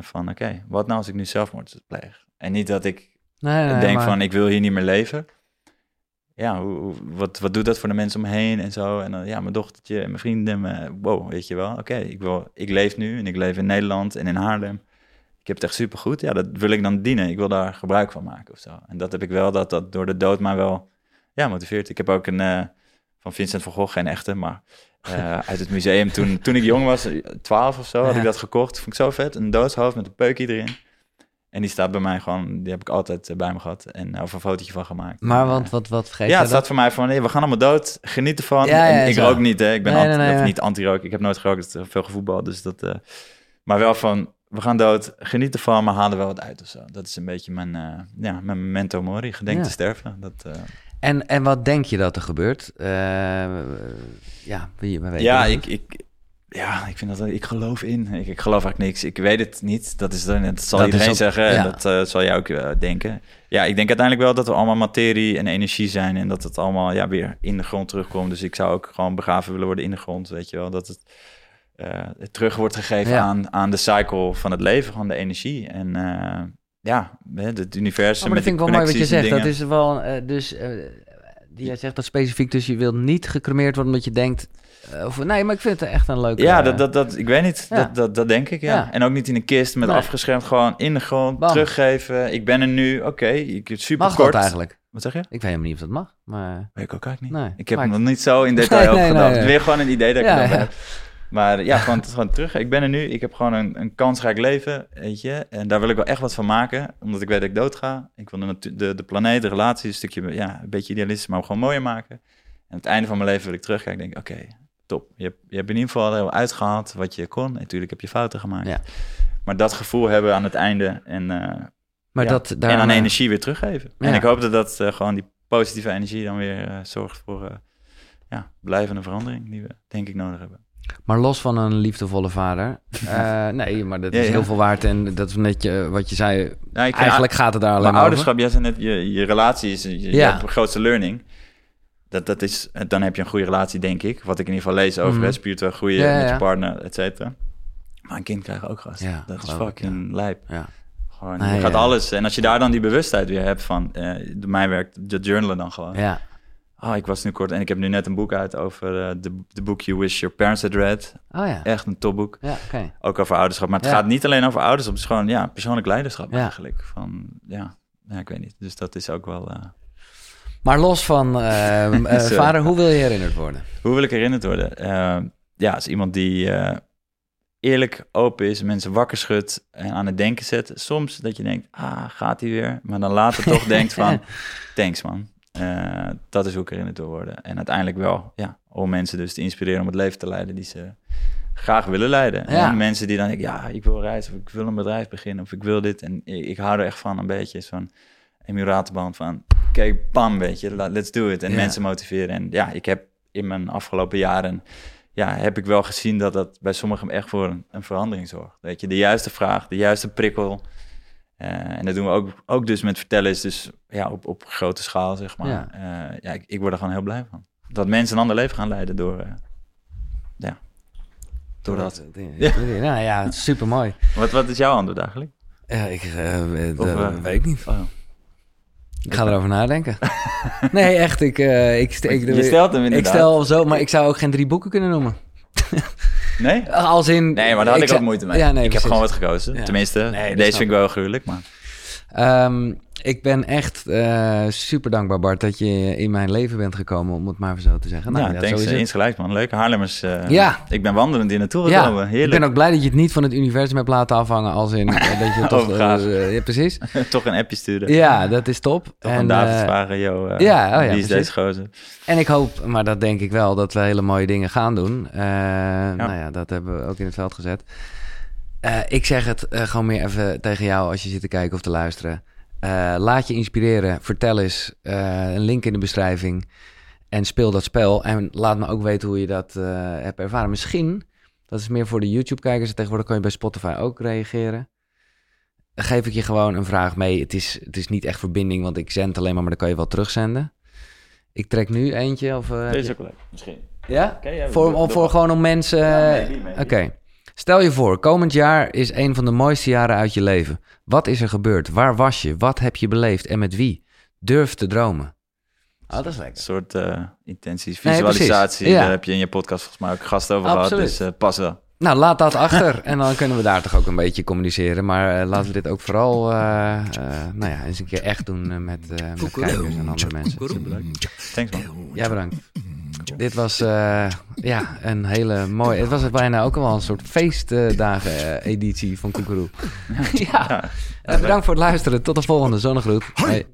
van, oké, wat nou als ik nu zelfmoord pleeg? En niet dat ik Nee, nee, denk maar- van, ik wil hier niet meer leven. Ja, hoe, wat, wat doet dat voor de mensen om me heen en zo? En dan, ja, mijn dochtertje en mijn vrienden, mijn, wow, weet je wel. Oké, ik wil, ik leef nu en ik leef in Nederland en in Haarlem. Ik heb het echt supergoed. Ja, dat wil ik dan dienen. Ik wil daar gebruik van maken of zo. En dat heb ik wel, dat dat door de dood mij wel ja, motiveert. Ik heb ook een, eh, van Vincent van Gogh, geen echte, maar eh, uit het museum. Toen, toen ik jong was, 12 of zo, had ik dat gekocht. Vond ik zo vet. Een doodshoofd met een peukje erin. En die staat bij mij gewoon, die heb ik altijd eh, bij me gehad. En of een fotootje van gemaakt. Maar want eh, wat, wat vergeet ja, het staat voor mij van, hey, we gaan allemaal dood, geniet ervan. Ja, ja, en ik zo. rook niet, hè. Ik ben Nee, anti- nee, nee, niet anti-rook. Ik heb nooit gerookt, ik heb veel gevoetbald, dus dat... eh, maar wel van, we gaan dood, geniet ervan, maar haal er wel wat uit of zo. Dat is een beetje mijn, eh, ja, mijn memento mori, gedenk Ja. te sterven. Dat, eh, En, en wat denk je dat er gebeurt? Eh, ja, wie, we weten ja, ik, ik, ja, ik vind dat, ik geloof in. Ik, ik geloof eigenlijk niks. Ik weet het niet. Dat, is, dan- dat zal Dat iedereen ook- zeggen. En ja. dat eh, zal jij ook eh, denken. Ja, ik denk uiteindelijk wel dat we allemaal materie en energie zijn. En dat het allemaal ja, weer in de grond terugkomt. Dus ik zou ook gewoon begraven willen worden in de grond. Weet je wel, dat het eh, terug wordt gegeven Ja. aan, aan de cycle van het leven, van de energie. En ja, het universum. Oh, maar dat met vind ik wel mooi wat je zegt. Dat is wel, dus, die jij zegt dat specifiek, dus je wilt niet gecremeerd worden omdat je denkt, of, nee, maar ik vind het echt een leuke... Ja, eh, dat, dat, dat, ik weet niet. Ja. Dat, dat, dat denk ik, ja. Ja. En ook niet in een kist met Nee. afgeschermd, gewoon in de grond, Bam. teruggeven. Ik ben er nu, oké, ik het super mag kort. dat eigenlijk? Wat zeg je? Ik weet helemaal niet of dat mag, maar... Weet ik ook eigenlijk niet. Nee, ik heb hem ik- nog niet zo in detail Nee, over nee, gedacht. nee, nee. Weer gewoon een idee dat ik Ja, heb. Maar ja, gewoon, gewoon terug. Ik ben er nu. Ik heb gewoon een, een kansrijk leven, weet je. En daar wil ik wel echt wat van maken. Omdat ik weet dat ik dood ga. Ik wil de, de, de planeet, de relatie, een stukje, ja, een beetje idealistisch, maar gewoon mooier maken. En aan het einde van mijn leven wil ik terugkijken en denk oké, top. Je hebt, je hebt in ieder geval uitgehaald wat je kon. En natuurlijk heb je fouten gemaakt. Ja. Maar dat gevoel hebben aan het einde en, eh, Maar ja, dat, daar, en aan energie weer teruggeven. En ik hoop dat dat eh, gewoon die positieve energie dan weer eh, zorgt voor ja, blijvende verandering die we denk ik nodig hebben. Maar los van een liefdevolle vader. nee, maar dat is ja. heel veel waard. En dat is net je, wat je zei. Nou, Eigenlijk gaat het daar alleen Maar maar over. ouderschap, jij zei net, je, je relatie is je, je Ja. grootste learning. Dat, dat is, dan heb je een goede relatie, denk ik. Wat ik in ieder geval lees over mm spiritueel groeien Ja, met ja. je partner, et cetera. Maar een kind krijgen ook gast. Dat is geloof ik, fucking lijp. Ja. Gewoon, Nee, je gaat alles. En als je daar dan die bewustheid weer hebt van, eh door mij werkt de journalen dan gewoon. Ja. Oh, ik was nu kort en ik heb nu net een boek uit over eh, de, de boek You Wish Your Parents Had Read. Oh ja. Echt een topboek. Ja. Ook over ouderschap. Maar het Ja. gaat niet alleen over ouderschap. Het is gewoon ja, persoonlijk leiderschap Ja. eigenlijk. Van, ja, ja, ik weet niet. Dus dat is ook wel... eh, Maar los van eh, eh, vader, hoe wil je herinnerd worden? Hoe wil ik herinnerd worden? Eh, ja, als iemand die eerlijk, open is, mensen wakker schudt en aan het denken zet. Soms dat je denkt, ah, gaat hij weer? Maar dan later toch denkt van, thanks man. Dat is hoe ik herinnerd wil worden. En uiteindelijk wel, ja, om mensen dus te inspireren om het leven te leiden die ze graag willen leiden. Ja. En mensen die dan denken, ja, ik wil reizen, of ik wil een bedrijf beginnen, of ik wil dit. En ik, ik hou er echt van, een beetje zo'n emulatenband van, oké, bam, weet je, let's do it. En Ja. mensen motiveren. En ja, ik heb in mijn afgelopen jaren, ja, heb ik wel gezien dat dat bij sommigen echt voor een, een verandering zorgt. Weet je, de juiste vraag, de juiste prikkel. Eh, en dat doen we ook, ook dus met vertellen, is dus ja, op, op grote schaal, zeg maar. Ja. Ja, ja ik, ik word er gewoon heel blij van. Dat mensen een ander leven gaan leiden door, eh, ja, door dat. Ja. Nou ja, super mooi. Wat, wat is jouw antwoord eigenlijk? Ja, ik eh, eh, Of, eh, weet ik niet. Oh. Ik ga erover nadenken. nee, echt. Ik, eh, ik, ik, Je stelt hem ik inderdaad. stel zo, maar ik zou ook geen drie boeken kunnen noemen. Nee? Als in... Nee, maar daar had ik, ook moeite mee. Ja, nee, ik heb gewoon wat gekozen. Ja. Tenminste, Nee, deze vind ik wel gruwelijk, maar... Ehm, ik ben echt eh, super dankbaar, Bart, dat je in mijn leven bent gekomen, om het maar zo te zeggen. Nou, ja, thanks. is eh, het. insgelijks, man. Leuk. Haarlemmers. eh, Ja. Ik ben wandelend hier naartoe Ja, gekomen. ik Heerlijk. ben ook blij dat je het niet van het universum hebt laten afhangen, als in dat je toch... Oh, ja, precies. Toch een appje sturen. Ja, dat is top. Toch En, aan David vragen, yo, eh, ja, oh ja, wie is precies. deze gozer? En ik hoop, maar dat denk ik wel, dat we hele mooie dingen gaan doen. Nou ja, dat hebben we ook in het veld gezet. Eh, ik zeg het eh, gewoon meer even tegen jou als je zit te kijken of te luisteren. Eh, laat je inspireren. Vertel eens. een link in de beschrijving. En speel dat spel. En laat me ook weten hoe je dat hebt ervaren. Misschien, dat is meer voor de YouTube-kijkers. Tegenwoordig kan je bij Spotify ook reageren. Dan geef ik je gewoon een vraag mee. Het is, het is niet echt verbinding, want ik zend alleen maar, maar dan kan je wel terugzenden. Ik trek nu eentje. Of, Deze ook leuk, misschien. ja? Oké, ja, Voor, voor gewoon om mensen... Ja. Oké. Stel je voor, komend jaar is een van de mooiste jaren uit je leven. Wat is er gebeurd? Waar was je? Wat heb je beleefd? En met wie? Durf te dromen. Oh, dat is Een lekker. soort eh intenties, visualisatie. Daar heb je in je podcast volgens mij ook gast over Absoluut. gehad. Dus eh, pas wel. Nou, laat dat achter. En dan kunnen we daar toch ook een beetje communiceren. Maar eh, laten we dit ook vooral eh, eh, nou ja, eens een keer echt doen met, met kijkers en andere mensen. Thanks man. Ja, bedankt. Dit was uh, ja, een hele mooie... Het was bijna ook wel een soort feestdagen-editie van Koekeroe. ja, ja. bedankt voor het luisteren. Tot de volgende. Zonnegroet. Hey.